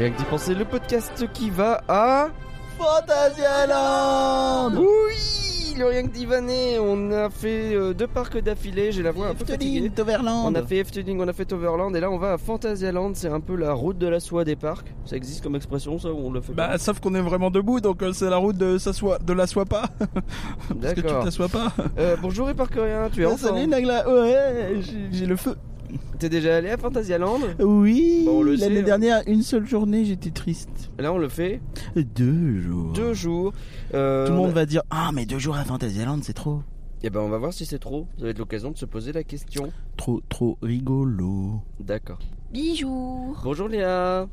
Rien que d'y penser, le podcast qui va à... Fantasyland Oui Le Rien que d'y vanner, on a fait euh, deux parcs d'affilée, j'ai la voix un peu fatiguée. Efteling, Toverland On a fait Efteling, on a fait Overland et là on va à Fantasyland, c'est un peu la route de la soie des parcs. Ça existe comme expression ça ou on le fait Bah, sauf qu'on est vraiment debout, donc euh, c'est la route de, s'asseoir- de la soie pas. Parce que tu D'accord. t'assois pas. Euh, bonjour et rien, tu es en Salut Nagla, ouais, j'ai- j'ai le feu. T'es déjà allé à Fantasyland Oui, Bon, le l'année hein. dernière, une seule journée, j'étais triste. Là on le fait Deux jours. deux jours. Euh, Tout le on monde a- va dire Ah, mais deux jours à Fantasyland, c'est trop. Eh ben on va voir si c'est trop. Ça va être l'occasion de se poser la question. Trop, trop rigolo. D'accord. Bijou Bonjour Léa.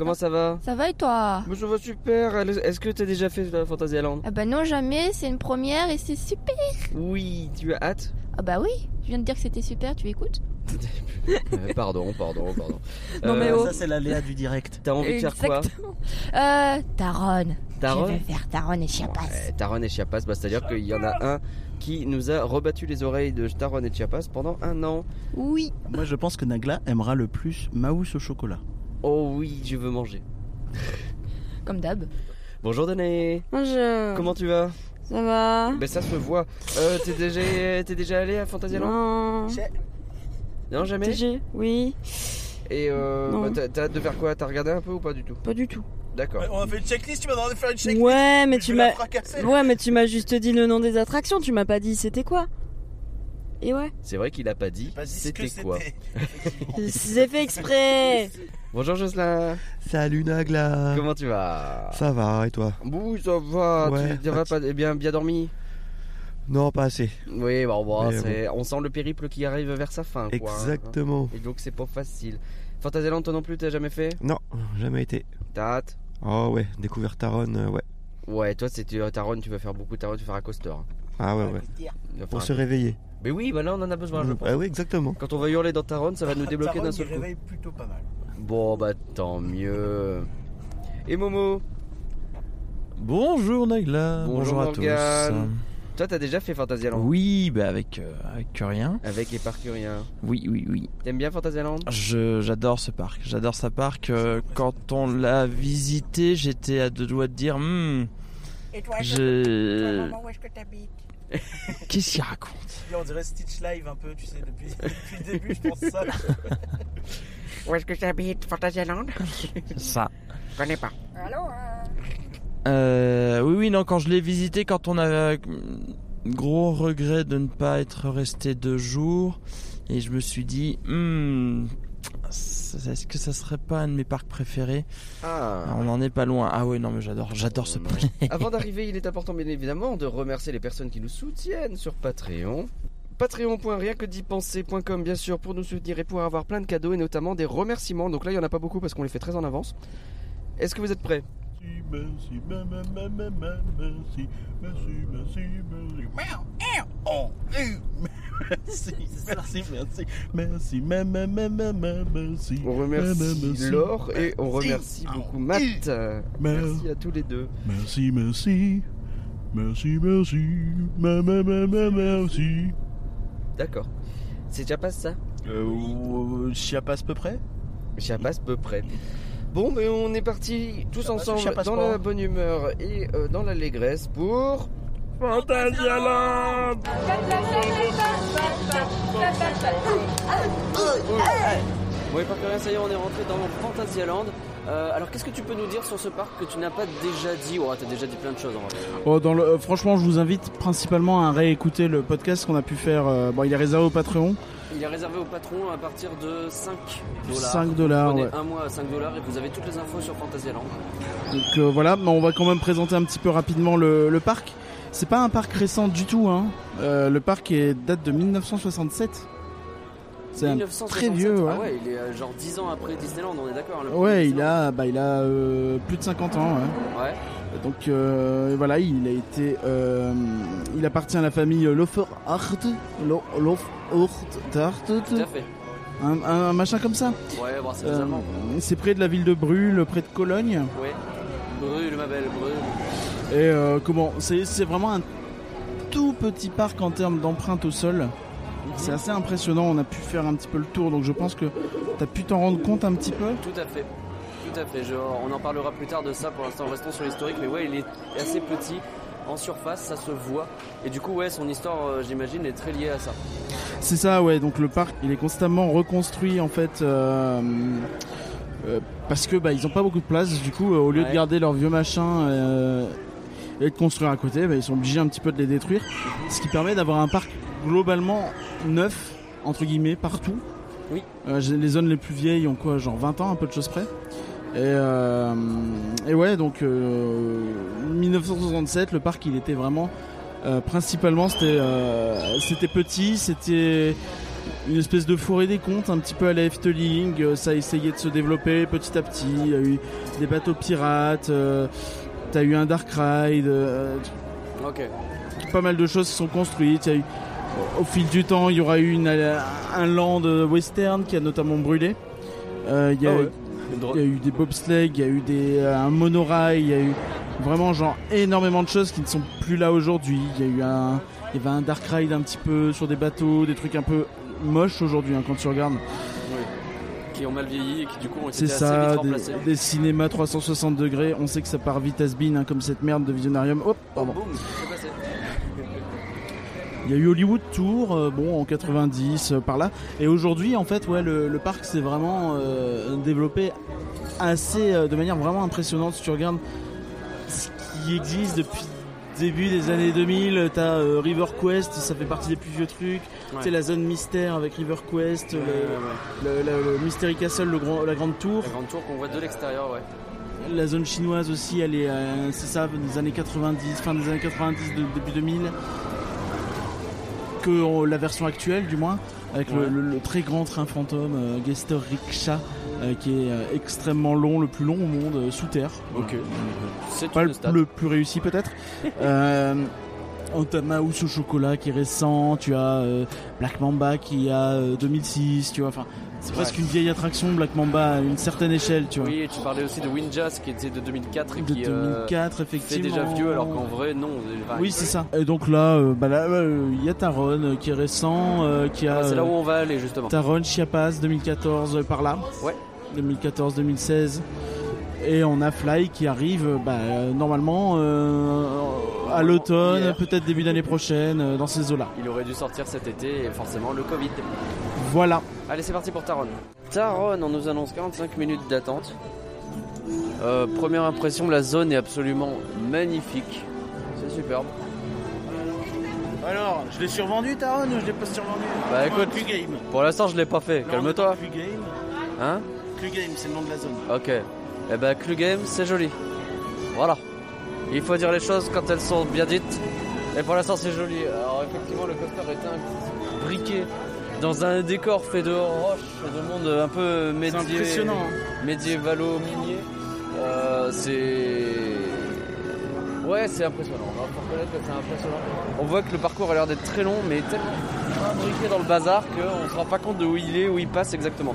Comment ça va Ça va et toi Moi, Ça va super. Est-ce que t'as déjà fait la Fantasyland Ah bah non jamais, c'est une première et c'est super Oui, tu as hâte Ah bah oui, je viens de dire que c'était super, tu écoutes Euh, Pardon, pardon, pardon. Non, mais oh. Ça, c'est la Léa du direct. T'as envie de faire quoi. Euh, Taron. Taron Je vais faire Taron et Chiapas. Ouais, Taron et Chiapas, bah, c'est-à-dire qu'il y en a un qui nous a rebattu les oreilles de Taron et Chiapas pendant un an. Oui. Moi, je pense que Nagla aimera le plus Maus au chocolat. Oh oui, je veux manger. Comme d'hab. Bonjour Danae. Bonjour. Comment tu vas? Ça va? Ben ça se voit. Euh, t'es déjà, t'es déjà allé à Fantasyland? Non. Non, jamais? TG Oui, Et euh, bah, t'as- t'as hâte de faire quoi? T'as regardé un peu ou pas du tout? Pas du tout. D'accord. On a fait une checklist, tu m'as demandé de faire une checklist. Ouais, mais tu m'as. Ouais, mais tu m'as juste dit le nom des attractions, tu m'as pas dit c'était quoi. Et ouais, C'est vrai qu'il a pas dit c'était quoi. c'est fait exprès. Bonjour Jocelyn. Salut Nagla Comment tu vas? Ça va et toi? Oui, ça va. Ouais, tu vas pas bien, bien dormi? Non, pas assez. Oui, bon, bon, Mais c'est- on sent le périple qui arrive vers sa fin. Quoi, hein. Exactement. Et donc c'est pas facile. Fantasyland, toi non plus, t'as jamais fait? Non, jamais été. T'as hâte? Oh ouais, découvert Taron, euh, ouais. Ouais, toi c'est tu- Taron, tu vas faire beaucoup Taron, tu vas faire un coaster. Ah ouais, ouais. Pour se réveiller. Mais oui, bah là on en a besoin, je pense. Ah oui, exactement. Quand on va hurler dans Taron, ça va nous débloquer d'un seul coup. réveille plutôt pas mal. Bon, bah tant mieux. Et Momo, Bonjour Nagla, Bonjour, bonjour, à Morgane. toi t'as déjà fait tous. Fantasyland Oui, bah avec euh, avec rien. Avec les parcuriens. Oui, oui, oui. T'aimes bien Fantasyland Je j'adore ce parc. J'adore ce parc. euh, quand on l'a visité, j'étais à deux doigts de dire, hmm, Et toi, je. où est-ce que t'habites Qu'est-ce qu'il raconte? On dirait Stitch Live un peu, tu sais, depuis, depuis le début, je pense ça. Où est-ce que tu habites Fantasyland? Ça. Je connais pas. Euh, oui, oui, non. Quand je l'ai visité, quand on a euh, gros regret de ne pas être resté deux jours, et je me suis dit, hmm, est-ce que ça serait pas un de mes parcs préférés? Ah. On en est pas loin. Ah ouais, non, mais j'adore, j'adore ce parc. Avant d'arriver, il est important bien évidemment de remercier les personnes qui nous soutiennent sur Patreon. Patreon.rienquedipenser.com bien sûr pour nous soutenir et pour avoir plein de cadeaux et notamment des remerciements. Donc là il n'y en a pas beaucoup parce qu'on les fait très en avance. Est-ce que vous êtes prêts? Merci, merci, merci, merci, merci. On remercie Merci. Laure et on remercie Merci. beaucoup Matt. Merci à tous les deux. Merci, merci, merci, merci, merci. D'accord. C'est déjà pas ça Euh, Chiapas peu près Chiapas peu près. Bon, mais on est partis tous Chiapas ou ensemble Chiapas dans la bonne humeur et euh, dans l'allégresse pour Fantasyland Oui, par rien, ça y est, on est rentré dans Fantasyland. Euh, alors, qu'est-ce que tu peux nous dire sur ce parc que tu n'as pas déjà dit Oh, t'as déjà dit plein de choses en vrai. Oh, dans le, euh, franchement, je vous invite principalement à réécouter le podcast qu'on a pu faire. euh, bon, il est réservé au Patreon. Il est réservé aux patrons à partir de 5 dollars. 5 dollars. Ouais. un mois à 5 dollars et vous avez toutes les infos sur Fantasyland. Donc euh, voilà, mais on va quand même présenter un petit peu rapidement le, le parc. C'est pas un parc récent du tout. Hein. Le parc est, date de 1967. C'est un 1967. très vieux. Ouais, Ah ouais, il est euh, genre 10 ans après Disneyland, on est d'accord hein, Ouais, il a, bah, il a euh, plus de 50 ans. Ouais. Ouais. Donc euh, voilà, il a été, euh, il appartient à la famille Lofort, Lo- Lofort, Tout à fait. un, un machin comme ça. Ouais, bon, c'est les Allemands. c'est près de la ville de Brûle, près de Cologne. Ouais. Brûle, ma belle, brûle. Et comment C'est c'est vraiment un tout petit parc en termes d'empreinte au sol. C'est assez impressionnant. On a pu faire un petit peu le tour, donc je pense que tu as pu t'en rendre compte un petit peu. Tout à fait. Tout à fait, je- on en parlera plus tard de ça, pour l'instant restons sur l'historique, mais ouais, il est assez petit, en surface, ça se voit, et du coup, ouais, son histoire, euh, j'imagine, est très liée à ça. C'est ça, ouais. Donc le parc, il est constamment reconstruit en fait. euh, euh, parce que bah ils ont pas beaucoup de place du coup euh, au lieu de garder leurs vieux machins euh, et de construire à côté bah, ils sont obligés un petit peu de les détruire ce qui permet d'avoir un parc globalement neuf entre guillemets partout Oui. Euh, les zones les plus vieilles ont quoi genre 20 ans un peu de choses près et, euh, et ouais donc euh, 1967 le parc il était vraiment euh, principalement c'était euh, c'était petit c'était une espèce de forêt des contes, un petit peu à la Efteling. euh, Ça a essayé de se développer petit à petit. Il y a eu des bateaux pirates. euh, T'as eu un dark ride. euh, Ok. pas mal de choses se sont construites. Il y a eu, au fil du temps, il y aura eu une, un land western qui a notamment brûlé. Euh, il, y a, Ah ouais. il y a eu des bobsleighs, il y a eu des, euh, un monorail, il y a eu vraiment genre énormément de choses qui ne sont plus là aujourd'hui. Il y a eu un, il y avait un dark ride un petit peu sur des bateaux, des trucs un peu moches aujourd'hui hein, quand tu regardes. Qui ont mal vieilli et qui, du coup, ont été C'est assez ça, vite des, remplacés. des cinémas 360 degrés. On sait que ça part vite as been, hein, comme cette merde de Visionarium. Hop, pardon. Boum, c'est passé. Il y a eu Hollywood Tour, euh, bon en 90 euh, par là, et aujourd'hui en fait ouais le, le parc s'est vraiment euh, développé assez de manière vraiment impressionnante. Si tu regardes ce qui existe depuis le début des années 2000, t'as euh, River Quest, ça fait partie des plus vieux trucs. Ouais. C'est la zone mystère avec River Quest, Ouais, le, ouais, ouais. le- le- le Mystery Castle, le grand, la grande tour. La grande tour qu'on voit de l'extérieur, ouais. La zone chinoise aussi, elle est, euh, c'est ça, des années 90, fin des années 90, de- début 2000. Que euh, la version actuelle, du moins, avec le, Ouais. le- le très grand train fantôme euh, Gester Rickshaw, euh, qui est euh, extrêmement long, le plus long au monde, sous terre. Ok. C'est Pas le plus réussi peut-être. euh, t'as Mouse au chocolat qui est récent, tu as euh, Black Mamba qui a euh, 2006, tu vois. Enfin, c'est presque une vieille attraction, Black Mamba à une certaine échelle, tu vois. Oui, et tu parlais aussi de Windjazz qui était de 2004 et de qui euh, 2004, fait effectivement. déjà vieux alors qu'en vrai non. Oui, c'est ça. Et donc là, euh, bah euh, il y a Taron euh, qui est récent, euh, qui a Ah, c'est là où euh, on va aller justement. Taron, Chiapas 2014 euh, par là. Ouais. 2014-2016. Et on a Fly qui arrive euh, bah, euh, normalement euh, à l'automne, peut-être début d'année prochaine, dans ces eaux-là. Il aurait dû sortir cet été et forcément le Covid. Voilà. Allez, c'est parti pour Taron. Taron, on nous annonce 45 minutes d'attente. Euh, première impression, la zone est absolument magnifique. C'est superbe. Alors, je l'ai survendu Taron ou je l'ai pas survendu? Bah écoute, Game. pour l'instant je l'ai pas fait. Calme-toi. Game. Hein? Game, c'est le nom de la zone. Ok. Eh ben, Clue Game, c'est joli. Voilà. Il faut dire les choses quand elles sont bien dites. Et pour l'instant, c'est joli. Alors, effectivement, le coaster est imbriqué dans un décor fait de roches et de monde un peu impressionnant. hein. médiévalo-minier. Euh, c'est. Ouais, c'est impressionnant. On va reconnaître que c'est impressionnant. On voit que le parcours a l'air d'être très long, mais tellement imbriqué dans le bazar qu'on se rend pas compte de où il est, où il passe exactement.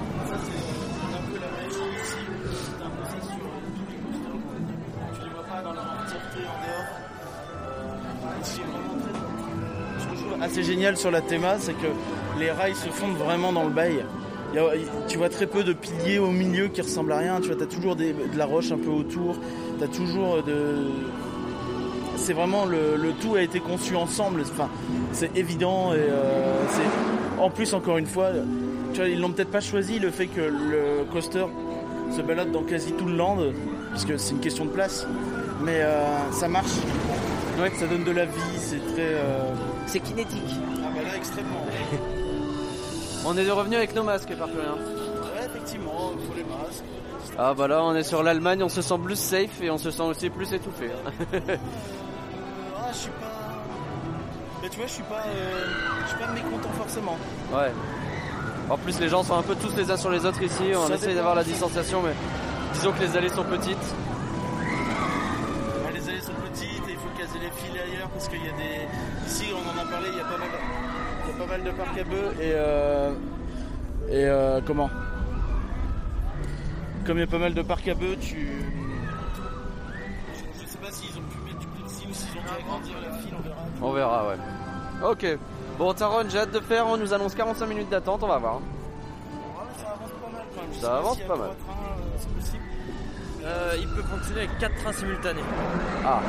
Assez génial sur la théma, c'est que les rails se fondent vraiment dans le bail. Tu vois très peu de piliers au milieu qui ressemblent à rien. Tu vois, as toujours de la roche un peu autour. Tu toujours de. C'est vraiment le, le tout a été conçu ensemble. Enfin, c'est évident et euh. En plus, encore une fois, tu vois, ils l'ont peut-être pas choisi le fait que le coaster se balade dans quasi tout le land, parce que c'est une question de place. Mais euh, ça marche. Ça donne de la vie. C'est très. euh, C'est kinétique. ah bah là extrêmement. On est revenu avec nos masques, par contre. Ouais effectivement, il faut les masques. Ah bah là, on est sur l'Allemagne, on se sent plus safe et on se sent aussi plus étouffé. hein. Ah je suis pas. Mais tu vois je suis pas. euh, Je suis pas mécontent forcément. Ouais. En plus, les gens sont un peu tous les uns sur les autres ici. On Ça essaye d'avoir la distanciation, mais disons que les allées sont petites. Ouais, les allées sont petites et il faut caser les fils ailleurs parce qu'il y a des. En il y a pas mal de, il y a pas mal de parcs à bœufs et euh... Et euh, comment? Comme il y a pas mal de parcs à bœufs, tu. Je, je sais pas s'ils ont pu mettre du plus ici ou s'ils ont dû agrandir la file, on verra. On verra, ouais. Ok. Bon, Taron, j'ai hâte de faire. On nous annonce 45 minutes d'attente, on va voir. Ouais, ça avance pas mal quand même. Je Ça pas avance pas mal. euh, euh, il peut fonctionner avec 4 trains simultanés. Ah.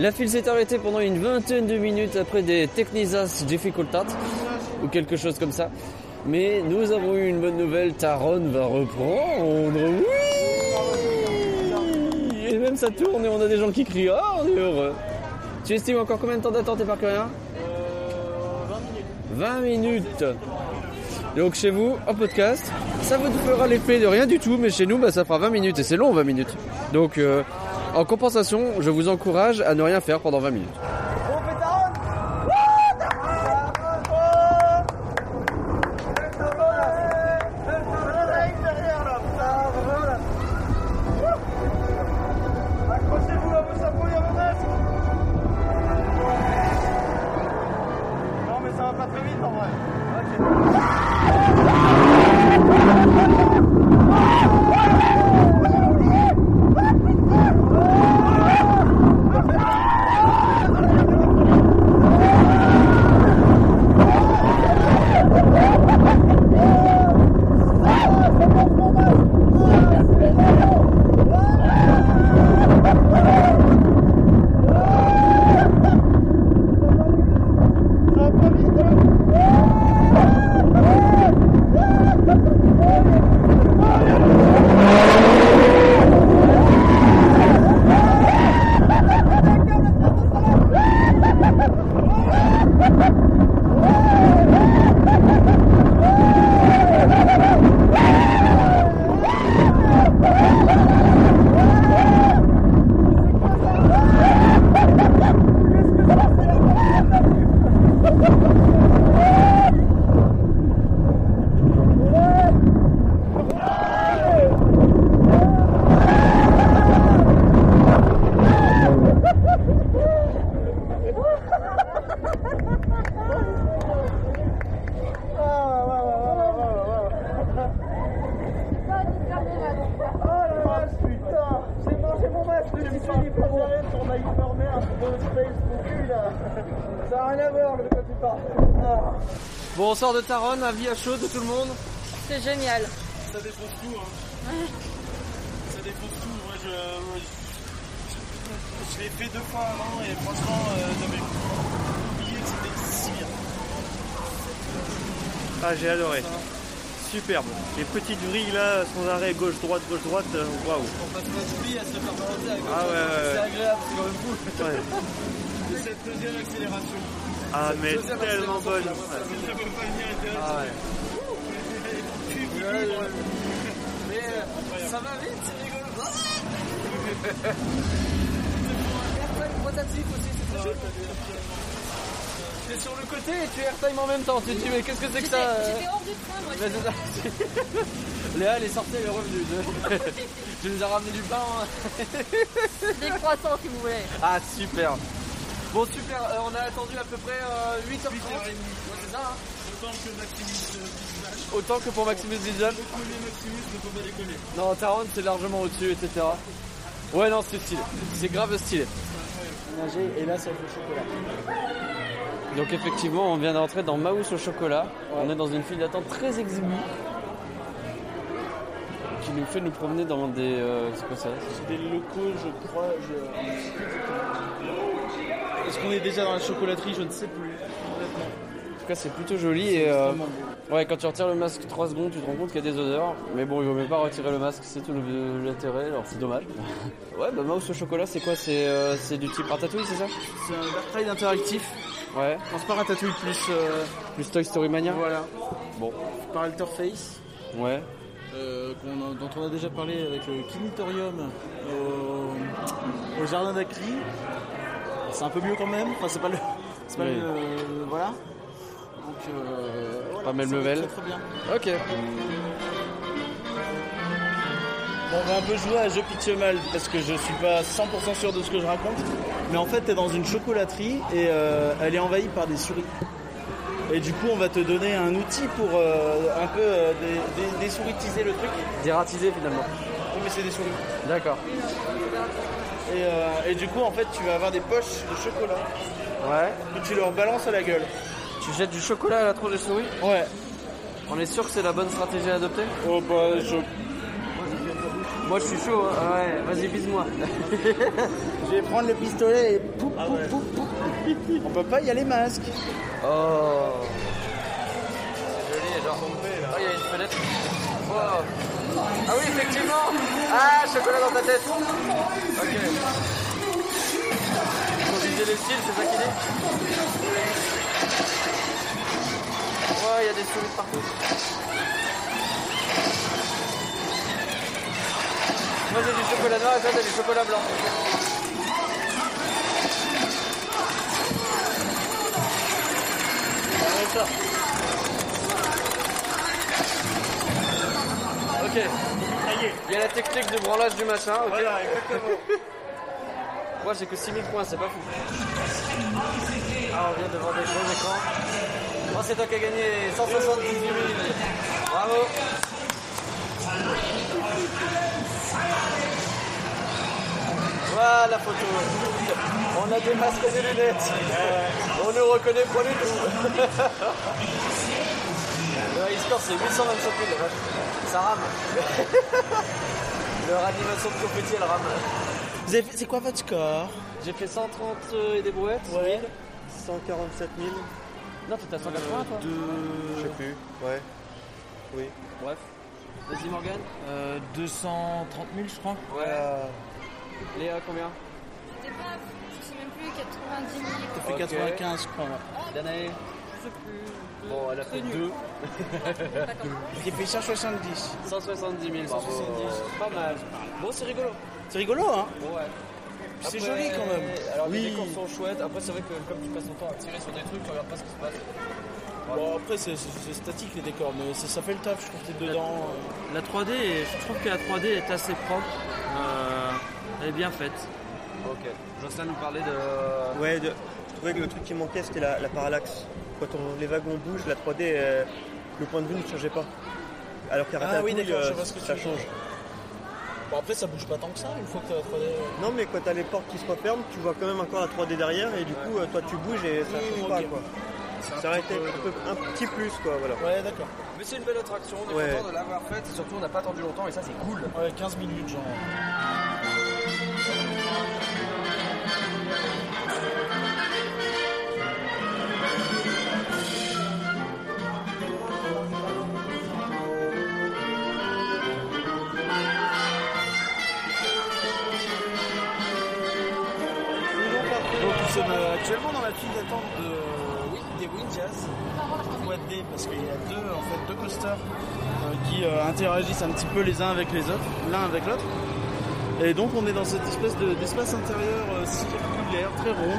La file s'est arrêtée pendant une vingtaine de minutes après des Technisas Difficultat ou quelque chose comme ça. Mais nous avons eu une bonne nouvelle, Taron va reprendre. Oui Et même ça tourne et on a des gens qui crient Ah, on est heureux. Tu estimes encore combien de temps d'attente, Éparcurien 20 minutes. Donc chez vous, en podcast, ça vous fera l'effet de rien du tout, mais chez nous, bah, ça fera 20 minutes et c'est long 20 minutes. Donc euh, en compensation, je vous encourage à ne rien faire pendant 20 minutes. Sort de Taron, avis à chaud de tout le monde C'est génial. Ça défonce tout hein. Ça défonce tout, moi je... moi, je- Je l'ai fait deux fois avant et franchement euh, j'avais oublié que c'était si bien. Ah, j'ai adoré. Superbe. Les petites vrilles là, sans arrêt, gauche-droite, gauche-droite, euh, waouh. On passe notre vie à se faire balancer avec Ah ouais, ouais, C'est agréable, c'est quand même cool. Ouais. Cette deuxième accélération. Ah, mais tellement bonne. Ah ouais. Mais euh, ça va vite, c'est rigolo. Airtime rotatif aussi, c'est. T'es sur le côté et tu airtime en même temps. Tu te dis, mais qu'est-ce que c'est que ça J'étais hors du train, moi. Léa, elle est sortie, elle est revenue. tu nous as ramené du pain. hein. Des croissants, si vous voulez. Ah, super. Bon, super. euh, on a attendu à peu près euh, 8h30. Ouais, c'est ça, hein. Autant que Maximus euh. Autant que pour Maximus pas déconner. Non, Taron, c'est largement au-dessus, etc. Ouais, non, c'est stylé. C'est grave stylé. Et là, ça fait chocolat. Donc, effectivement, on vient d'entrer dans Maus au chocolat. On est dans une file d'attente très exiguë. Qui nous fait nous promener dans des. euh, c'est quoi ça? C'est des locaux, je crois. Je... Est-ce qu'on est déjà dans la chocolaterie Je ne sais plus. En tout cas, c'est plutôt joli. Et, euh, ouais, quand tu retires le masque 3 secondes, tu te rends compte qu'il y a des odeurs. Mais bon, il vaut mieux pas retirer le masque, c'est tout l'intérêt. Alors, c'est dommage. ouais, bah, Maus au chocolat, c'est quoi? C'est euh, c'est du type Ratatouille, c'est ça? C'est un Dark interactif. Ouais. Non, c'est pas Ratatouille, plus. euh, Plus Toy Story Mania? Voilà. Bon. Par Alterface. Ouais. euh, a- dont on a déjà parlé avec le Kinitorium au, au Jardin d'Acry. C'est un peu mieux quand même. Enfin, c'est pas le. C'est pas Oui. le. Voilà. Donc. Euh, voilà, Pas même level. Très, très bien. Ok. Bon, on va un peu jouer à jeu pitch mal parce que je suis pas 100% sûr de ce que je raconte. Mais en fait, tu es dans une chocolaterie et euh, elle est envahie par des souris. Et du coup, on va te donner un outil pour euh, un peu euh, dé- dé- désouritiser le truc. Dératisé finalement. Oui, mais c'est des souris. D'accord. Et, euh, et du coup, en fait, tu vas avoir des poches de chocolat Ouais. que tu leur balances à la gueule. Tu jettes du chocolat à la tronche des souris Ouais. On est sûr que c'est la bonne stratégie à adopter Oh bah je. Moi je suis chaud, hein. Ah ouais, vas-y bise-moi. Je vais prendre le pistolet et poup, poup, poup, poup. On peut pas y aller masque. Oh C'est joli, genre. Oh, il y a une fenêtre. Wow. Ah oui, effectivement Ah, chocolat dans ta tête Ok. Faut viser les styles, c'est ça qu'il dit Ouais, il y a des souris partout. Moi j'ai du chocolat noir et toi t'as du chocolat blanc. Arrête ça. Ok. Il y a la technique du branlage du machin, ok Voilà, exactement. Moi j'ai que 6000 points, c'est pas fou. Ah, on vient de voir des choses écran. Oh, c'est toi qui as gagné 178 000. Bravo. Voilà la photo. On a des masques et des lunettes. On nous reconnaît pas du tout. Le high score c'est 827 000. la vache. Ça rame. Leur animation de confetti elle rame. Vous avez fait- C'est quoi votre score? J'ai fait 130 et des brouettes. Ouais. 147 000 Non, t'étais à 180 toi? Je sais plus. Ouais. Oui. Bref. Vas-y Morgan. Euh, 230 000, je crois. Ouais. Léa, combien? C'était pas, je sais même plus, 90 000. T'as fait Ok. 95 je crois. ouais. Danae. Bon, elle a fait 2. J'ai fait 170. 170 000. 170. Pas mal. Bon, c'est rigolo. C'est rigolo hein Bon, ouais. C'est joli quand même. Alors, Oui. les décors sont chouettes. Après, c'est vrai que comme tu passes ton temps à tirer sur des trucs, tu regardes pas ce qui se passe. Bon après c'est statique les décors mais ça, ça fait le taf je trouve que t'es dedans. La 3D, est- je trouve que la 3D est assez propre. Euh, elle est bien faite. Ok. Jocelyn nous parlait de. Ouais, de- je trouvais que le truc qui manquait c'était la, la parallaxe. Quand on, les wagons bougent, la 3D, euh, le point de vue ne changeait pas. Alors qu'à Ah Ratatouille, oui euh, ça change. Bon après ça bouge pas tant que ça une fois que t'as la 3D. Non, mais quand t'as les portes qui se referment, tu vois quand même encore la 3D derrière et du coup, euh, toi tu bouges et ça change pas quoi. C'est un Ça aurait petit été un, peu- un petit plus quoi, voilà. Ouais d'accord. Mais c'est une belle attraction. On est Ouais. content de l'avoir faite. Et surtout, on n'a pas attendu longtemps et ça, c'est cool. Ouais 15 minutes genre. Euh, qui euh, interagissent un petit peu les uns avec les autres, l'un avec l'autre. Et donc on est dans cette espèce de- d'espace intérieur euh, circulaire, très rond,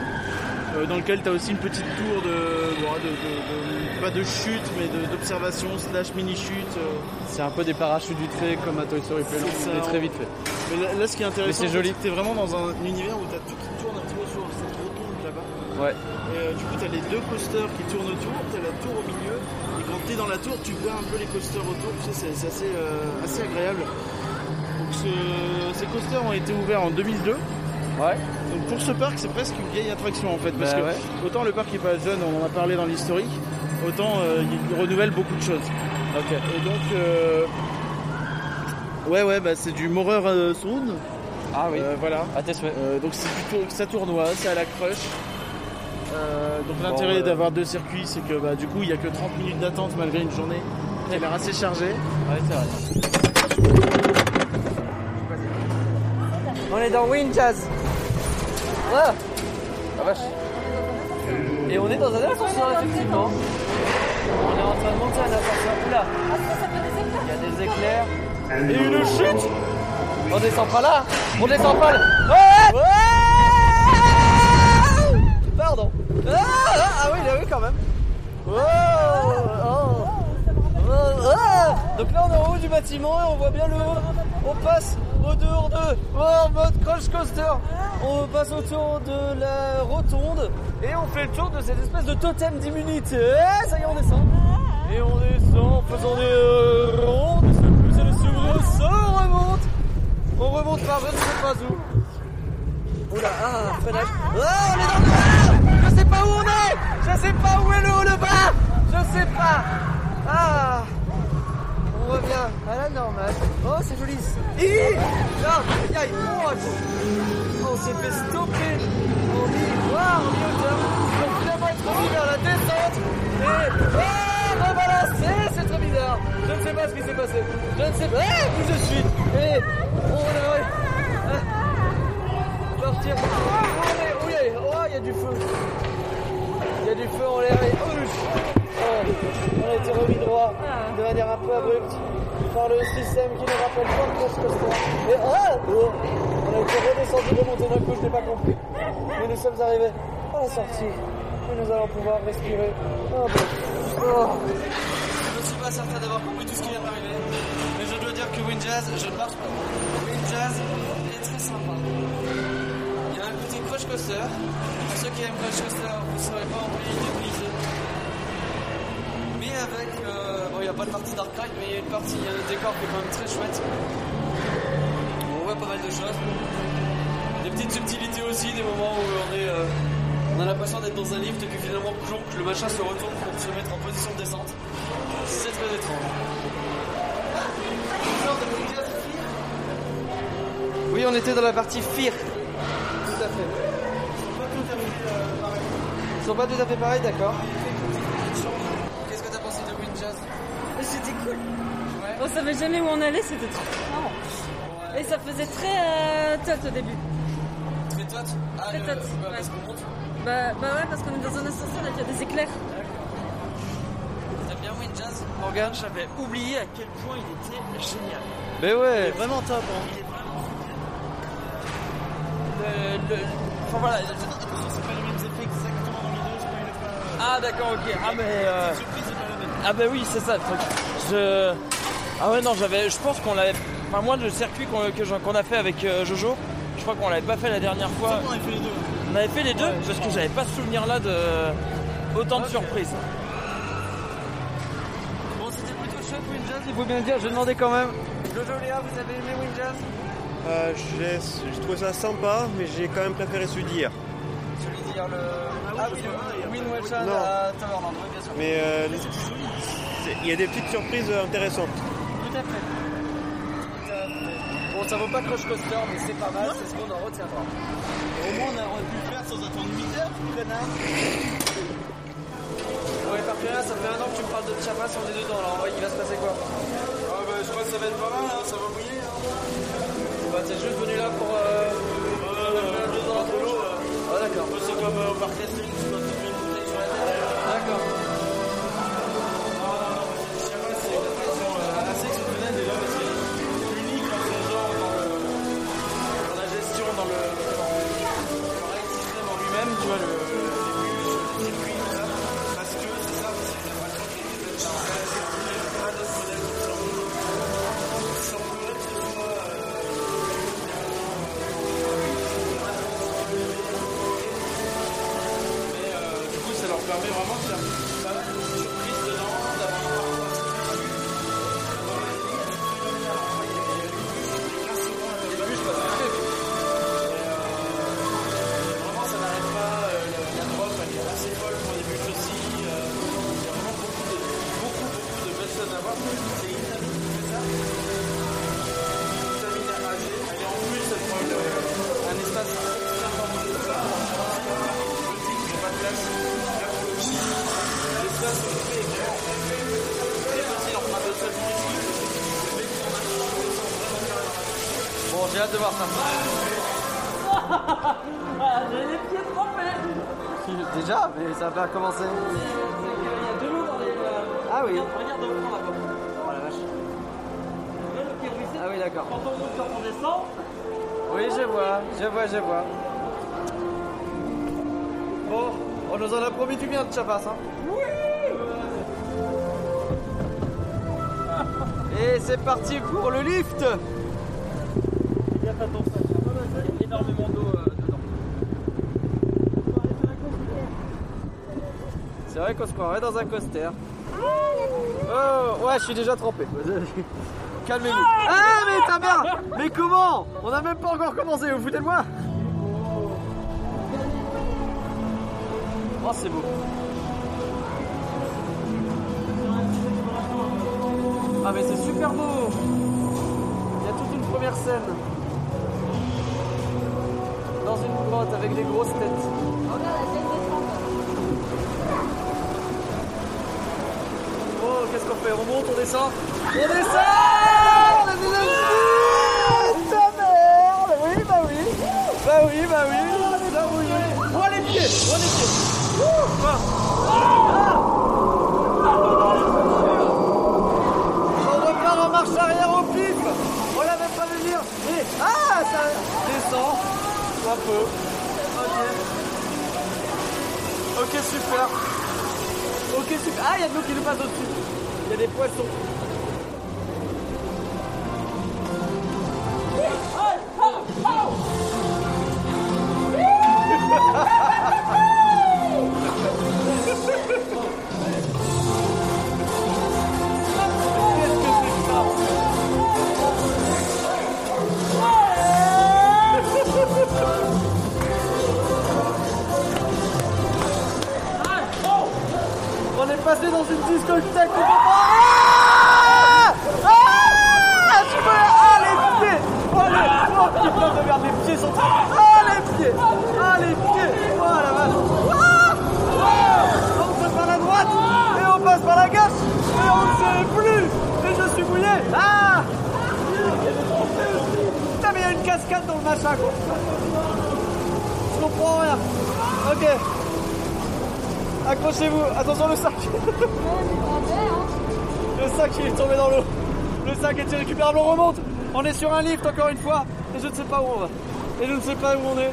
euh, dans lequel tu as aussi une petite tour de, pas de chute, mais d'observation slash mini-chute. euh. C'est un peu des parachutes vite fait comme à Toy Story Playland. Mais très vite fait. Mais là, là, ce qui est intéressant, c'est joli. tu es vraiment dans un univers où tu as tout qui tourne un petit peu sur cette rotonde là-bas. Ouais. Euh, du coup, tu as les deux coasters qui tournent autour, tu as la tour au milieu, et quand tu es dans la tour, tu vois un peu les coasters autour, tu sais, c'est assez, euh, assez agréable. Donc, ce- ces coasters ont été ouverts en 2002. Ouais. Donc pour ce parc, c'est presque une vieille attraction en fait, parce Bah que ouais. autant le parc est pas jeune, on en a parlé dans l'historique, autant euh, il renouvelle beaucoup de choses. Ok. Et donc, ouais, ouais, bah c'est du euh, Sound. Ah oui. Voilà. À tes souhaits. Donc c'est plutôt ça tournoie, c'est à la crush. Euh, donc Bon, l'intérêt d'avoir deux circuits, c'est que bah, du coup il n'y a que 30 minutes d'attente malgré une journée qui a l'air assez chargée. Ouais, c'est vrai. On est dans Wind Jazz. Ah La vache. Et on est dans un ascenseur, effectivement. On est en train de monter un ascenseur. Oula Il y a des éclairs. Et une chute On descend pas là On descend pas là Ouais Ouais Pardon. Ah, ah, ah oui, oui, quand même. Oh, oh. Oh, Donc là on est en haut du bâtiment et on voit bien le haut. On passe au dehors de en mode crash coaster. On passe autour de la rotonde et on fait le tour de cette espèce de totem d'immunité. Eh, ça y est on descend. Et on descend en faisant des euh, rondes, des secousses et on remonte. On remonte par je ne sais pas où. Oula, ah, freinage. Ah, on est dans le pas où on est Je sais pas où est le haut, le bas Je sais pas Ah la, à la normale. Oh, c'est joli. Hi Là, oh, on s'est fait stopper en mi-voire, en mi-hauteur. Donc finalement être remis vers la descente. Et, et rebalancer, c'est trop bizarre. Je ne sais pas ce qui s'est passé. Je ne sais pas eh, où je suis. Et on a... Ah, Partir. Oh, oui, oh, il y a du feu. Il y a du feu en l'air et... Oh, on a été remis droit de manière un peu abrupte par le système qui nous rappelle pas le course. Et ah, oh, on a été redescendu, remonté d'un coup, je n'ai pas compris. Mais nous sommes arrivés à la sortie et nous allons pouvoir respirer. Oh, bon. Oh. Je ne suis pas certain d'avoir compris tout ce qui vient d'arriver, mais je dois dire que Windjazz, je ne marche pas. Windjazz Pour ceux qui aiment coaster, vous ne serez pas obligé d'utiliser mais avec. euh, bon, il n'y a pas de partie Dark Ride, mais il y a une partie, il y a un décor qui est quand même très chouette. On voit pas mal de choses. Des petites subtilités aussi, des moments où on euh, a l'impression d'être dans un lift et puis finalement, plonk, le machin se retourne pour se mettre en position de descente. C'est très étrange. Oui, on était dans la partie Fear. Tout à fait. Ils sont pas tout à fait pareils, d'accord. Qu'est-ce que t'as pensé de Windjazz C'était cool. On savait jamais où on allait, c'était trop marrant. Et ça faisait très euh, tot au début. Très tot? Ah, Très le- tot, ouais, ouais. parce qu'on monte. Bah, bah ouais, parce qu'on est dans un ascenseur et qu'il y a des éclairs. T'aimes bien Windjazz Morgan, j'avais oublié à quel point il était génial. Mais ouais Il est vraiment top. Hein. Il est vraiment le, le- Enfin voilà, Ah d'accord, ok. Ah mais euh, ah bah oui, c'est ça le truc. Je ah ouais non, j'avais, je pense qu'on l'avait. Enfin moi le circuit qu'on que j'en- qu'on a fait avec euh, Jojo, je crois qu'on l'avait pas fait la dernière fois. On avait fait les deux. On avait fait les deux parce que j'avais pas ce souvenir là de autant de surprises. Bon, c'était plutôt chouette Windjazz, il faut bien le dire, je demandais quand même. Jojo Léa, vous avez aimé Windjazz Euh, j'ai trouvé ça sympa, mais j'ai quand même préféré celui d'hier. Celui d'hier, le. Ah oui, le Wind Watchan Non. à Towerland, oui, bien sûr. Mais euh, il y a des petites surprises euh, intéressantes. Tout à fait. Tout à fait. Bon, ça vaut pas Crush Coaster, mais c'est pas mal, c'est ce qu'on en retiendra. Au moins on aurait pu le faire sans attendre 8 heures, connard. Ouais, par contre, ça fait un an que tu me parles de Chiapas, on est dedans, alors il va se passer quoi Ah bah je crois que ça va être pas mal, hein, ça va bouiller. Hein. Bah, t'es juste venu là pour. Euh... mettre le dos dans la tronche Ah, d'accord. C'est comme euh, au parc D'accord. Je vois, je vois. Bon, on nous en a promis du bien de Chapas, hein Et c'est parti pour le lift il y a pas ton sac. Il y a énormément d'eau euh, dedans. C'est vrai qu'on se croirait dans un coaster. Oh, ouais, je suis déjà trempé. Calmez-vous. Ah, mais t'as bien Mais comment? On a même pas encore commencé, vous foutez de moi Oh, c'est beau. Ah mais c'est super beau Il y a toute une première scène. Dans une grotte avec des grosses têtes. Oh, qu'est-ce qu'on fait? On monte, on descend? On descend On a des amis Ta merde Oui, bah oui Bah oui, bah oui Bah oui Oh, les pieds Oh, les pieds ah. On repart en marche arrière au pif On l'a même pas vu venir Et ah ça descend un peu. Ok. Super. Ok super. Ah il y a de qui nous passe au-dessus. Il y a des poissons. Passé dans une discothèque complètement... Ah Ah Je me... Ah les pieds Oh les... Oh de merde, les pieds sont... Ah les pieds Ah pieds Oh la vache. Ah Ah On passe par la droite et on passe par la gauche et on ne sait plus Et je suis mouillé. Ah Putain mais il y a une cascade dans le machin quoi. Je comprends rien. Ok Accrochez-vous, attention le sac. Le sac il est tombé dans l'eau. Le sac est irrécupérable, on remonte. On est sur un lift encore une fois Et je ne sais pas où on va. Et je ne sais pas où on est.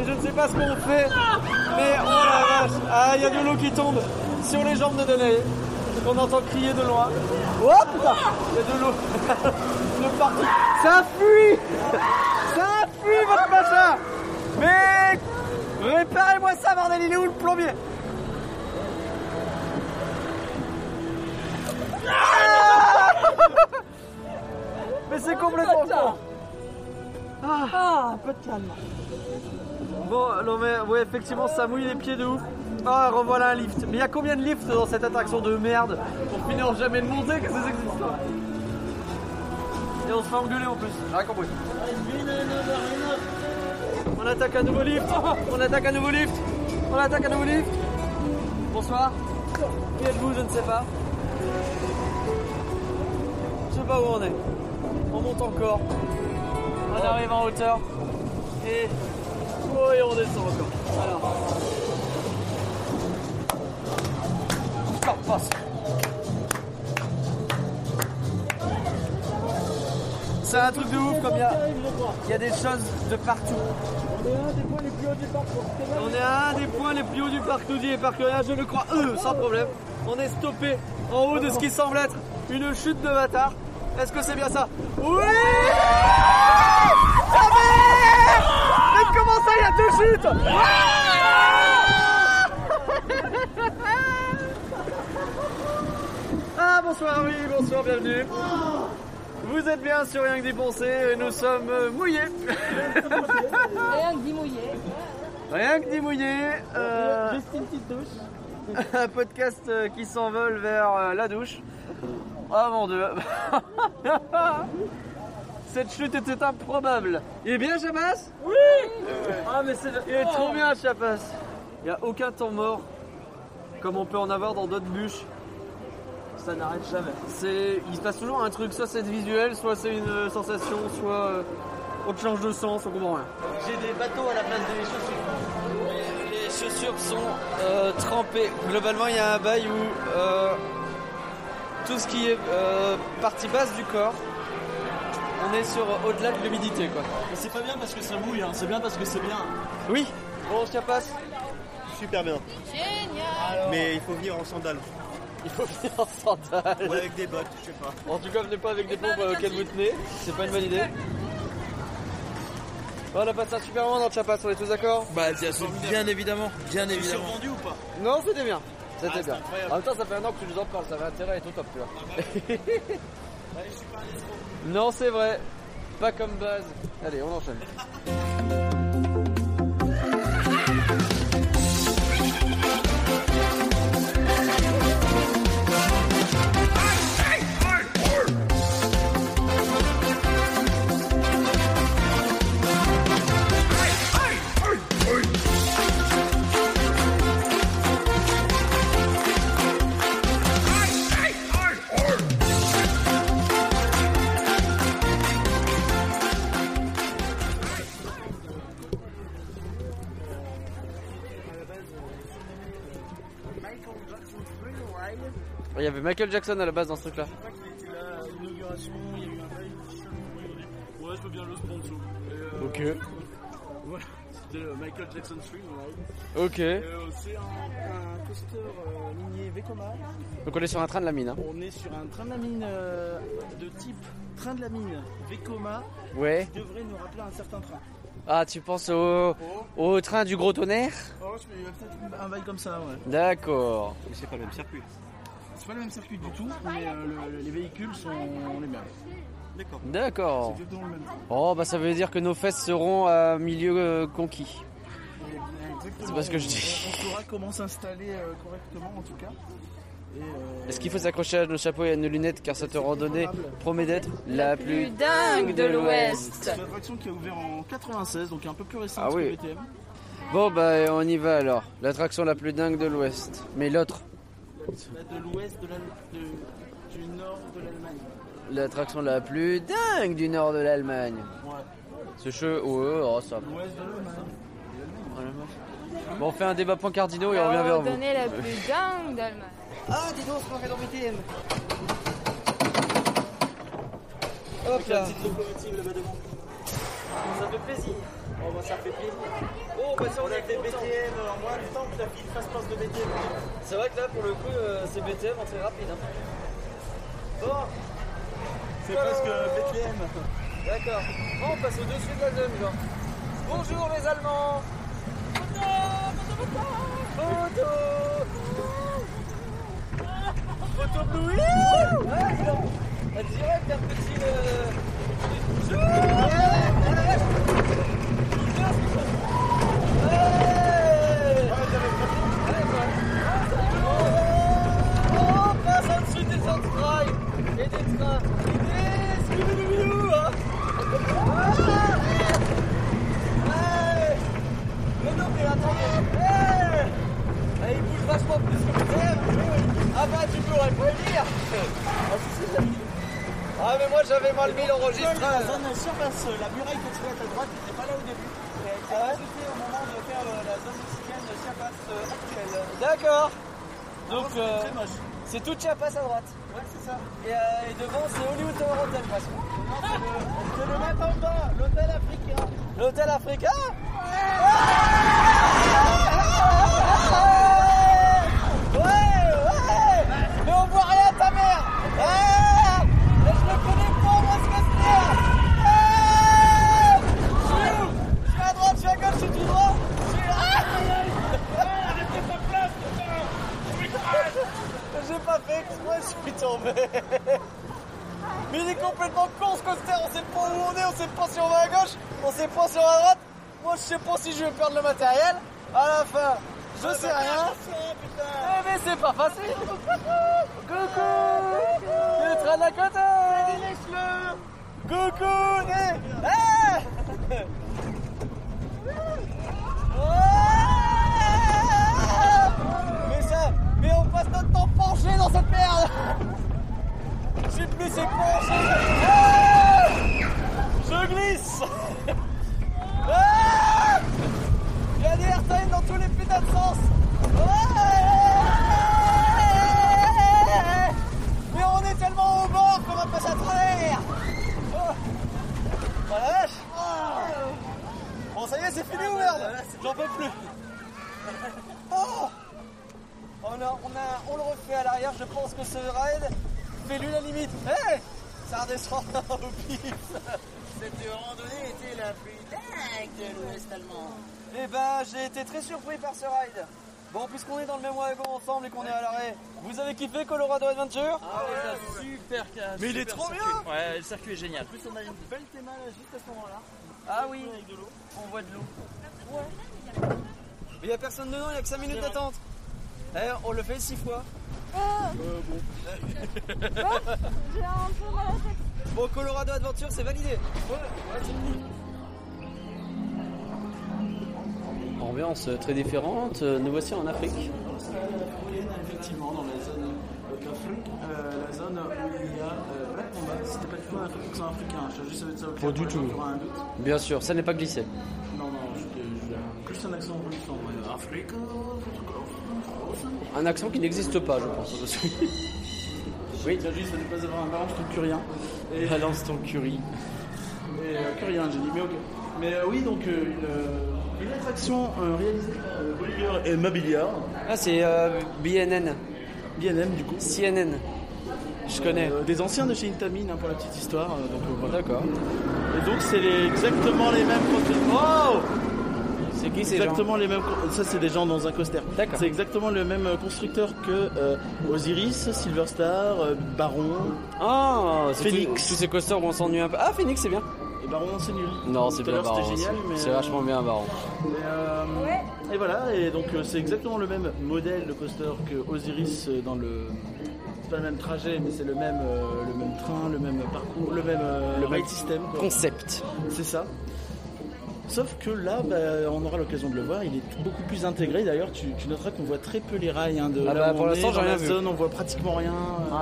Et je ne sais pas ce qu'on fait. Mais oh la vache. Ah il y a de l'eau qui tombe sur les jambes de Danae. Qu'on entend crier de loin. Oh putain Il y a de l'eau. Ça fuit. Ça fuit votre machin. Mais réparez-moi ça bordel, il est où le plombier? Ah Mais c'est complètement con. Ah, un peu de calme. Bon, non mais ouais, effectivement, ça mouille les pieds de ouf. Ah, revoilà un lift. Mais il y a combien de lifts dans cette attraction de merde pour finir jamais de monter Qu'est-ce que c'est que histoire Et on se fait engueuler en plus. J'ai rien compris. On attaque un nouveau lift. On attaque un nouveau lift. On attaque un nouveau lift. Bonsoir. Qui êtes-vous Je ne sais pas. Je sais pas où on est. On monte encore. On arrive en hauteur. Et. Oh, et on descend encore. Alors. C'est un truc de ouf comme il y a, des choses de partout. On est à un des points les plus hauts du parc. On est à un des points les plus hauts du parc, nous dit je le crois, eux, sans problème. On est stoppé en haut de ce qui semble être une chute de bâtard. Est-ce que c'est bien ça Oui Ah mais Mais comment ça, il y a deux chutes Ah bonsoir, oui, bonsoir, bienvenue. Vous êtes bien sur Rien que d'y penser et nous sommes euh, mouillés. Rien que dit mouillé. Rien que d'y mouillé. euh, un podcast euh, qui s'envole vers euh, la douche. Oh mon dieu. Cette chute était improbable. Il est bien Chapas? Oui Ah mais c'est Il est trop bien Chapas. Il n'y a aucun temps mort comme on peut en avoir dans d'autres bûches. Ça n'arrête jamais. C'est, il se passe toujours un truc, soit c'est visuel, soit c'est une euh, sensation, soit on te change de sens, on comprend rien. J'ai des bateaux à la place des chaussures. Les chaussures sont euh, trempées. Globalement, il y a un bail où euh, tout ce qui est euh, partie basse du corps, on est sur euh, au-delà de l'humidité quoi. Mais c'est pas bien parce que ça mouille, hein. c'est bien parce que c'est bien. Oui. Bon, ça passe. Super bien. Génial Mais il faut venir en sandales. Il faut venir en sandales. Ou avec des bottes, je sais pas. En tout cas, venez pas avec des pompes euh, auxquelles vous tenez, c'est pas une bonne idée. Bon, on a passé un super moment dans le Chapas, on est tous d'accord Bah, bien, bien évidemment, bien C'est évidemment. survendu ou pas Non, c'était bien. C'était Ah, bien. incroyable. En même temps, ça fait un an que tu nous en parles, ça avait intérêt et tout top, tu vois. Ouais, je suis pas un escroc. non, c'est vrai. Pas comme base. Allez, on enchaîne. Avait Michael Jackson à la base dans ce truc-là. Je crois qu'il était là à l'inauguration, il y a eu un bail aujourd'hui. Ouais, je veux bien le sponsor. Euh, Ok. Voilà, c'était le Michael Jackson Stream, ouais. Ok. Euh, c'est un, un coaster euh, minier Vekoma. Donc on est sur un train de la mine. Hein. On est sur un train de la mine euh, de type train de la mine Vekoma Ouais. qui devrait nous rappeler un certain train. Ah, tu penses au, au train du gros tonnerre? Oh, je peut-être un bail comme ça, ouais. D'accord. Mais c'est pas le même circuit. C'est pas le même circuit du tout, mais euh, le- les véhicules sont les mêmes. D'accord. D'accord. C'est exactement le même. Oh, bah ça veut dire que nos fesses seront à milieu euh, conquis. Exactement. C'est pas ce que je dis. On, saura comment s'installer euh, correctement en tout cas. Et, euh, Est-ce qu'il faut s'accrocher à nos chapeaux et à nos lunettes car cette randonnée promet d'être la plus dingue de l'Ouest. C'est une attraction qui a ouvert en 96, donc un peu plus récente Ah oui. que BTM. Bon, bah on y va alors. L'attraction la plus dingue de l'Ouest. Mais l'autre, La de l'ouest de la- de- du nord de l'Allemagne. l'attraction la plus dingue du nord de l'Allemagne. Ouais. Ce jeu, ouais, oh, ça. L'ouest de l'Allemagne. Bon, on fait un débat point cardinaux et on revient vers vous. Randonnée la plus dingue d'Allemagne. Ah, dis donc, on dans BTM. Hop là. Petite locomotive là-bas devant. Ça fait plaisir. Oh, bah, ça fait plaisir. Ça, on a fait BTM en moins de temps que la fille fasse place de BTM. C'est vrai que là, pour le coup, euh, c'est BTM en très rapide. hein. Bon, C'est presque BTM. D'accord. Bon, on passe au-dessus de la zone, genre. Bonjour les Allemands Photo Photo donc. On dirait qu'un petit... Euh passe en dessous des entrailles et des trains. Et Scooby-Doo, hein Ouais Mais non, mais attendez hey Ah, Il bouge vachement plus que le thème Ah bah tu pourrais pas le dire Ah si, c'est bien. Ah mais moi j'avais mal mis La l'enregistreur zone surface, la muraille que tu vois à ta droite n'était pas là au début. Elle rajoutée au moment de faire la zone mexicaine surface actuelle. D'accord Donc euh, c'est tout Chiapas à droite Ouais, c'est ça. et, euh, et devant c'est Hollywood Tower Hotel presque C'est le matin en bas, l'hôtel africain. L'hôtel africain ouais Mais on voit rien ta mère Ah Mais je le connais pas moi ce casteur Ah Je suis où Je suis à droite, je suis à gauche, je suis tout droit Je suis... Ah J'ai pas fait exprès, je suis tombé mais il est complètement con ce coaster, on sait pas où on est, on sait pas si on va à gauche, on sait pas si on va à droite. Moi je sais pas si je vais perdre le matériel. À la fin, je sais rien. Eh mais c'est pas facile. Coucou Le train d'à côté Coucou Eh Eh Ouais Mais ça, mais on passe notre temps penché dans cette merde je sais plus c'est quoi Ah Je glisse Ah Il y a des airtime dans tous les putains de sens Ouais Mais on est tellement au bord qu'on va passer à travers Oh Oh la vache Bon ça y est c'est fini ou merde J'en peux plus Oh on, a, on, a, on le refait à l'arrière, je pense que ce ride fait lui la limite. Hé Ça redescend au pif Cette randonnée était la plus dingue de l'Ouest allemand. Eh ben, j'ai été très surpris par ce ride. Bon, puisqu'on est dans le même wagon ensemble et qu'on est à l'arrêt, vous avez kiffé Ah ouais, super casse. Mais il est trop bien Ouais, le circuit est génial. En plus, on a une belle théma là, juste à ce moment-là. Ah oui, Avec de l'eau. on voit de l'eau. Mais il n'y a personne dedans, il n'y a que 5 minutes d'attente. Eh, on le fait 6 fois. Euh, bon. J'ai un peu mal à la tête. Bon, Colorado Adventure, c'est validé. Ambiance très différente, nous voici en Afrique. Effectivement, dans la zone euh, d'Afrique, euh, la zone où il y a euh. C'était pas du tout un accent africain, je juste de ça Pas du tout. Bien sûr, ça n'est pas glissé. Non, non, juste un accent russe en. Afrique. Un accent qui n'existe pas, je pense. Oui. As juste à ne pas avoir un balance ton curien. Et... Balance ton curry. Et euh, curien, j'ai dit, mais ok. Mais euh, oui, donc euh, une, euh, une attraction euh, réalisée par euh, Bolliger et Mobiliar. Ah, c'est euh, BNN. BNM du coup. CNN. Je connais. Euh, des anciens de chez Intamin hein, pour la petite histoire. euh, donc euh, voilà. D'accord. Et donc c'est les- exactement les mêmes constructeurs. Oh C'est qui ces gens Exactement les mêmes. co- Ça c'est des gens dans un coaster. D'accord. C'est exactement le même constructeur que euh, Osiris, Silver Star, euh, Baron Ah, c'est Phoenix. tous- Tous ces coasters où on s'ennuie un peu. Ah, Phoenix, c'est bien. Baron c'est nul. Non, c'est bien Baron. C'était génial, mais C'est euh, vachement bien Baron. Et, euh, et voilà, et donc euh, c'est exactement le même modèle de coaster que Osiris euh, dans le. C'est pas le même trajet, mais c'est le même, euh, le même train, le même parcours, le même, euh, Le ride même system. quoi. Concept. C'est ça. Sauf que là, bah, on aura l'occasion de le voir, il est beaucoup plus intégré. D'ailleurs, tu, tu noteras qu'on voit très peu les rails hein, de Ah là bah, où pour on l'instant, j'ai rien la vu. zone, on voit pratiquement rien. Et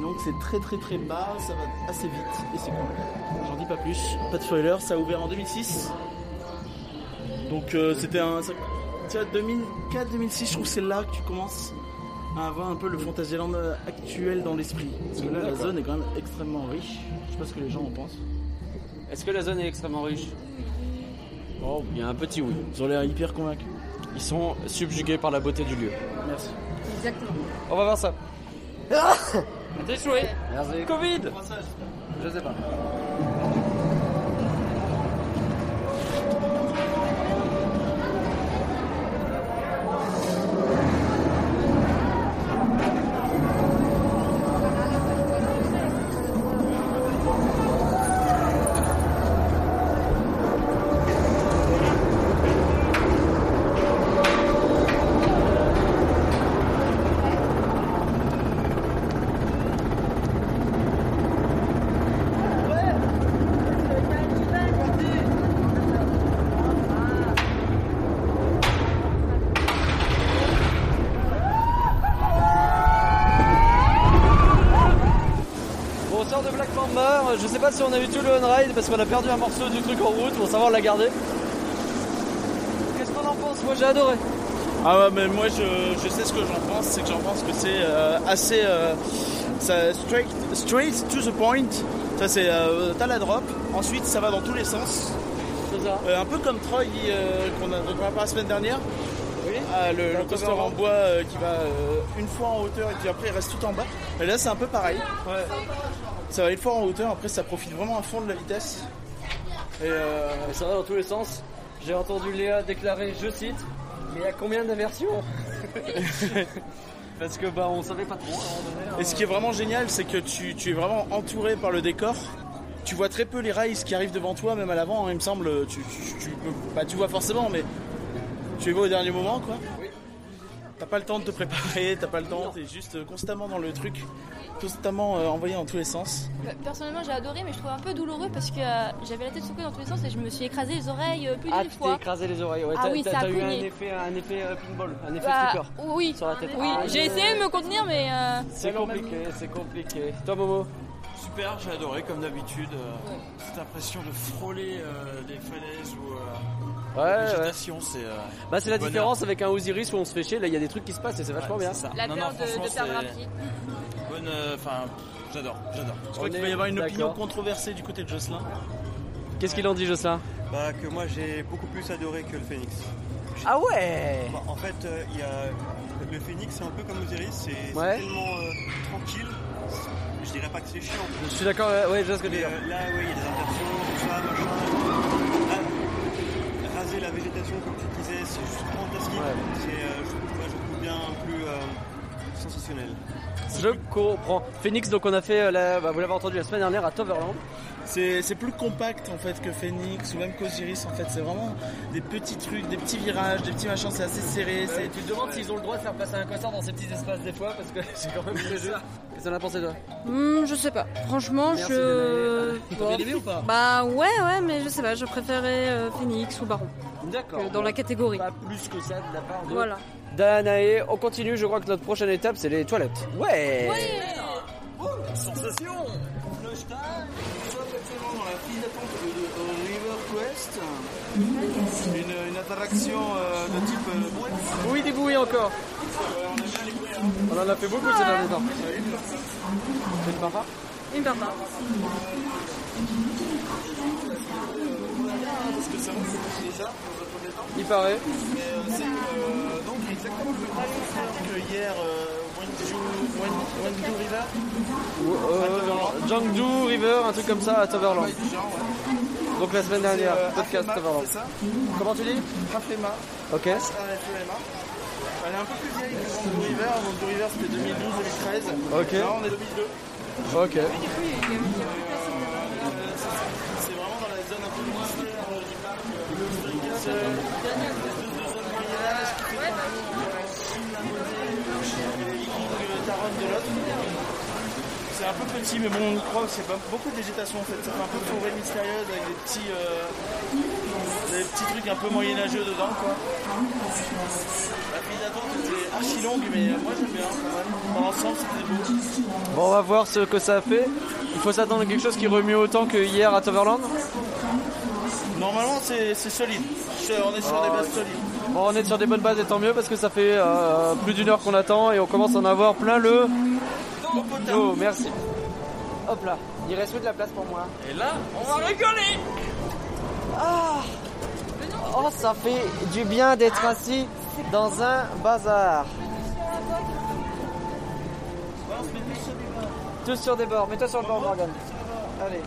donc c'est très très très bas, ça va assez vite et c'est cool. J'en dis pas plus, pas de spoiler, ça a ouvert en 2006. Donc euh, c'était un... ça- Tu vois, 2004-2006, je trouve que c'est là que tu commences à avoir un peu le Fantasyland euh, actuel dans l'esprit. Parce que là, la zone est quand même extrêmement riche. Je sais pas ce que les gens en pensent. Est-ce que la zone est extrêmement riche? Oh, il y a un petit oui. Ils ont l'air hyper convaincus. Ils sont subjugués par la beauté du lieu. Merci. Exactement. On va voir ça. T'es échoué. Merci. Covid Je sais pas. Pas si on a eu tout le on-ride parce qu'on a perdu un morceau du truc en route. Faut savoir la garder. Qu'est-ce qu'on en pense? Moi j'ai adoré. Ah ouais, mais moi je, je sais ce que j'en pense, c'est que j'en pense que c'est euh, assez euh, ça, straight, straight to the point. Ça c'est euh, t'as la drop, ensuite ça va dans tous les sens. C'est ça. Euh, un peu comme Troy qu'on a, parlé la semaine dernière. Oui. Ah, le, le coaster en bois qui va une fois en hauteur et puis après il reste tout en bas. Et là c'est un peu pareil. Ouais. Ça va une fois en hauteur, après ça profite vraiment à fond de la vitesse. Et euh, Et ça va dans tous les sens. J'ai entendu Léa déclarer, je cite, mais il y a combien de versions? Parce que bah on savait pas trop hein. Et ce qui est vraiment génial, c'est que tu, tu es vraiment entouré par le décor. Tu vois très peu les rails qui arrivent devant toi, même à l'avant, hein, il me semble. Tu, tu, tu peux- bah, tu vois forcément, mais tu les vois au dernier moment, quoi. T'as pas le temps de te préparer, t'as pas le temps, t'es juste constamment dans le truc, constamment euh, envoyé dans tous les sens. Personnellement, j'ai adoré, mais je trouve un peu douloureux parce que euh, j'avais la tête secouée dans tous les sens et je me suis écrasé les oreilles euh, plus Ah, d'une tu t'es fois. écrasé les oreilles. Ouais, Ah t'as oui, ça a eu un effet, un effet euh, pinball, un effet Bah, flipper oui, sur la tête. oui. Ah, J'ai essayé de me contenir, mais euh, C'est compliqué, c'est compliqué. Toi, Momo Super, j'ai adoré comme d'habitude. euh, Cette impression de frôler euh, les falaises ou euh, Ouais, la ouais. c'est. euh, Bah, c'est la bonheur. différence avec un Osiris où on se fait chier. Là, il y a des trucs qui se passent et c'est vachement Ouais, bien. ça. la Non, peur non, de, de perdre un pied. Bonne. euh, Enfin, j'adore, j'adore. Je crois qu'il va y avoir une opinion controversée du côté de Jocelyn. Qu'est-ce qu'il en dit, Jocelyn? Bah, que moi j'ai beaucoup plus adoré que le Phoenix. Ah ouais Bah, en fait, euh, il y a le Phoenix, c'est un peu comme Osiris, c'est Ouais. tellement euh, tranquille. Je dirais pas que c'est chiant. Je suis d'accord, ouais, ouais, je vois ce que tu veux dire. là, oui, il y a des inversions, tout ça, machin. La végétation, comme tu disais, c'est juste fantastique. Ouais. C'est, euh, je, trouve, moi, je trouve bien plus euh, sensationnel. Je comprends. Phoenix, donc on a fait, euh, la- bah, vous l'avez entendu la semaine dernière à Toverland. C'est plus compact en fait que Phoenix ou même qu'Osiris en fait. C'est vraiment des petits trucs, des petits virages, des petits machins, c'est assez serré. c'est- tu te demandes s'ils ont le droit de faire passer un coaster dans ces petits espaces des fois parce que c'est quand même le jeu. Qu'est-ce que t'en as pensé toi Hmm, je sais pas. Franchement, Merci, je. T'as bien aimé ou pas? Bah ouais, ouais, mais je sais pas. Je préférais euh, Phoenix ou Baron D'accord. dans la catégorie. Pas plus que ça de la part de Voilà. Danae. On continue, je crois que notre prochaine étape c'est les toilettes. Ouais Sensation Le Stein soit actuellement dans la file d'attente de, River Quest. Une, attraction euh, de type euh, bouette. Des bouilles encore euh, hein. on, en a fait beaucoup ces derniers temps. Une barba Une barba. Il paraît. Mais, donc exactement le même que hier. Wenzhou Wen- Wenzhou River? Euh, River, un truc comme ça à Toverland. Donc la semaine dernière, euh, podcast Toverland. Comment tu dis Rafema. Ok. Elle est un peu plus vieille que Wenzhou River. Wenzhou River c'était 2012-2013. Ok. Là on est 2002. Ok. Euh, C'est vraiment dans la zone un peu mystère euh, du parc. Les de l'autre. C'est un peu petit, mais bon, on y croit que c'est pas beaucoup de végétation en fait. Ça fait un peu forêt mystérieuse avec des petits, euh, des petits trucs un peu moyenâgeux dedans quoi. La file d'attente était archi longue, mais moi j'aime bien quand même. Dans l'ensemble, c'était beau. Bon, on va voir ce que ça a fait. Il faut s'attendre à quelque chose qui remue autant que hier à Toverland? Normalement, c'est solide. On est sur des bases solides. Bon, on est sur des bonnes bases et tant mieux parce que ça fait euh, plus d'une heure qu'on attend et on commence à en avoir plein le. Oh, merci. Hop là, il reste plus de la place pour moi. Et là, on va rigoler Ah Oh, ça fait du bien d'être assis dans un bazar. Tous sur des bords, mets-toi sur le bord, Morgan. Allez.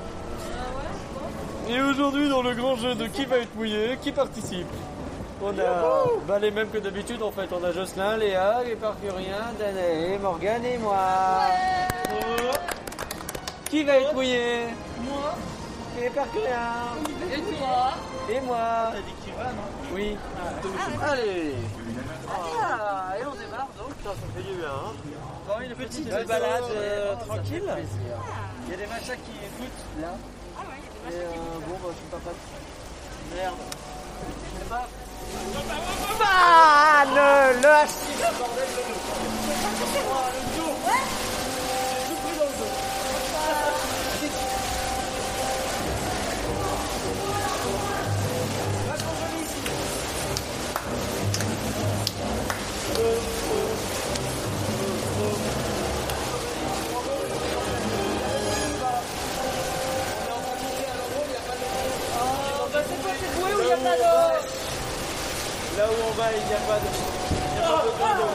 Et aujourd'hui, dans le grand jeu de qui va être mouillé, qui participe? On a bah, les mêmes que d'habitude en fait. On a Jocelyn, Léa, les parcuriens, Danae, Morgan et moi. Qui va être mouillé Moi. Les parcuriens. Et toi. Et moi. T'as dit qu'il va, non Oui. Allez. Ah, et on démarre donc. Ça fait du bien. Hein. Bon, une petite Ouais, balade euh, tranquille. Il y a des machins qui écoutent. Là. Et euh, bon, bah, je suis pas. Merde. Fan le Là où on va, il n'y a pas de. Il n'y a pas de point d'eau.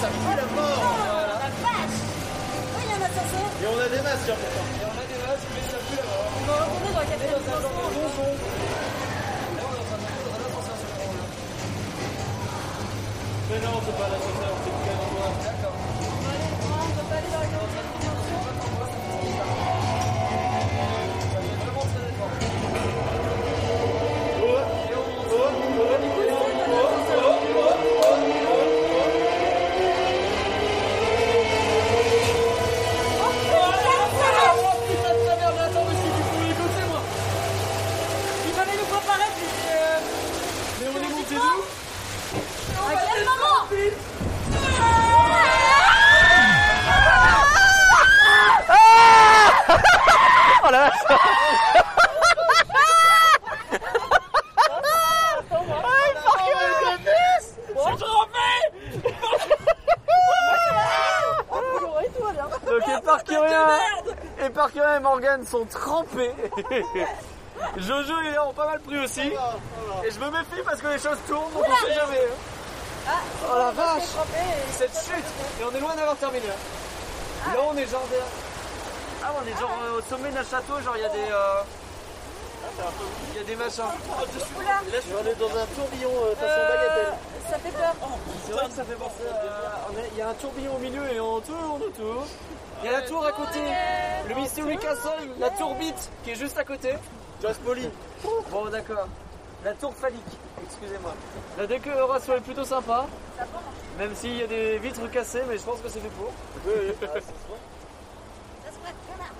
Ça pue la mort. La vache Oui, il y a un ascenseur. Et on a des masques hein, pourtant. Et on a des masques, mais ça pue la mort. On va retourner dans le café C'est un genre de. Là, on est en train de prendre un ascenseur sur le là. Mais non, c'est pas l'ascenseur, c'est le canon. D'accord. On peut pas aller dans le Donc les parkuriens et et Morgan sont trempés. Jojo et Léa ont pas mal pris aussi. Et je me méfie parce que les choses tournent, donc on sait jamais. hein. Oh la vache Cette chute Et on est loin d'avoir terminé. hein. Là on est genre des... Ah on est genre euh, au sommet d'un château, genre il y a des... euh, Il y a des machins. Et là je suis allé dans un tourbillon euh, façon bagatelle. Ça fait peur. C'est vrai que ça fait penser à... on est- Il y a un tourbillon au milieu et on tourne autour. Il y a la tour à côté. Le Mystery Castle, la tour Beat qui est juste à côté. Just Molly. Bon d'accord. La tour phallique, excusez-moi. La décoration est plutôt sympa. Même s'il y a des vitres cassées, mais je pense que c'est fait pour.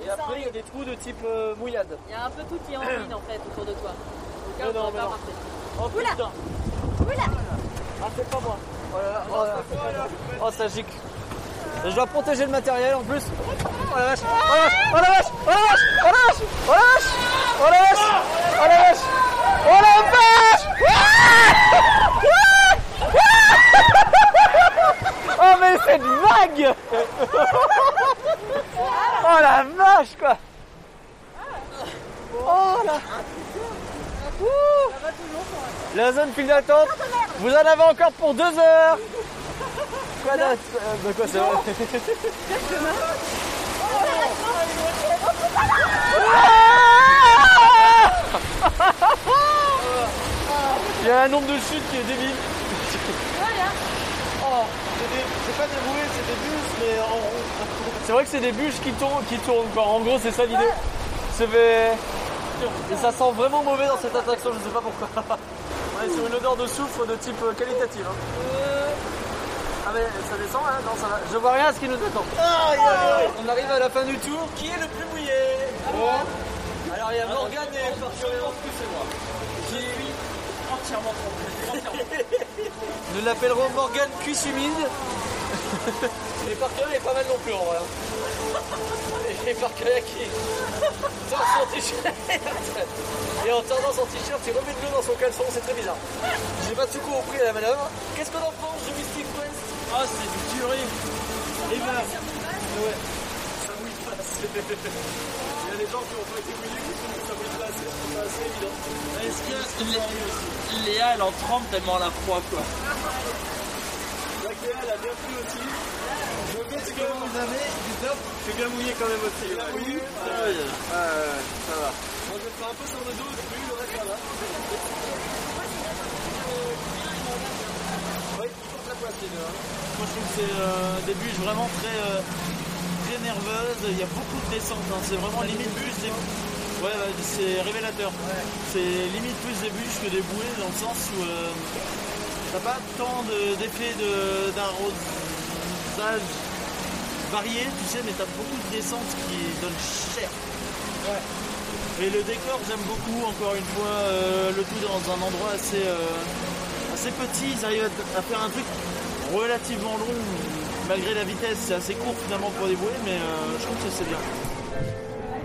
Et après il y a des trous de type euh, mouillade. Il y a un peu tout qui est en mine en fait autour de toi. Donc Mais là, non, mais pas non. marcher. Oh putain Ah c'est pas moi Oh là là, oh là là. Oh ça gicle je dois protéger le matériel en plus Oh la vache Oh la vache Oh la vache Oh la vache Oh la vache Oh la vache Oh la vache Oh la vache Oh la vache cette vague Oh la vache quoi Oh là Ouh. La zone file d'attente, vous en avez encore pour deux heures Quoi d'autre Euh, De quoi c'est vrai Il y a un nombre de chutes qui est débile. Oh, c'est pas des rouées, c'est des bus, mais en rond. C'est vrai que c'est des bûches qui tournent, qui tournent quoi. En gros, c'est ça l'idée. Et ça sent vraiment mauvais dans cette attraction, je sais pas pourquoi. On est sur une odeur de soufre de type euh, qualitative. hein. Ah mais ça descend hein Non ça va. Je vois rien à ce qui nous attend. On arrive à la fin du tour. Qui est le plus mouillé? Alors il y a Morgane et Parfurion. c'est moi. Qui entièrement trompé. Nous l'appellerons Morgane cuisse humide. Et Parfurion est pas mal non plus en vrai. hein. Et Parfurion qui tord son t-shirt. Et en tordant son t-shirt, il remet de l'eau dans son caleçon, c'est très bizarre. J'ai pas tout compris à la manœuvre. Qu'est-ce qu'on en pense du Mystic Quest? Ah, c'est du tuerie. Et ben, Ouais. Ça mouille pas. Il y a des gens qui ont pas été mouillés qui trouvent que ça mouille pas C'est est-ce que Léa, elle en trempe tellement elle a froid, quoi? La Cléa, elle a bien pris aussi. Je vais ce que vous avez du top. C'est bien mouillé quand même aussi. Bien mouillé ça va. Moi, je vais faire un peu sur le dos au début, le reste. Oui, la poitrine. Hein. Moi je trouve que c'est euh, des bûches vraiment très, euh, très nerveuses, il y a beaucoup de descentes, hein. c'est vraiment limite bûche. Ouais, c'est révélateur. C'est limite plus des bûches que des bouées dans le sens où euh, t'as pas tant de- d'effet de- d'arrosage varié, tu sais, mais t'as beaucoup de descentes qui donnent cher. Et le décor, j'aime beaucoup, encore une fois, euh, le tout dans un endroit assez, euh, assez petit. Ils arrivent à, à faire un truc relativement long, malgré la vitesse. C'est assez court finalement pour des bouées, mais euh, je trouve que c'est bien.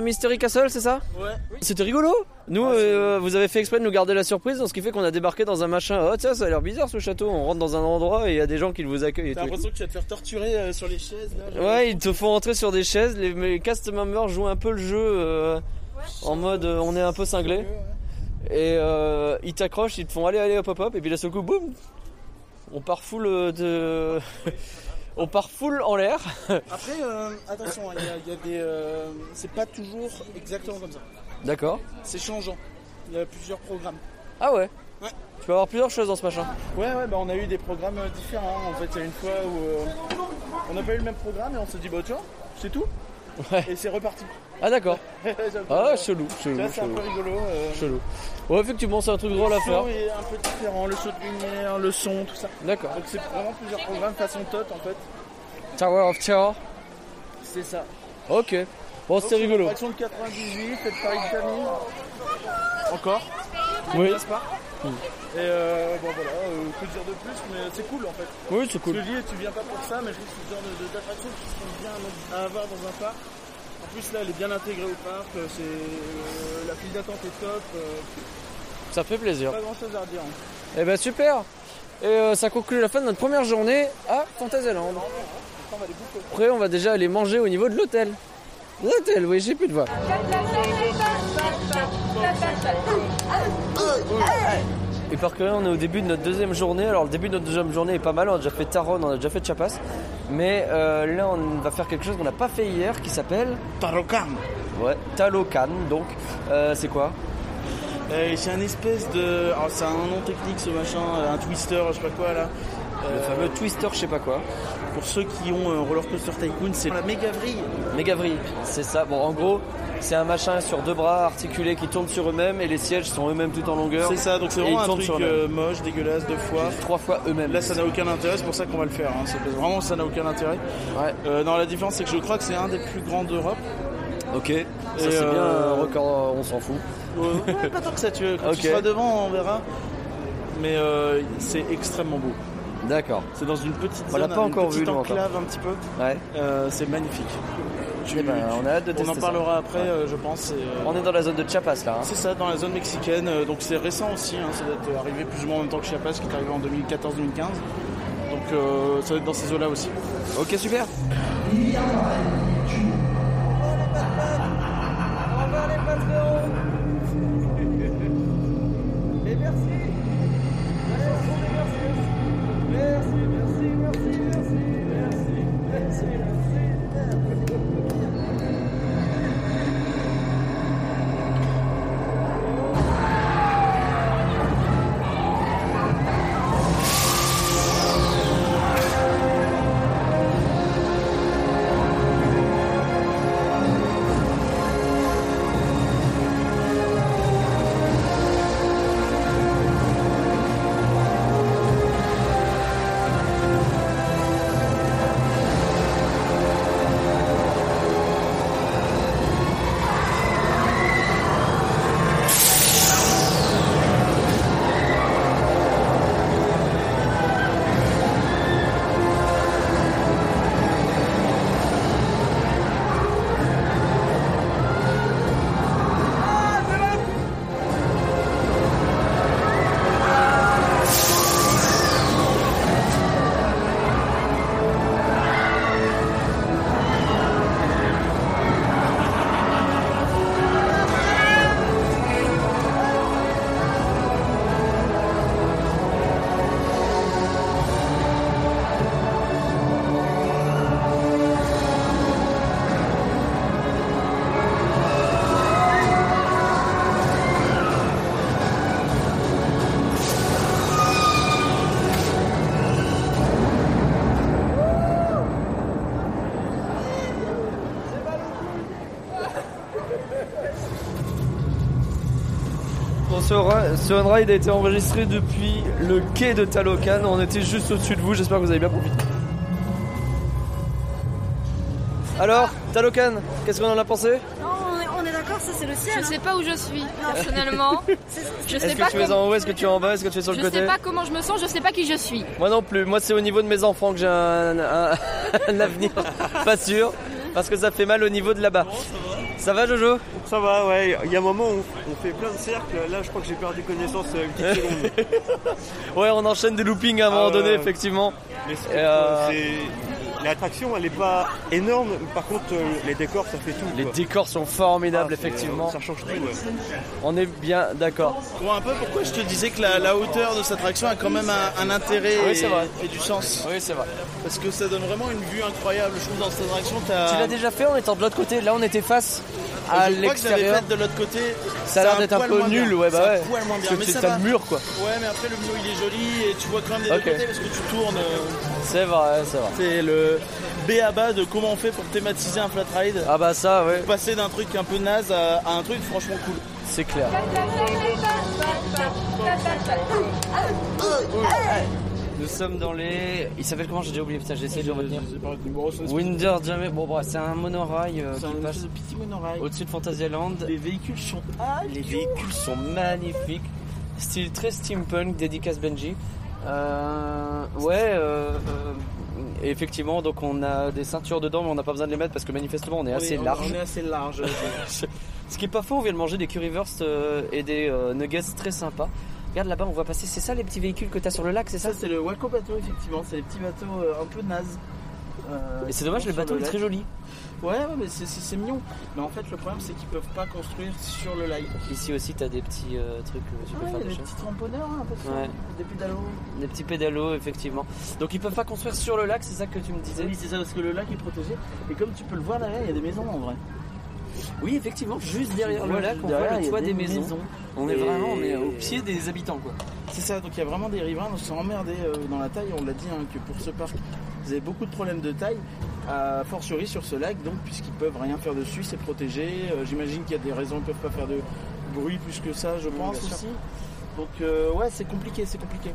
de Mystery Castle, c'est ça Ouais. C'était rigolo. Nous, euh, vous avez fait exprès de nous garder la surprise, ce qui fait qu'on a débarqué dans un machin. Oh tiens, ça a l'air bizarre ce château. On rentre dans un endroit et il y a des gens qui vous accueillent. T'as l'impression que tu vas te faire torturer euh, sur les chaises là. Ouais, ils te font rentrer sur des chaises. Les, les cast members jouent un peu le jeu euh, en mode euh, on est un peu cinglé. Et euh, ils t'accrochent, ils te font aller, aller, hop, hop, hop. Et puis là, ce coup, boum On part full euh, de. on part full en l'air. Après, euh, attention, il y a, il y a des. euh, c'est pas toujours exactement comme ça. D'accord. C'est changeant. Il y a plusieurs programmes. Ah ouais Ouais. Tu peux avoir plusieurs choses dans ce machin. Ouais, ouais, bah on a eu des programmes différents. En fait, il y a une fois où euh, on n'a pas eu le même programme et on s'est dit, bah tiens, c'est tout. Ouais. Et c'est reparti. Ah d'accord. Ah chelou, chelou, c'est un peu rigolo. euh, Chelou. Ouais, effectivement, c'est un truc drôle à Le faire. son est un peu différent, le saut de lumière, le son, tout ça. D'accord. Donc c'est vraiment plusieurs programmes façon tot en fait. Tower of Terror. C'est ça. Ok. Bon, c'est rigolo. attraction de 98, faites Paris de famille. Encore. Oui. Pas? Mm. Et euh, bon voilà, euh, que dire de plus, mais c'est cool en fait. Oui, c'est cool. Je dis, tu viens pas pour ça, mais je trouve que c'est le genre d'attractions qui sont bien à avoir dans un parc. En plus là, elle est bien intégrée au parc, euh, c'est euh, la file d'attente est top, euh, Ça fait plaisir. pas grand chose à redire. Eh ben super. Et euh, ça conclut la fin de notre première journée à Fantasyland. Bouffer. Après, on va déjà aller manger au niveau de l'hôtel. L'hôtel, oui, j'ai plus de voix. Et par curieux, on est au début de notre deuxième journée. Alors, le début de notre deuxième journée est pas mal. On a déjà fait Taron, on a déjà fait Chiapas. Mais euh, là, on va faire quelque chose qu'on n'a pas fait hier qui s'appelle. Talocan. Ouais, Talocan. Donc, euh, c'est quoi Euh, c'est un espèce de. alors, c'est un nom technique ce machin, un twister, je sais pas quoi là. Le fameux Twister, je sais pas quoi. Pour ceux qui ont un Roller Coaster Tycoon, c'est la méga vrille. Méga vrille, c'est ça. Bon, en gros, c'est un machin sur deux bras articulés qui tournent sur eux-mêmes et les sièges sont eux-mêmes tout en longueur. C'est ça, donc c'est vraiment un truc euh, moche, dégueulasse, deux fois. Trois fois eux-mêmes. Là, ça n'a aucun intérêt, c'est pour ça qu'on va le faire. hein. Vraiment, ça n'a aucun intérêt. Ouais. Euh, non, la différence, c'est que je crois que c'est un des plus grands d'Europe. Ok. Ça, c'est bien euh, un record, on s'en fout. Euh, ouais, pas tant que ça, tu, quand Ok. tu seras devant, on verra. Mais euh, c'est extrêmement beau. D'accord. C'est dans une petite On l'a zone, pas une encore petite vu, nous, encore. enclave un petit peu. Ouais. Euh, c'est magnifique. Tu- Eh ben, on a hâte de on en ça. parlera après, Ouais. euh, je pense. et, euh, On est dans la zone de Chiapas là. hein. C'est ça, dans la zone mexicaine. euh, donc c'est récent aussi. hein, ça doit être arrivé plus ou moins en même temps que Chiapas, qui est arrivé en 2014-2015. Donc euh, ça doit être dans ces eaux-là aussi. Ok, super. ce, ce on-ride a été enregistré depuis le quai de Talocan. On était juste au-dessus de vous. J'espère que vous avez bien profité. Alors, Talocan, qu'est-ce qu'on en a pensé? Non, on est, on est d'accord, ça c'est le ciel. Je sais pas où je suis, personnellement. Je sais Est-ce pas que tu es en haut? Est-ce que tu es en bas? Est-ce que tu es sur le Je côté? sais pas comment je me sens, je sais pas qui je suis. Moi non plus. Moi, c'est au niveau de mes enfants que j'ai un, un- un avenir pas sûr. Parce que ça fait mal au niveau de là-bas. Ça va, Jojo? Ça va, ouais. Il y a un moment où on fait plein de cercles. Là, je crois que j'ai perdu connaissance euh, une petite seconde. Ouais, on enchaîne des loopings à un moment Ah, donné, ouais. effectivement. Mais c'est- euh, c'est- L'attraction, elle est pas énorme. Par contre, euh, les décors, ça fait tout. Les quoi. décors sont formidables, Ah, effectivement. Ça change tout, ouais. On est bien d'accord. Tu vois un peu pourquoi je te disais que la, la hauteur de cette attraction a quand même un, un intérêt Oui, et, c'est vrai. et du sens? Oui, c'est vrai. Parce que ça donne vraiment une vue incroyable. Je trouve dans cette attraction. Tu l'as déjà fait en étant de l'autre côté. Là, on était face à l'extérieur. de l'autre côté. Ça a l'air d'être un peu nul, bien. ouais, bah C'est un ouais. va. le mur, quoi. Ouais, mais après le mur il est joli et tu vois quand même des Ok. deux côtés parce que tu tournes. euh, C'est vrai, c'est vrai. C'est le B à bas de comment on fait pour thématiser un flat ride. Ah bah ça, ouais, Passer d'un truc un peu naze à, à un truc franchement cool. c'est clair. Nous sommes dans les. Il s'appelle comment J'ai déjà oublié. Putain, j'ai essayé de le retenir. Winder Jammer. Bon, bref, c'est un monorail euh, C'est qui un passe petit monorail. au-dessus de Fantasyland. Les véhicules sont Les véhicules sont magnifiques. Style très steampunk, dédicace Benji. Euh, ouais, euh, euh, effectivement, donc on a des ceintures dedans, mais on n'a pas besoin de les mettre parce que manifestement on est assez large. On est assez large. Ce qui est pas faux, on vient de manger des currywurst euh, et des euh, nuggets très sympas. Regarde là-bas, on voit passer, c'est ça les petits véhicules que t'as sur le lac, c'est ça ça c'est le Waco bateau effectivement. C'est les petits bateaux euh, un peu nazes. euh, Et c'est dommage, le bateau est très joli. Ouais, ouais, mais c'est- mignon. Mais en fait, le problème, c'est qu'ils peuvent pas construire sur le lac. Ici aussi, t'as des petits euh, trucs tu peux Ouais, faire des des petits tramponneurs, un peu. Ouais. Des pédalos. Des petits pédalos, effectivement. Donc ils peuvent pas construire sur le lac, c'est ça que tu me disais Oui, c'est ça, parce que le lac est protégé. Et comme tu peux le voir derrière, il y a des maisons en vrai. Oui, effectivement, juste derrière le lac, on voit le toit des maisons. On est vraiment on est au pied des habitants, quoi. C'est ça, donc il y a vraiment des riverains qui sont emmerdés euh, dans la taille. On l'a dit hein, que pour ce parc, vous avez beaucoup de problèmes de taille, a fortiori sur ce lac, donc puisqu'ils peuvent rien faire dessus, c'est protégé. Euh, J'imagine qu'il y a des raisons, ils peuvent pas faire de bruit plus que ça, je pense aussi. Donc euh, ouais, c'est compliqué, c'est compliqué.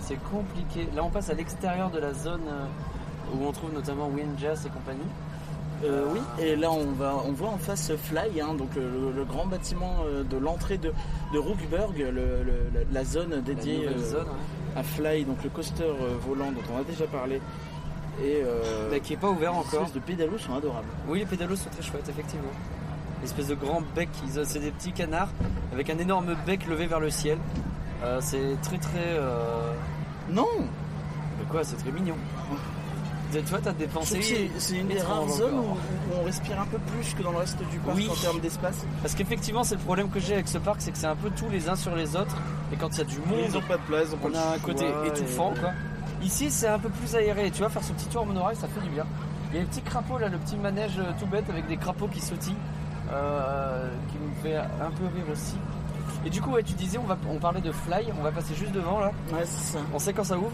C'est compliqué. Là, on passe à l'extérieur de la zone euh, où on trouve notamment Windjazz et compagnie. Euh, oui, et là on, va, on voit en face Fly, hein, donc le, grand bâtiment euh, de l'entrée de, de Rookburg, le- le- la, zone dédiée euh, ouais. à Fly, donc le coaster volant dont on a déjà parlé. Et euh, Bah, qui est pas ouvert les encore. espèces de pédalos sont adorables. Oui, les pédalos sont très chouettes, effectivement. L'espèce de grand bec, c'est des petits canards avec un énorme bec levé vers le ciel. C'est très très. Non Mais quoi, c'est très mignon. Tu vois, t'as que C'est une des rares zones où, on respire un peu plus que dans le reste du parc Oui. en termes d'espace. Parce qu'effectivement, c'est le problème que j'ai avec ce parc, c'est que c'est un peu tous les uns sur les autres. Et quand il y a du monde, Ils ont pas de place, on le a un côté et- étouffant, quoi. Ici, c'est un peu plus aéré. Tu vois, faire ce petit tour en monorail, ça fait du bien. Il y a les petits crapauds là, le petit manège euh, tout bête avec des crapauds qui sautillent, euh, qui me fait un peu rire aussi. Et du coup, ouais, tu disais, on, va, on parlait de Fly, on va passer juste devant là. Ouais, c'est ça. On sait quand ça ouvre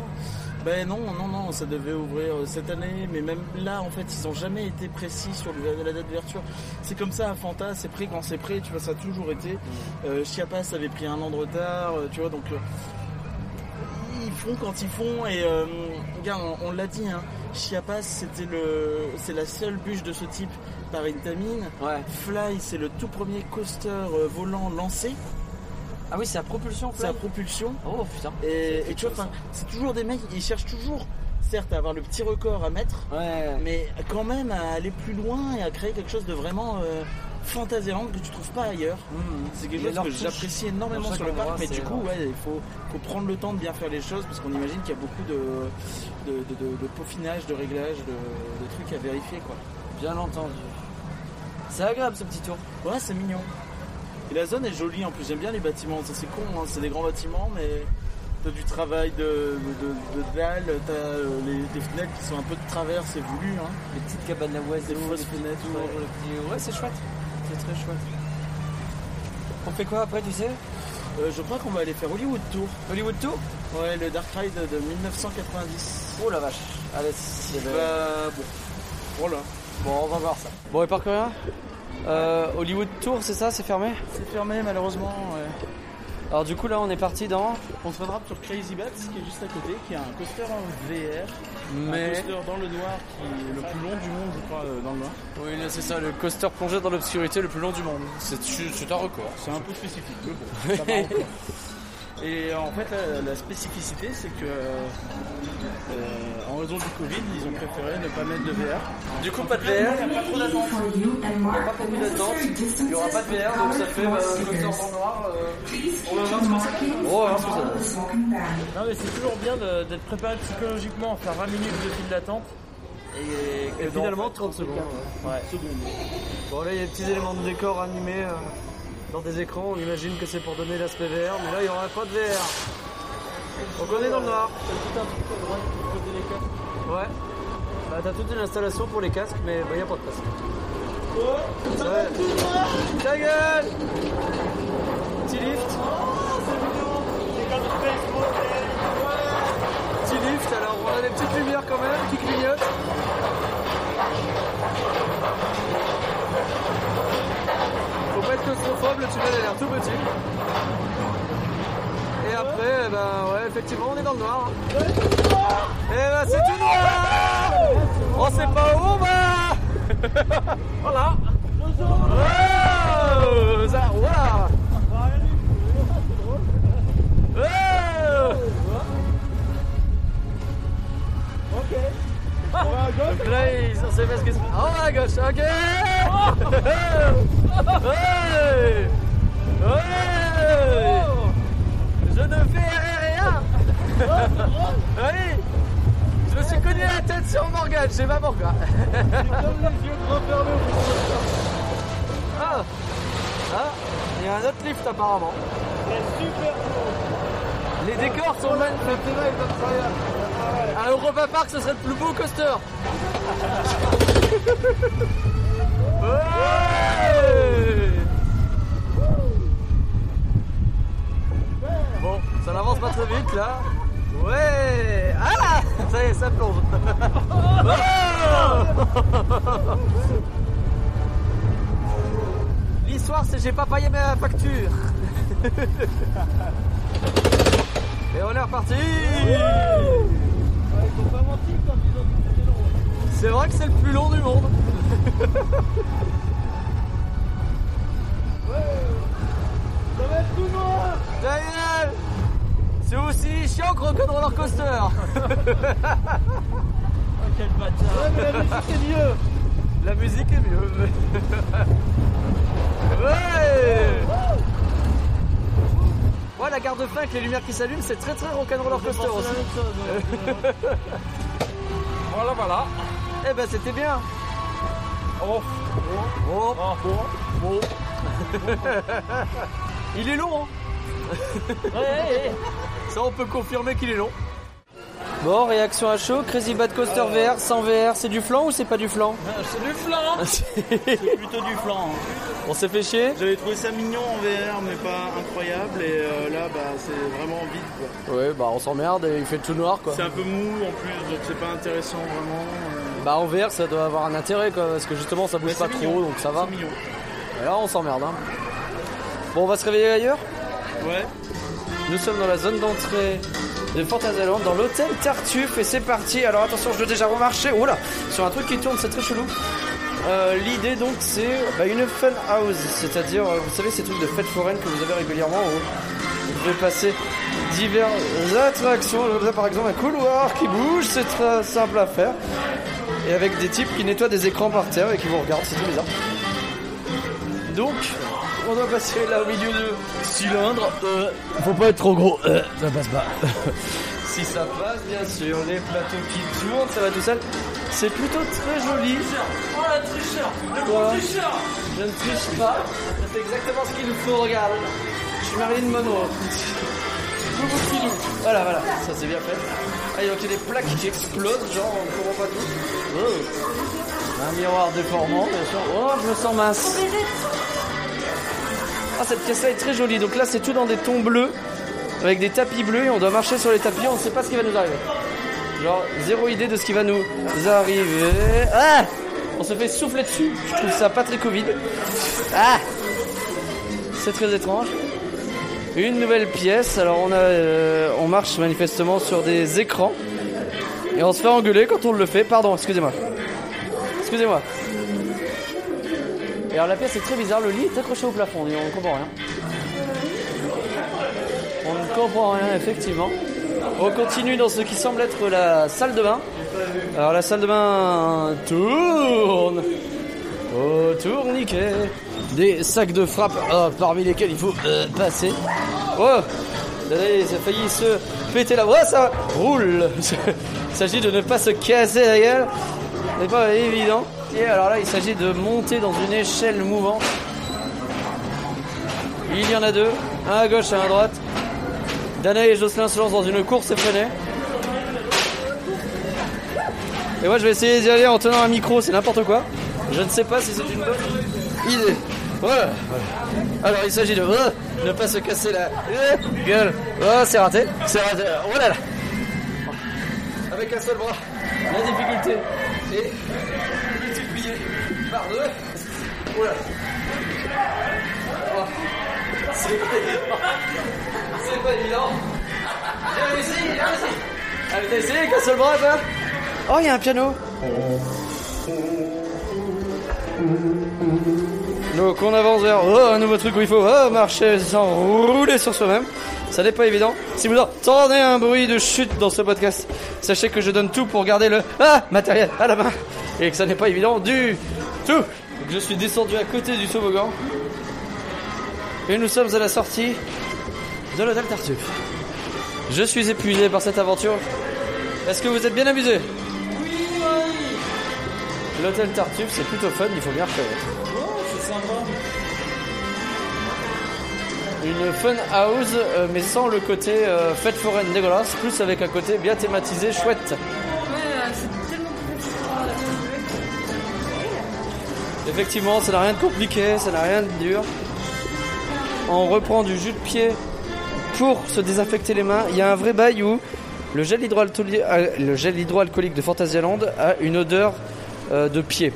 Ben non, non, non, ça devait ouvrir euh, cette année, mais même là, en fait, ils ont jamais été précis sur le- la date d'ouverture. C'est comme ça à Fanta, c'est prêt quand c'est prêt, tu vois, ça a toujours été. Euh, Chiapas avait pris un an de retard, euh, tu vois, donc ils font quand ils font, et euh, regarde, on, on l'a dit, hein, Chiapas, c'était le, c'est la seule bûche de ce type par Intamin. Ouais. Fly, c'est le tout premier coaster volant lancé. Ah oui, c'est à propulsion, C'est à propulsion. Oh putain. Et, et tu vois, c'est toujours des mecs, ils cherchent toujours, certes, à avoir le petit record à mettre, Ouais. mais quand même à aller plus loin et à créer quelque chose de vraiment euh, fantaisirant que tu trouves pas ailleurs. Mmh. C'est quelque chose que j'apprécie énormément sur le parc, mais du coup, ouais, il faut, faut prendre le temps de bien faire les choses parce qu'on imagine qu'il y a beaucoup de, de, de- de- de peaufinage, de réglage, de, de trucs à vérifier, quoi. Bien entendu. C'est agréable ce petit tour. Ouais, c'est mignon. Et la zone est jolie en plus, j'aime bien les bâtiments. Ça, c'est con, hein, c'est des grands bâtiments, mais t'as du travail de, de, de, de dalles, t'as euh, les, des fenêtres qui sont un peu de travers, c'est voulu. Hein. Les petites cabanes à oiseaux, Des fausses les fenêtres, tours, ouais. le petit- Ouais, c'est chouette. C'est très chouette. On fait quoi après, tu sais? Euh, je crois qu'on va aller faire Hollywood Tour. Hollywood Tour? Ouais, le Dark Ride de 1990. Oh la vache. Allez, c'est Bah, bon. Voilà. Bon, on va voir ça. Bon, et par rien euh, Hollywood Tour, c'est ça C'est fermé? C'est fermé malheureusement. ouais. Alors du coup, là, on est parti dans... On se rattrape sur Crazy Bats qui est juste à côté, qui est un coaster en VR. Mais... Un coaster dans le noir qui est le plus long du monde, je crois, euh, dans le noir. Oui, là, c'est ça, le coaster plongé dans l'obscurité le plus long du monde. C'est un record. C'est un peu spécifique, mais bon. Et en fait, la, la spécificité, c'est que, euh, en raison du Covid, ils ont préféré ne pas mettre de VR. Du coup, pas de VR, il n'y a pas trop d'attente. Il n'y a pas beaucoup d'attente. Il n'y aura pas de VR, donc ça fait dans le noir. euh, on va voir ce que. On ça. Non mais c'est toujours bien d'être préparé psychologiquement à faire 20 minutes de file d'attente. Et, Et finalement, 30 secondes. Ouais. Bon, là, il y a des petits éléments de décor animés euh, dans des écrans. On imagine que c'est pour donner l'aspect VR, mais là, il n'y aura pas de VR. On est dans le noir. Ouais. Bah, t'as toute une installation pour les casques, mais il n'y a pas de place. Ouais. Ta gueule Petit lift. Petit lift, alors on a des petites lumières quand même qui clignotent. Claustrophobe, le tunnel a l'air tout petit. Et après, eh ben ouais, effectivement, on est dans le noir. Et ben c'est tout noir. On sait pas où on va Voilà. Oh, ça, voilà. Oh. Donc là, ils on sait pas ce que c'est. On va à gauche, ok Je ne fais rien Oui Je me suis cogné la tête sur Morgan être chez maman quoi. ah. Ah, il y a un autre lift apparemment. Les décors sont magnifiques. À Europa Park, ce serait le plus beau coaster. Ouais Bon, ça n'avance pas très vite là. Ouais Ah Ça y est, ça plonge. Oh L'histoire c'est j'ai pas payé ma facture. Et on est reparti C'est vrai que c'est le plus long du monde. Ça va être tout noir Daniel C'est aussi chiant que Rock'n'Roller Coaster Oh quel bâtard Ouais mais la musique est mieux La musique est mieux. ouais Ouais, la garde de fin avec les lumières qui s'allument, c'est très très Rock'n'Roller Coaster aussi. voilà, voilà. Eh ben, c'était bien. Oh, oh, oh, oh. Il est long, hein Ça, on peut confirmer qu'il est long. Bon, réaction à chaud, Crazy Bad Coaster VR, sans VR, c'est du flan ou c'est pas du flan C'est du flan C'est plutôt du flan. hein. On s'est fait chier J'avais trouvé ça mignon en VR, mais pas incroyable. Et euh, là, bah, c'est vraiment vide. quoi. Ouais, bah on s'emmerde et il fait tout noir quoi. C'est un peu mou en plus, donc c'est pas intéressant vraiment. Bah en VR ça doit avoir un intérêt quoi, parce que justement ça bouge Ouais, pas trop mignon. donc ça va. Et là on s'emmerde hein. Bon on va se réveiller ailleurs Ouais. Nous sommes dans la zone d'entrée de Fantasyland, dans l'hôtel Tartuffe et c'est parti. Alors attention je dois déjà remarcher, oh là, sur un truc qui tourne c'est très chelou. Euh, L'idée donc c'est bah, une fun house, c'est-à-dire euh, vous savez ces trucs de fête foraine que vous avez régulièrement où vous pouvez passer diverses attractions. Là, par exemple un couloir qui bouge, c'est très simple à faire. Et avec des types qui nettoient des écrans par terre et qui vous regardent, c'est tout bizarre. Donc, on doit passer là au milieu de cylindres. Euh, faut pas être trop gros, euh, ça passe pas. si ça passe, bien sûr, les plateaux qui tournent, ça va tout seul. C'est plutôt très joli. Oh la tricheur Le Quoi gros tricheur Je ne triche pas. C'est exactement ce qu'il faut, regarde. Je suis Marilyn Monroe. Voilà, voilà, ça c'est bien fait. Ah, il y a des plaques qui explosent, genre on ne comprend pas tout. Oh. Un miroir déformant, bien sûr. Oh, je me sens mince. Ah, cette pièce-là est très jolie. Donc là, c'est tout dans des tons bleus, avec des tapis bleus, et on doit marcher sur les tapis. On ne sait pas ce qui va nous arriver. Genre, zéro idée de ce qui va nous arriver. Ah On se fait souffler dessus. Je trouve ça pas très Covid. Ah C'est très étrange. Une nouvelle pièce. Alors, on, a, euh, on marche manifestement sur des écrans. Et on se fait engueuler quand on le fait. Pardon, excusez-moi. Excusez-moi. Et alors la pièce est très bizarre, le lit est accroché au plafond, on ne comprend rien. On ne comprend rien effectivement. On continue dans ce qui semble être la salle de bain. Alors la salle de bain tourne au tourniquet. Des sacs de frappe euh, parmi lesquels il faut euh, passer. Oh Allez, ça a failli se péter la voix, ça roule. Il s'agit de ne pas se casser la gueule. Ce n'est pas évident. Et alors là, il s'agit de monter dans une échelle mouvante. Il y en a deux, un à gauche et un à droite. Dana et Jocelyn se lancent dans une course effrénée. Et moi, je vais essayer d'y aller en tenant un micro, c'est n'importe quoi. Je ne sais pas si c'est une bonne Voilà. Alors, il s'agit de euh, ne pas se casser la euh, gueule. Oh, c'est raté. C'est raté. Oh là là. Avec un seul bras. La difficulté. Et multiplié par deux. Oula. Oh. C'est pas évident. J'ai réussi, j'ai réussi. Ah, mais t'as essayé avec un seul bras, toi? Oh, il y a un piano. Donc on avance vers oh, un nouveau truc où il faut oh, marcher sans rouler sur soi-même. Ça n'est pas évident. Si vous entendez un bruit de chute dans ce podcast, sachez que je donne tout pour garder le ah, matériel à la main et que ça n'est pas évident du tout. Donc je suis descendu à côté du toboggan et nous sommes à la sortie de l'hôtel Tartuffe. Je suis épuisé par cette aventure. Est-ce que vous êtes bien amusé? L'hôtel Tartuffe, c'est plutôt fun, il faut bien reconnaître. Une fun house, euh, mais sans le côté euh, fête foraine dégueulasse, plus avec un côté bien thématisé, chouette. Ouais, euh, c'est tellement Effectivement, ça n'a rien de compliqué, ça n'a rien de dur. On reprend du jus de pied pour se désinfecter les mains. Il y a un vrai bail où le gel, hydroalcooli- euh, le gel hydroalcoolique de Fantasyland a une odeur de pied.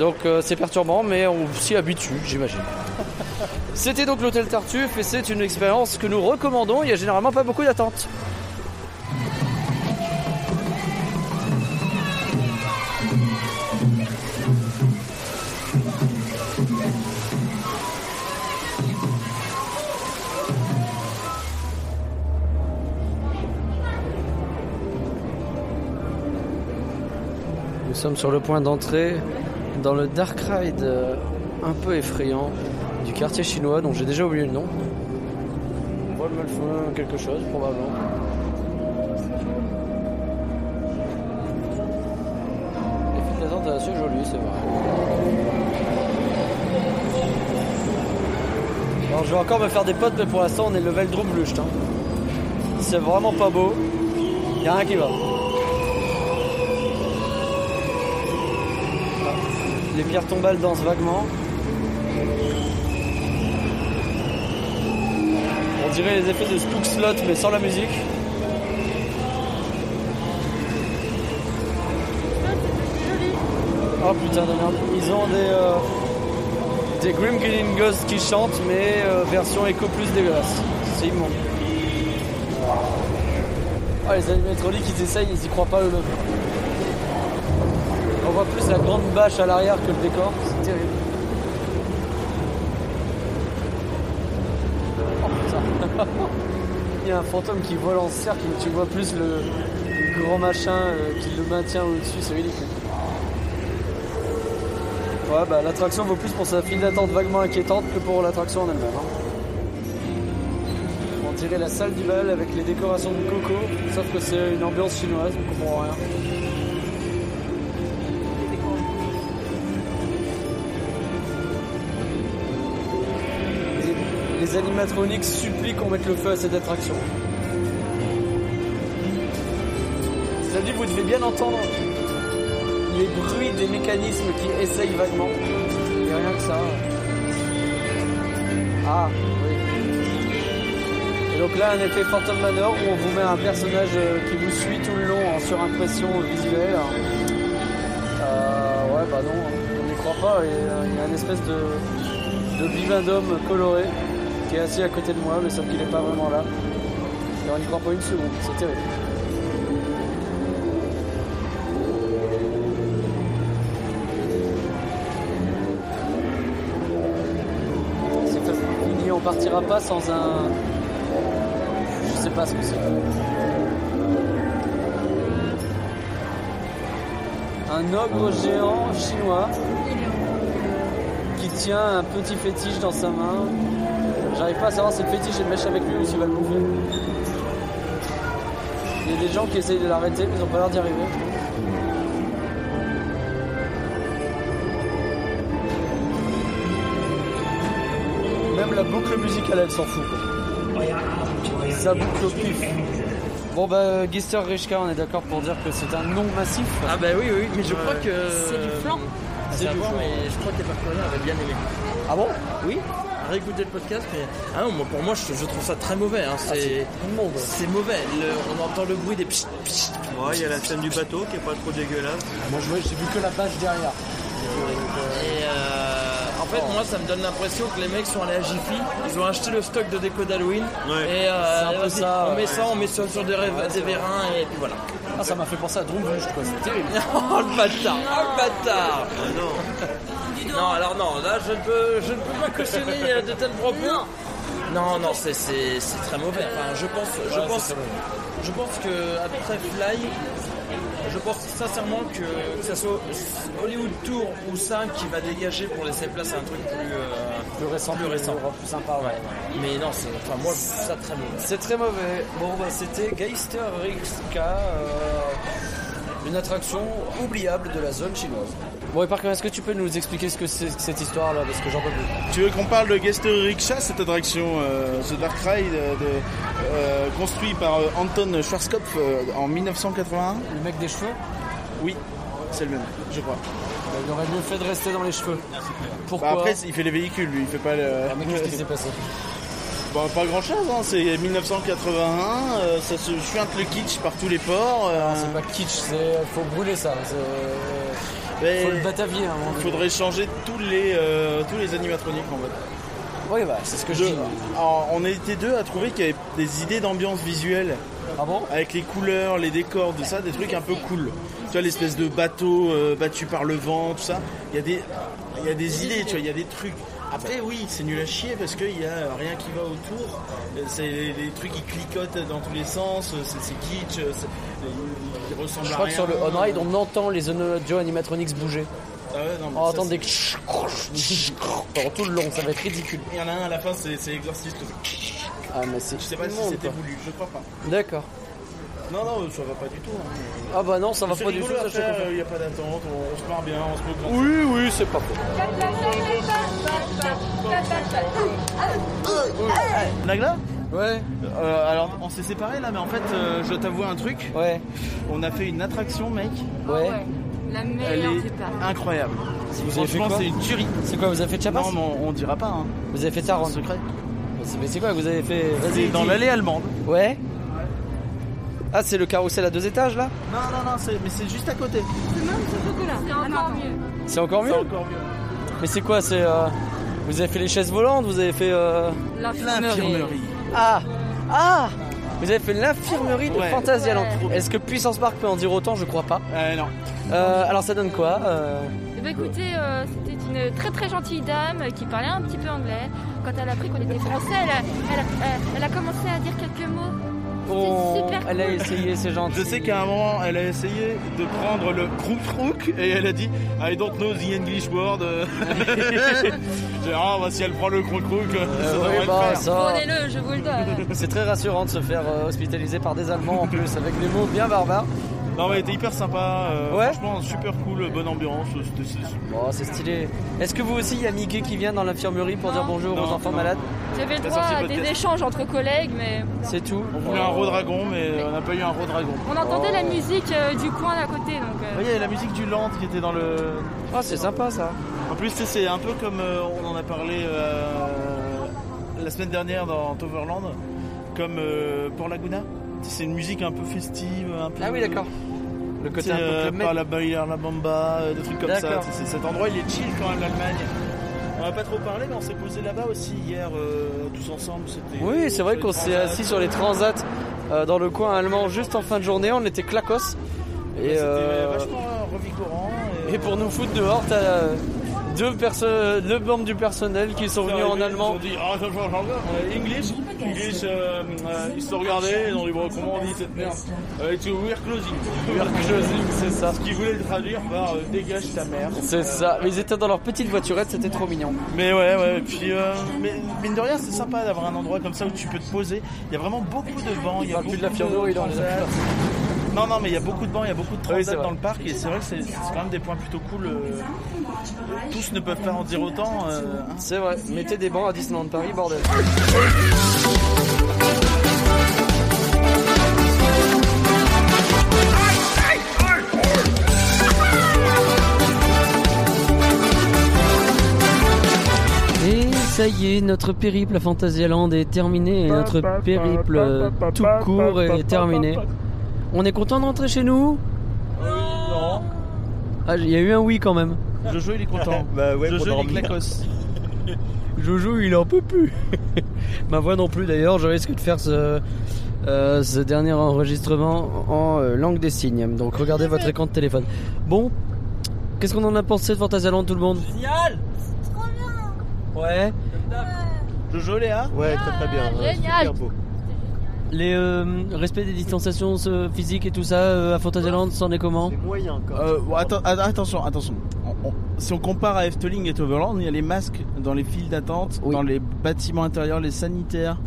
Donc c'est perturbant, mais on s'y habitue, j'imagine. C'était donc l'hôtel Tartuffe et c'est une expérience que nous recommandons. Il y a généralement pas beaucoup d'attentes. Nous sommes sur le point d'entrer dans le Dark Ride euh, un peu effrayant quartier chinois dont j'ai déjà oublié le nom. Wolmelfun, quelque chose probablement. Les files d'attente assez jolies, c'est vrai. Alors je vais encore me faire des potes, mais pour l'instant on est level Drumlucht. Hein. C'est vraiment pas beau. Y a rien qui va. Les pierres tombales dansent vaguement. On dirait les effets de Spook Slot mais sans la musique. Oh putain de merde. Ils ont des, euh, des Grim Grinning Ghosts qui chantent mais euh, version écho plus dégueulasse. C'est immonde. Ah les animatroniques ils essayent, ils y croient pas eux-mêmes. On voit plus la grande bâche à l'arrière que le décor, c'est terrible. Oh putain. Il y a un fantôme qui vole en cercle, mais tu vois plus le, grand machin euh, qui le maintient au-dessus, c'est ridicule. Ouais, bah l'attraction vaut plus pour sa file d'attente vaguement inquiétante que pour l'attraction en elle-même. hein. On dirait la salle du bal avec les décorations de coco, sauf que c'est une ambiance chinoise, on comprend rien. Les, animatroniques supplient qu'on mette le feu à cette attraction. Ça dit, vous devez bien entendre les bruits des mécanismes qui essayent vaguement. Il n'y a rien que ça. Ah, oui. Et donc là, un effet Phantom Manor où on vous met un personnage euh, qui vous suit tout le long en surimpression visuelle. Euh, ouais, bah non, on n'y croit pas. Il y a une espèce de, de coloré qui est assis à côté de moi, mais sauf qu'il n'est pas vraiment là. Et on n'y croit pas une seconde, c'est terrible. On partira pas sans un. Je sais pas ce que c'est. Un ogre géant chinois qui tient un petit fétiche dans sa main. J'arrive pas à savoir si le fétiche est de mèche avec lui ou s'il va le bouffer. Il y a des gens qui essayent de l'arrêter, mais ils ont pas l'air d'y arriver. Même la boucle musicale, elle s'en fout. quoi. Ça boucle au pif. Bon bah, Gister Rishka, on est d'accord pour dire que c'est un nom massif. Ah bah oui, oui, mais je crois que... C'est du flan. C'est du flan, mais je crois que les partenaires avaient bien aimé. Ah bon? Oui, réécouter le podcast, mais ah non, moi, pour moi, je, je trouve ça très mauvais. hein, C'est c'est mauvais. Le- on entend le bruit des pchit, pchit, Ouais, il y a la scène du bateau qui est pas trop dégueulasse. Moi, je vois- j'ai vu que la base derrière. Et euh, en fait, moi, ça me donne l'impression que les mecs sont allés à Jiffy, ils ont acheté le stock de déco d'Halloween, Ouais. et euh, ça, on met ouais. ça, on met ça sur des, rêves- des vérins, et puis voilà. Ah, ça m'a fait penser à Drumbush, quoi. C'est terrible. oh le bâtard, oh le bâtard Ah non. Non, alors non, là, je ne peux, je ne peux pas cautionner euh, de tels propos. Non, non, c'est, c'est, c'est très mauvais. Enfin, je pense, je Ouais, pense, je pense que après Fly, je pense sincèrement que, que ça soit Hollywood Tour ou 5 qui va dégager pour laisser place à un truc plus, euh, Plus récent, plus récent. plus sympa, ouais. Mais non, c'est, enfin, moi, je trouve ça très mauvais. C'est très mauvais. Bon, bah, c'était Geister Rixka, euh, une attraction oubliable de la zone chinoise. Bon, et par contre, est-ce que tu peux nous expliquer ce que c'est que cette histoire-là Parce que j'en peux plus. Tu veux qu'on parle de Guester Rickshaw, cette attraction euh, The Dark Ride, euh, de, euh, construit par euh, Anton Schwarzkopf euh, en 1981 Le mec des cheveux? Oui, c'est le même, je crois. Bah, Il aurait mieux fait de rester dans les cheveux. Pourquoi? Bah, après, il fait les véhicules, lui, il fait pas le. Ah, mais qu'est-ce qui s'est passé? Bah, pas grand chose, hein. c'est 1981, euh, ça se chuinte le kitsch par tous les ports. euh, Non, c'est pas kitsch, c'est faut brûler ça. c'est- mais Faut le batavier Il donné. faudrait changer tous les, euh, tous les animatroniques en fait. Oui, bah, c'est ce que je Je- dis. alors, on était deux à trouver qu'il y avait des idées d'ambiance visuelle. Ah bon? Avec les couleurs, les décors, tout ça, des trucs un peu cool. Tu vois, l'espèce de bateau euh, battu par le vent, tout ça. Il y a des, il y a des idées, tu vois, il y a des trucs. Après, oui, c'est nul à chier parce qu'il y a rien qui va autour. Euh, C'est des trucs qui cliquotent dans tous les sens. C'est c'est kitsch. c'est- Ils ressemblent Je à crois que sur le on-ride, on entend les Joe animatronics bouger. Ah ouais, non, mais On ça, des pendant tout le long, ça va être ridicule. Il y en a un à la fin, c'est c'est exorciste. Ah, mais c'est Je sais pas si c'était voulu, je crois pas. D'accord. Non, non, ça va pas du tout. hein. Ah bah non, ça va C'est pas du tout, rigolo ça à je te faire, confirme. il n'y a pas d'attente, on, on se marre bien, on se moque Oui, oui, c'est pas faux. Nagla Ouais. Euh, alors, on s'est séparés là, mais en fait, euh, je t'avoue un truc. Ouais. On a fait une attraction, mec. Ouais. La Elle meilleure est du parc. incroyable. Vous avez fait Franchement, quoi c'est une tuerie. C'est quoi, vous avez fait Chiapas Non, mais on, on dira pas. Hein. Vous avez fait Taron secret. Mais c'est quoi, vous avez fait... C'est Vas-y, dans dis. l'allée allemande. Ouais. Ah, c'est le carrousel à deux étages là Non, non, non, c'est- mais c'est juste à côté. C'est encore mieux. C'est encore mieux C'est encore mieux. Mais c'est quoi, c'est... euh, Vous avez fait les chaises volantes, vous avez fait... euh, L'infirmerie. Ah Ah Vous avez fait l'infirmerie de Ouais. Fantasyland. Ouais. Est-ce que Puissance Park peut en dire autant? Je crois pas. Euh, non. Euh, alors ça donne quoi euh, Eh ben, écoutez, euh, c'était une très très gentille dame qui parlait un petit peu anglais. Quand elle a appris qu'on était français, elle a, elle a- elle- elle a commencé à dire quelques mots. Oh, super Elle a essayé, c'est gentil. Je sais qu'à un moment, elle a essayé de prendre le crouk et elle a dit I don't know the English word. J'ai dit, ah, bah, si elle prend le crouk, ça Euh, devrait oui, bah, faire. ça... Prenez-le, je vous le donne. C'est très rassurant de se faire euh, hospitaliser par des Allemands en plus, avec des mots bien barbares. Non, mais elle était hyper sympa. euh, Ouais. Franchement, super cool, bonne ambiance. c'était- c'est- Bon, c'est stylé. Est-ce que vous aussi, il y a Mickey qui vient dans l'infirmerie pour dire bonjour aux enfants non. malades J'avais le droit à des podcast. échanges entre collègues, mais C'est tout On voulait un raw dragon, mais on n'a pas eu un raw dragon. on entendait la musique euh, du coin d'à côté. Donc, euh, Vous voyez, il y a la musique du Land qui était dans le. Oh, c'est sympa ça. En plus, c'est un peu comme euh, on en a parlé euh, la semaine dernière dans Toverland, comme euh, pour Laguna. C'est une musique un peu festive, un peu. Ah oui, d'accord. Le côté un peu euh, Club par la Bayer, la Bamba, euh, des trucs comme ça. C'est- Cet endroit, il est chill quand même, l'Allemagne. On n'a pas trop parlé, mais on s'est posé là-bas aussi hier, euh, tous ensemble. C'était Oui, c'est vrai qu'on s'est assis sur les transats euh, dans le coin allemand juste en fin de journée. On était clacos. Et, C'était euh, vachement revigorant. et pour nous foutre dehors, t'as deux, perso- deux membres du personnel qui sont venus en allemand. Ils ont dit, ah, euh, English, English, euh, euh, ils se sont regardés, ils ont dit, bon, comment on dit cette merde euh, we're closing. We're closing, c'est ça. Ce qu'ils voulaient traduire par euh, dégage ta mère. C'est ça. Mais ils étaient dans leur petite voiturette, c'était trop mignon. Mais ouais, ouais, puis euh, mais, mine de rien, c'est sympa d'avoir un endroit comme ça où tu peux te poser. Il y a vraiment beaucoup de vent, il y a parle plus de beaucoup l'infirmerie dans les. Non, non, mais il y a beaucoup de vent, il y a beaucoup de Oui, transats vrai. dans le parc et c'est vrai que c'est quand même des points plutôt cool. euh, tous ne peuvent pas en dire autant. euh, hein. C'est vrai. Mettez des bancs à Disneyland Paris, bordel. Et ça y est, notre périple à Fantasyland est terminé et notre périple tout court est terminé. On est content de rentrer chez nous Non. Ah, il y a eu un oui quand même. Jojo, il est content. Bah ouais, Jojo, il est clacos. Jojo, il en peut plus. Ma voix non plus d'ailleurs, je risque de faire ce, euh, ce dernier enregistrement en euh, langue des signes. Donc regardez votre écran de téléphone. Bon, qu'est-ce qu'on en a pensé de Fantasyland tout le monde? Génial Ouais. Jojo, Léa? Ouais, très très bien. ouais, Génial. super beau. Les euh, respect des distanciations euh, physiques et tout ça euh, à Fantasyland, c'en est comment C'est moyen quand même. Euh, atten- attention, attention. On- on- si on compare à Efteling et Toverland, il y a les masques dans les files d'attente, Oui. dans les bâtiments intérieurs, les sanitaires,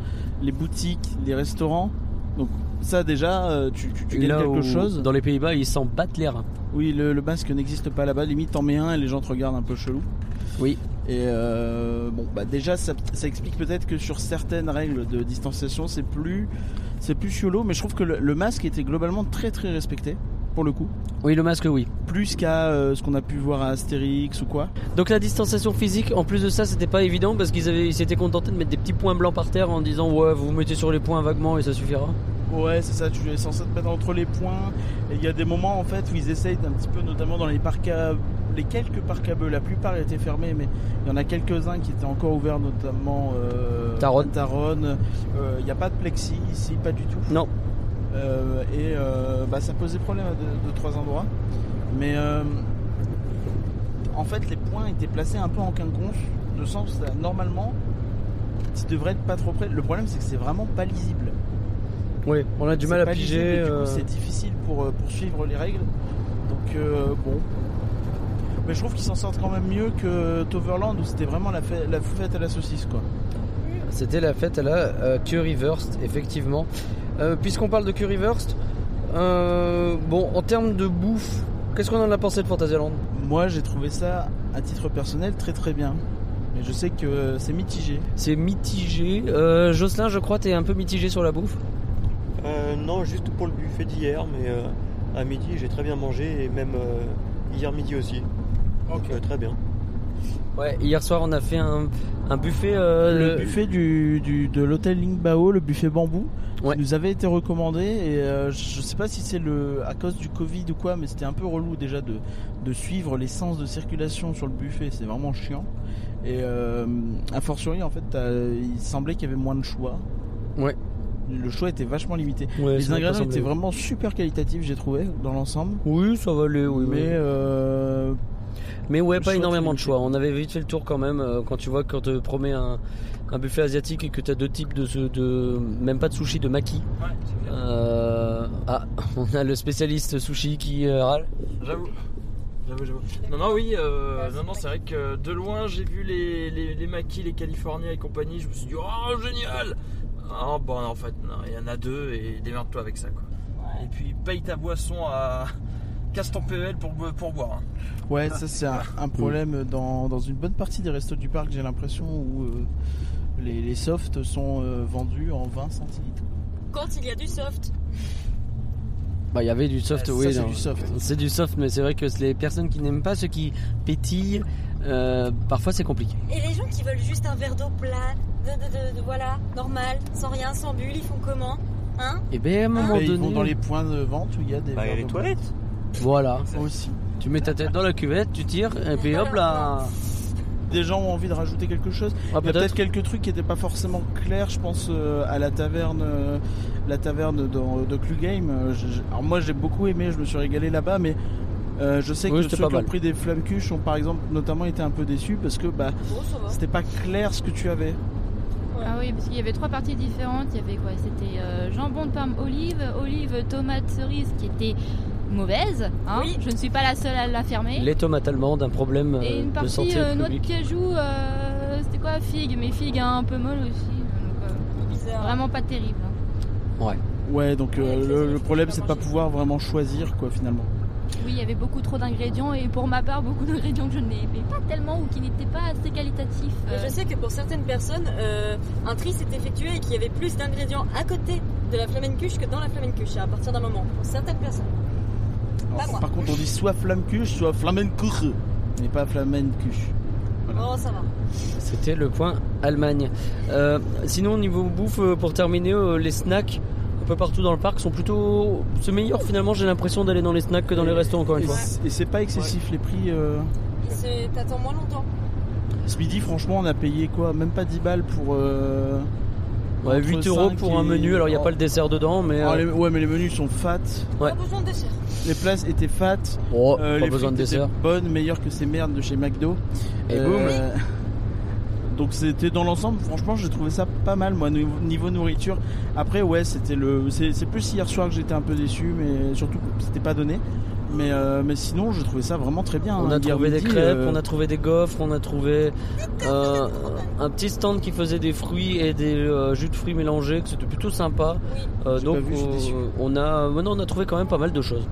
les boutiques, les restaurants. Donc ça déjà, euh, tu, tu, tu gagnes quelque chose. Dans les Pays-Bas, ils s'en battent les reins. Oui, le, le masque n'existe pas là-bas. Limite, t'en mets un et les gens te regardent un peu chelou. Oui. Et euh, bon, bah déjà, ça, ça explique peut-être que sur certaines règles de distanciation, c'est plus, c'est plus YOLO. Mais je trouve que le, le masque était globalement très très respecté pour le coup. Oui, le masque, oui. Plus qu'à euh, ce qu'on a pu voir à Astérix ou quoi. Donc la distanciation physique, en plus de ça, c'était pas évident parce qu'ils avaient, ils s'étaient contentés de mettre des petits points blancs par terre en disant ouais, vous vous mettez sur les points vaguement et ça suffira. Ouais, c'est ça, tu es censé te mettre entre les points. Et il y a des moments en fait où ils essayent un petit peu, notamment dans les parcs à... les quelques parcs à bœufs, la plupart étaient fermés, mais il y en a quelques-uns qui étaient encore ouverts, notamment euh, Taronne. Euh, Il n'y a pas de plexi ici, pas du tout? Non. Euh, et euh, bah, ça posait problème à deux, deux, trois endroits. Mais euh, en fait, les points étaient placés un peu en quinconce, de sens euh, normalement, tu devrais être pas trop près. Le problème, c'est que c'est vraiment pas lisible. Oui, on a du mal à piger. lisible et du coup, euh, c'est difficile pour, euh, pour suivre les règles. Donc euh, bon. Mais je trouve qu'ils s'en sortent quand même mieux que Toverland où c'était vraiment la, fête, la fête à la saucisse quoi. C'était la fête à la Currywurst, effectivement. Puisqu'on parle de Currywurst, euh, bon, en termes de bouffe, qu'est-ce qu'on en a pensé de Fantasyland? Moi j'ai trouvé ça à titre personnel très très bien. Mais je sais que c'est mitigé. C'est mitigé. Euh, Jocelyn, je crois, t'es un peu mitigé sur la bouffe Euh, non, juste pour le buffet d'hier, mais euh, à midi j'ai très bien mangé et même euh, hier midi aussi. Donc euh, très bien. Ouais, hier soir on a fait un, un buffet. euh, le buffet du, du- de l'hôtel Lingbao, le buffet bambou, qui nous avait été recommandé et euh, je sais pas si c'est le à cause du Covid ou quoi, mais c'était un peu relou déjà de, de suivre les sens de circulation sur le buffet, c'est vraiment chiant. Et euh, a fortiori en fait, il semblait qu'il y avait moins de choix. Ouais. Le choix était vachement limité. Ouais, les ingrédients étaient vraiment super qualitatifs, j'ai trouvé dans l'ensemble. Oui, ça va aller, oui. Mais euh, Mais ouais, Le pas énormément de choix. On avait vite fait le tour quand même euh, quand tu vois quand te promet un, un buffet asiatique et que tu as deux types de, ce- de même pas de sushi, de maki. Euh, ah, on a le spécialiste sushi qui euh, râle. J'avoue. J'avoue, j'avoue. Non, non, oui, euh, non, non, c'est vrai que de loin, j'ai vu les, les, les maquis, les Californiens et compagnie. Je me suis dit, oh, génial! Ah, bon, en fait, non, il y en a deux et démerde-toi avec ça, quoi. Et puis, paye ta boisson à. Casse ton PEL pour, pour boire. hein. Ouais, ça c'est un, un problème dans, dans une bonne partie des restos du parc, j'ai l'impression, où euh, les, les softs sont euh, vendus en 20 centilitres. Quand il y a du soft. Bah, il y avait du soft, Ça, oui. c'est du soft. C'est du soft, mais c'est vrai que les personnes qui n'aiment pas ceux qui pétillent, euh, parfois c'est compliqué. Et les gens qui veulent juste un verre d'eau plat, de, de, de- de- voilà, normal, sans rien, sans bulle, ils font comment Hein Et ben à un moment Mais ils donné. vont dans les points de vente où il y a des. Bah, il y a verres les de- toilettes. Voilà. Aussi. Tu mets ta tête dans la cuvette, tu tires, et puis hop là. Des gens ont envie de rajouter quelque chose. Ah, il y a peut-être. peut-être quelques trucs qui n'étaient pas forcément clairs, je pense, euh, à la taverne, euh, la taverne de, de Clugame. Euh, je- je- Alors moi j'ai beaucoup aimé, je me suis régalé là-bas, mais euh, je sais Oui, que c'était ceux pas qui ont mal. pris des flammes cuches ont par exemple notamment été un peu déçus parce que bah, c'était pas clair ce que tu avais. Ah oui, parce qu'il y avait trois parties différentes. Il y avait quoi? C'était euh, jambon de Parme olive, olive tomate cerise qui était mauvaise. hein? Je ne suis pas la seule à l'affirmer. Les tomates allemandes, un problème euh, Et une de partie santé euh, noix de cajou, euh, c'était quoi? Figue, mais figue un peu molle aussi. donc, euh, Vraiment pas terrible. hein. Ouais. Ouais, donc euh, le, le problème c'est de pas pouvoir vraiment choisir quoi finalement. Oui, il y avait beaucoup trop d'ingrédients et pour ma part, beaucoup d'ingrédients que je n'aimais pas tellement ou qui n'étaient pas assez qualitatifs. Euh, je sais que pour certaines personnes, euh, un tri s'est effectué et qu'il y avait plus d'ingrédients à côté de la flamencuche que dans la flamencuche à partir d'un moment. Pour certaines personnes. Alors, Pas moi. par contre on dit soit flammekuche, soit flamenkuche, mais pas flamenkuche. Oh, ça va. C'était le point Allemagne. Euh, sinon, niveau bouffe, euh, pour terminer, euh, les snacks peu partout dans le parc sont plutôt. C'est meilleur finalement, j'ai l'impression d'aller dans les snacks que dans les restos encore une Et fois. c'est- Et c'est pas excessif les prix. euh, T'attends moins longtemps. Ce midi, franchement, on a payé quoi? Même pas 10 balles pour. euh, Ouais, entre 8 euros 5 pour un menu, alors il n'y a Oh. pas le dessert dedans, mais. Ah, euh, les- Ouais, mais les menus sont fat. Ouais. Pas besoin de dessert. Les places étaient fat. Oh, Euh, pas les besoin de dessert. bonnes, meilleures que ces merdes de chez McDo. Et boum. Donc c'était dans l'ensemble, franchement, j'ai trouvé ça pas mal, moi, niveau nourriture. Après, ouais, c'était le, c'est plus hier soir que j'étais un peu déçu, mais surtout que c'était pas donné. Mais, euh, mais sinon, je trouvais ça vraiment très bien. On hein. a trouvé des midi, crêpes, euh, on a trouvé des gaufres, on a trouvé euh, un petit stand qui faisait des fruits et des euh, jus de fruits mélangés, que c'était plutôt sympa. Euh, J'ai donc vu, on a, maintenant on a trouvé quand même pas mal de choses.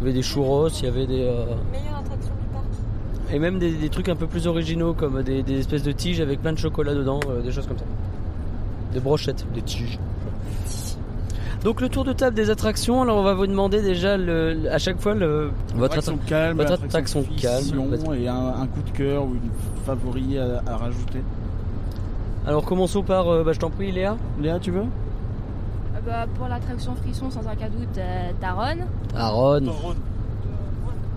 Il y avait des churros, il y avait des euh, Meilleure attraction du parc. Et même des, des trucs un peu plus originaux comme des, des espèces de tiges avec plein de chocolat dedans, euh, des choses comme ça. Des brochettes, des tiges. Donc le tour de table des attractions, alors on va vous demander déjà le, à chaque fois le, votre, attraction attra- calme, votre attraction attraction calme. et un, un coup de cœur ou une favori à, à rajouter. Alors commençons par, euh, bah, je t'en prie Léa. Léa, tu veux? Euh, bah, pour l'attraction frisson, sans aucun doute, euh, Taron.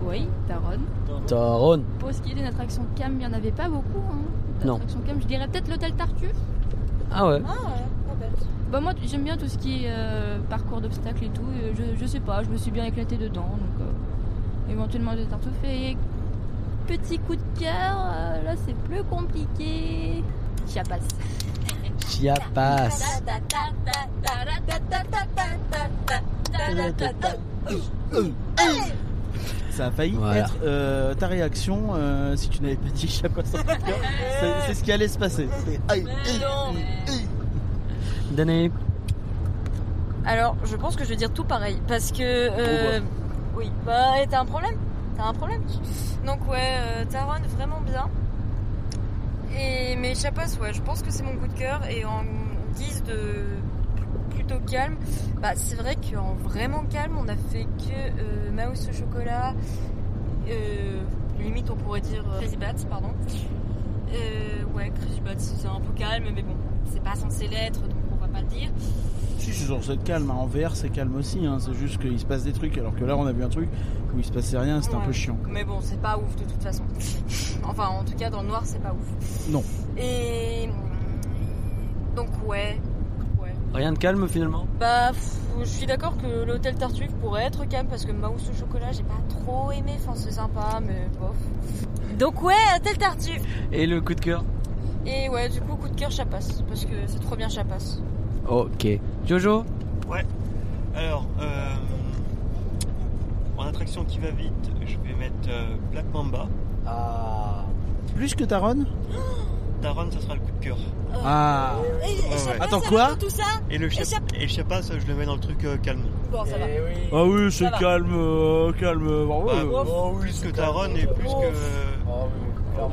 Oui, Taron. Taron. Pour ce qui est d'une attraction cam, il n'y en avait pas beaucoup. Hein. Non. Cam, je dirais peut-être l'hôtel Tartuffe. Ah ouais. Ah ouais, pas bête. Bah moi j'aime bien tout ce qui est euh, parcours d'obstacles et tout. et Je, je sais pas, je me suis bien éclaté dedans. Donc euh, éventuellement l'hôtel Tartuffe. Et petit coup de cœur, euh, là c'est plus compliqué. Chiapas. Chiapas. Ça a failli Voilà. être euh, ta réaction euh, si tu n'avais pas dit Chiapas sans coup de cœur. C'est- ce qui allait se passer. C'est- aïe, aïe, aïe. Dané. Alors, je pense que je vais dire tout pareil. Parce que. euh, oui, bah, t'as un problème? T'as un problème? Donc, ouais, euh, Taron, vraiment bien. Et, mais Chapas, ouais, je pense que c'est mon coup de cœur. Et en guise de plutôt calme, bah, c'est vrai qu'en vraiment calme, on a fait que euh, Mouse au chocolat. euh, limite, on pourrait dire euh, Crazy Bats, pardon. Euh, ouais, Crazy Bats, c'est un peu calme, mais bon, c'est pas censé l'être, donc on va pas le dire. Si, c'est sur cette calme. hein. En VR, c'est calme aussi. hein. C'est juste qu'il se passe des trucs. Alors que là, on a vu un truc où il se passait rien. C'était un peu chiant. Mais bon, c'est pas ouf de toute façon. enfin, en tout cas, dans le noir, c'est pas ouf. Non. Et. Donc, ouais. Rien de calme finalement. Bah, je suis d'accord que l'hôtel Tartuffe pourrait être calme parce que Mouse au chocolat, j'ai pas trop aimé. Enfin, c'est sympa, mais bof. Donc, ouais, hôtel Tartuffe. Et le coup de cœur Et ouais, du coup, coup de cœur, Chapas. Parce que c'est trop bien, Chapas. Ok. Jojo Ouais. Alors, euh, en attraction qui va vite, je vais mettre euh, Black Mamba. Ah. Plus que Taron? Taron, ça sera le coup de cœur. Ah. Et, Ouais, ouais. Attends, quoi Tout ça Et le, Et chap- Chap- et le Chapas, je le mets dans le truc euh, calme. Bon, ça va. Ah oui, c'est calme, euh, calme. Bah, Oh, plus que Taron et plus Oh.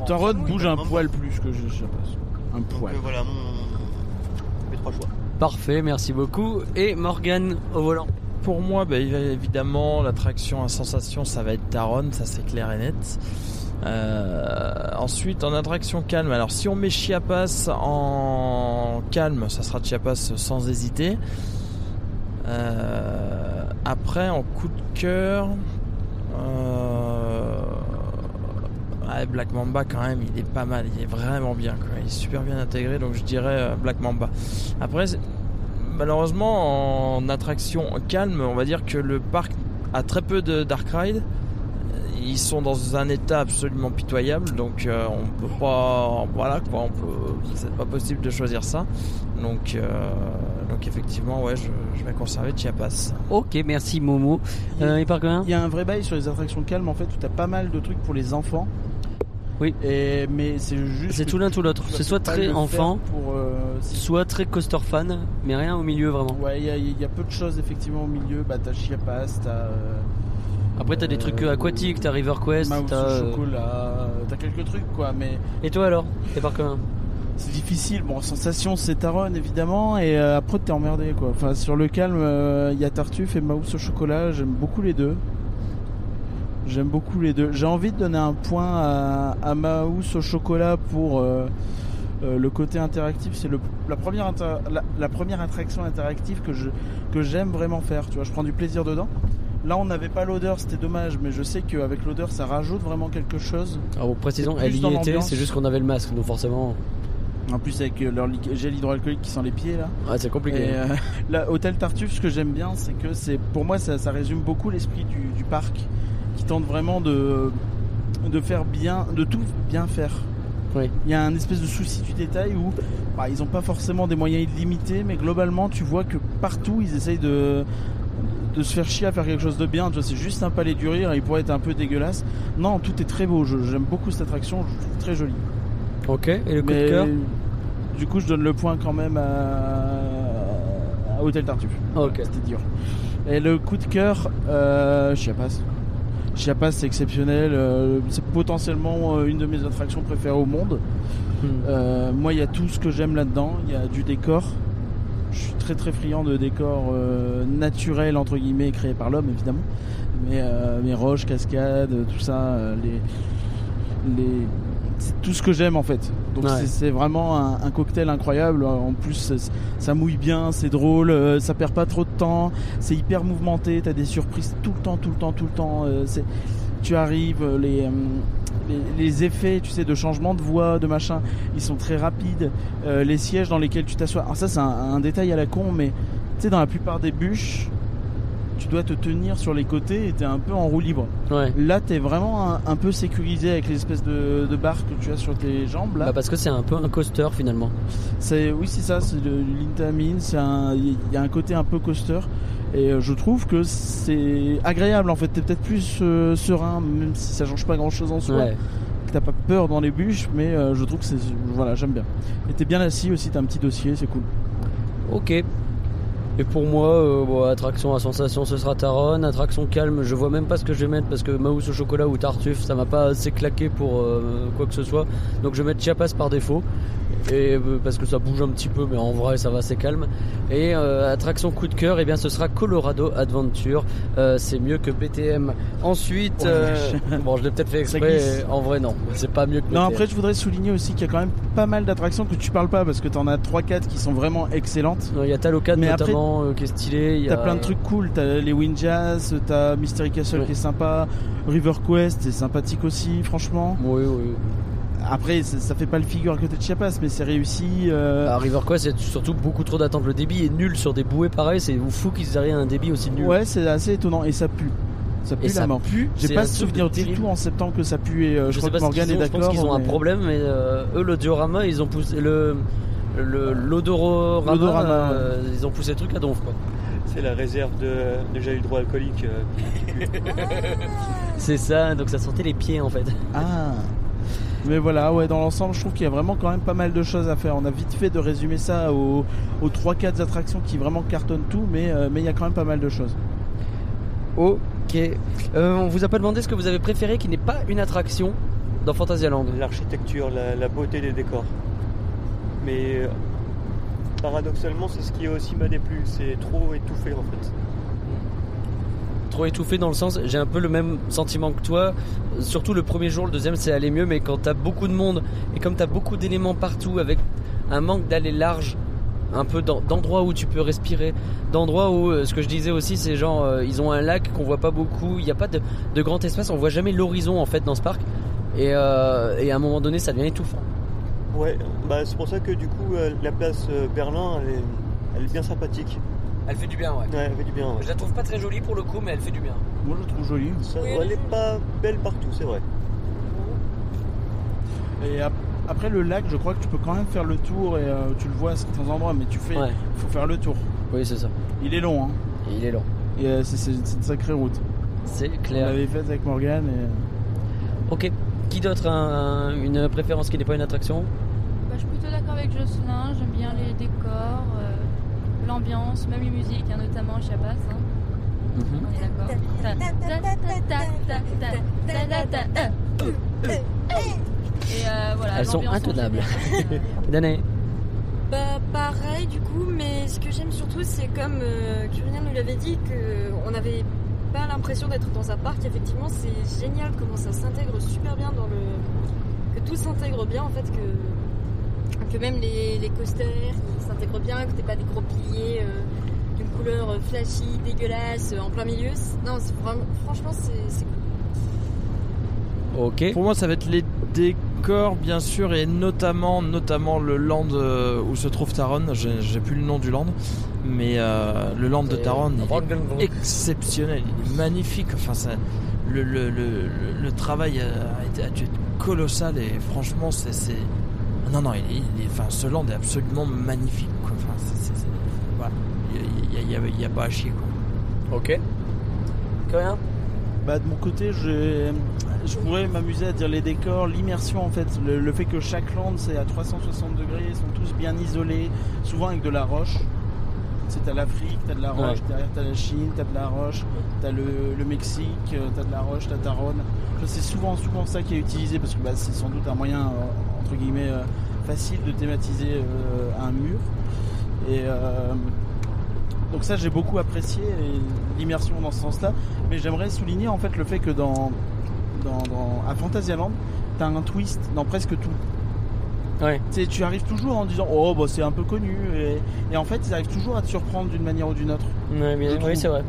que. Taron bouge un poil plus que je sais pas. Un Donc poil. euh, voilà mon... mes trois choix. Parfait, merci beaucoup. Et Morgan au volant. Pour moi, bah, évidemment, l'attraction à sensation, ça va être Taron, ça c'est clair et net. Euh, ensuite, en attraction calme, alors si on met Chiapas en calme, ça sera Chiapas sans hésiter. Euh, après, en coup de cœur, euh, Black Mamba quand même, il est pas mal, il est vraiment bien, quoi. il est super bien intégré, donc je dirais Black Mamba. Après, malheureusement, en attraction calme, on va dire que le parc a très peu de dark ride. Ils sont dans un état absolument pitoyable, donc euh, on peut pas, voilà quoi, on peut, c'est pas possible de choisir ça. Donc, euh, donc effectivement, ouais, je, je vais conserver Chiapas. Ok, merci Momo. Euh, et par Il y a un vrai bail sur les attractions calmes en fait où t'as pas mal de trucs pour les enfants. Oui. Et mais c'est juste. C'est tout l'un tout l'autre. C'est soit très enfant, pour. euh, soit très coaster fan, mais rien au milieu vraiment. Ouais, il y, y a peu de choses effectivement au milieu. Bah t'as Chiapas, t'as. Après, t'as des trucs Euh, aquatiques, t'as River Quest, t'as. au euh, chocolat, t'as quelques trucs quoi, mais Et toi alors T'es par combien c'est difficile. Bon, sensation c'est Taron évidemment, et euh, après t'es emmerdé quoi. Enfin, sur le calme, euh, il y a Tartuffe et Mouse au chocolat, j'aime beaucoup les deux. J'aime beaucoup les deux. J'ai envie de donner un point à, à Mouse au chocolat pour euh, le côté interactif. C'est la, première la, la première attraction interactive que je que j'aime vraiment faire. Tu vois, je prends du plaisir dedans. Là, on n'avait pas l'odeur, c'était dommage, mais je sais qu'avec l'odeur, ça rajoute vraiment quelque chose. Alors, précisons, elle y était, c'est juste qu'on avait le masque, donc forcément. En plus, avec euh, leur gel hydroalcoolique qui sent les pieds là. Ouais, c'est compliqué. Et, euh, là, Hôtel Tartuffe, ce que j'aime bien, c'est que c'est, pour moi, ça, ça résume beaucoup l'esprit du, du parc, qui tente vraiment de, de faire bien, de tout bien faire. Oui. Il y a un espèce de souci du détail où bah, ils n'ont pas forcément des moyens illimités, mais globalement, tu vois que partout, ils essayent de, de se faire chier à faire quelque chose de bien. Tu vois, c'est juste un palais du rire, il pourrait être un peu dégueulasse. Non, tout est très beau. Je- J'aime beaucoup cette attraction, je trouve très jolie. Ok, et le coup Mais de cœur? du coup, je donne le point quand même à, à Hôtel Tartuffe. Ok. C'était dur. Et le coup de cœur, euh, Chiapas. Chiapas, c'est exceptionnel. euh, c'est potentiellement euh, une de mes attractions préférées au monde. Hmm. Euh, moi, il y a tout ce que j'aime là-dedans. Il y a du décor. Je suis très très friand de décors euh, naturels entre guillemets créés par l'homme évidemment. Mais euh, mes roches, cascades, tout ça, euh, les, les c'est tout ce que j'aime en fait. Donc Ouais. c'est- vraiment un, un cocktail incroyable. En plus, ça mouille bien, c'est drôle, euh, ça perd pas trop de temps, c'est hyper mouvementé. T'as des surprises tout le temps, tout le temps, tout le temps. euh, tu arrives, les, les, effets, tu sais, de changement de voix, de machin, ils sont très rapides. Euh, les sièges dans lesquels tu t'assois. Alors ça, c'est un, un détail à la con, mais tu sais, dans la plupart des bûches, tu dois te tenir sur les côtés et t'es un peu en roue libre. Ouais. Là, t'es vraiment un, un peu sécurisé avec les espèces de, de barres que tu as sur tes jambes. Là, Bah, parce que c'est un peu un coaster finalement. c'est oui, c'est ça, c'est le l'intamine. C'est il y a un côté un peu coaster. Et euh, je trouve que c'est agréable en fait. T'es peut-être plus euh, serein, même si ça change pas grand chose en soi. Ouais. T'as pas peur dans les bûches, mais euh, je trouve que c'est voilà, j'aime bien. Et t'es bien assis aussi, t'as un petit dossier, c'est cool. Ok. Et pour moi, euh, attraction à sensation, ce sera Taron. Attraction calme, je vois même pas ce que je vais mettre parce que Maus au chocolat ou Tartuffe, ça m'a pas assez claqué pour euh, quoi que ce soit. Donc je vais mettre Chiapas par défaut. Et euh, parce que ça bouge un petit peu, mais en vrai ça va, c'est calme. Et euh, attraction coup de cœur, et bien ce sera Colorado Adventure. Euh, c'est mieux que BTM. Ensuite, Oh euh, bon, je l'ai peut-être fait exprès. En vrai, non, c'est pas mieux que Non, après, je voudrais souligner aussi qu'il y a quand même pas mal d'attractions que tu parles pas parce que t'en as 3-4 qui sont vraiment excellentes. Il y a Talocan après, notamment qui est stylé. il y T'as a- plein de trucs cool, t'as les Windjazz, t'as Mystery Castle Ouais. qui est sympa, River Quest c'est sympathique aussi, franchement. Oui, oui. Après, ça, ça fait pas le figure à côté de Chiapas, mais c'est réussi. euh, À River Quest, c'est surtout beaucoup trop d'attentes. Le débit est nul sur des bouées pareilles. C'est fou qu'ils arrivent à un débit aussi nul. Ouais, c'est assez étonnant et ça pue. Ça pue Et la ça mort. pue. J'ai pas truc souvenir de du tout en septembre que ça pue et euh, je, Je crois sais pas que qu'ils est ont, je pense d'accord. qu'ils ont un problème, mais euh, eux, le diorama, ils ont poussé le. L'odorama, euh, ils ont poussé le truc à donf quoi. C'est la réserve de, de gel hydroalcoolique. euh, C'est ça, donc ça sentait les pieds en fait. Ah. Mais voilà, ouais, dans l'ensemble, je trouve qu'il y a vraiment quand même pas mal de choses à faire. On a vite fait de résumer ça aux, aux 3-4 attractions qui vraiment cartonnent tout, mais euh, mais il y a quand même pas mal de choses. Ok. Euh, on vous a pas demandé ce que vous avez préféré qui n'est pas une attraction dans Fantasyland. L'architecture, la, la beauté des décors. Mais euh, paradoxalement, c'est ce qui aussi m'a déplu. C'est trop étouffé en fait. Trop étouffé dans le sens j'ai un peu le même sentiment que toi. Surtout le premier jour le deuxième c'est aller mieux mais quand t'as beaucoup de monde et comme t'as beaucoup d'éléments partout avec un manque d'aller large un peu d'en- d'endroits où tu peux respirer d'endroits où euh, ce que je disais aussi c'est genre euh, ils ont un lac qu'on voit pas beaucoup. Il n'y a pas de, grand espace on voit jamais l'horizon en fait dans ce parc. Et, euh, et à un moment donné ça devient étouffant. Ouais, bah, c'est pour ça que du coup, la place Berlin, elle est, elle est bien sympathique. Elle fait du bien ouais Ouais, elle fait du bien. ouais. je la trouve pas très jolie pour le coup mais elle fait du bien Moi, je la trouve jolie. Ça- elle est pas belle partout, c'est vrai. Et ap- après le lac, je crois que tu peux quand même faire le tour et euh, tu le vois à certains endroits, mais tu fais, Ouais. faut faire le tour. oui c'est ça Il est long, hein. et il est long Et euh, c'est- c'est c'est une sacrée route. c'est On clair l'avait faite avec Morgan et. Ok. Qui d'autre a un- une préférence qui n'est pas une attraction? Bah, je suis plutôt d'accord avec Jocelyn, j'aime bien les décors, euh, l'ambiance, même les musiques, notamment Shabbat. Hein. Et voilà, Elles sont intenables. Danae bah, pareil du coup, mais ce que j'aime surtout, c'est comme euh, nous l'avait dit, qu'on n'avait pas l'impression d'être dans un parc. Effectivement, c'est génial comment ça s'intègre super bien dans le. que tout s'intègre bien en fait, que que même les, les coasters ils s'intègrent bien, que t'es pas des gros piliers euh, d'une couleur euh, flashy, dégueulasse euh, en plein milieu. Non, c'est vraiment franchement c'est cool. Ok. Pour moi, ça va être les décors, bien sûr, et notamment, notamment le land où se trouve Taron. J'ai plus le nom du land, mais euh, le land de Taron, il est exceptionnel, il est magnifique. Enfin, ça, le, le, le, le- le travail a, été, a dû être colossal et franchement, c'est. C'est- Non, non, il est, il est- enfin, ce land est absolument magnifique. Quoi. Enfin, c'est- c'est- c'est- voilà. Il n'y a, pas à chier. Quoi. Ok. Rien Bah de mon côté, je, je pourrais m'amuser à dire les décors, l'immersion en fait, le, le fait que chaque land c'est à 360 degrés, ils sont tous bien isolés, souvent avec de la roche. Tu sais, t'as l'Afrique, t'as de la roche, Ouais. derrière t'as la Chine, t'as de la roche, t'as le, le Mexique, euh, t'as de la roche, t'as Taronne. C'est souvent, souvent ça qui est utilisé parce que bah, c'est sans doute un moyen euh, entre guillemets euh, facile de thématiser euh, un mur. Et euh, donc ça j'ai beaucoup apprécié l'immersion dans ce sens-là. Mais j'aimerais souligner en fait le fait que dans, dans, dans- à Fantasyland, t'as un twist dans presque tout. Ouais. Tu arrives toujours en disant oh bah c'est un peu connu et, et en fait ils arrivent toujours à te surprendre d'une manière ou d'une autre. Ouais, oui, c'est vrai.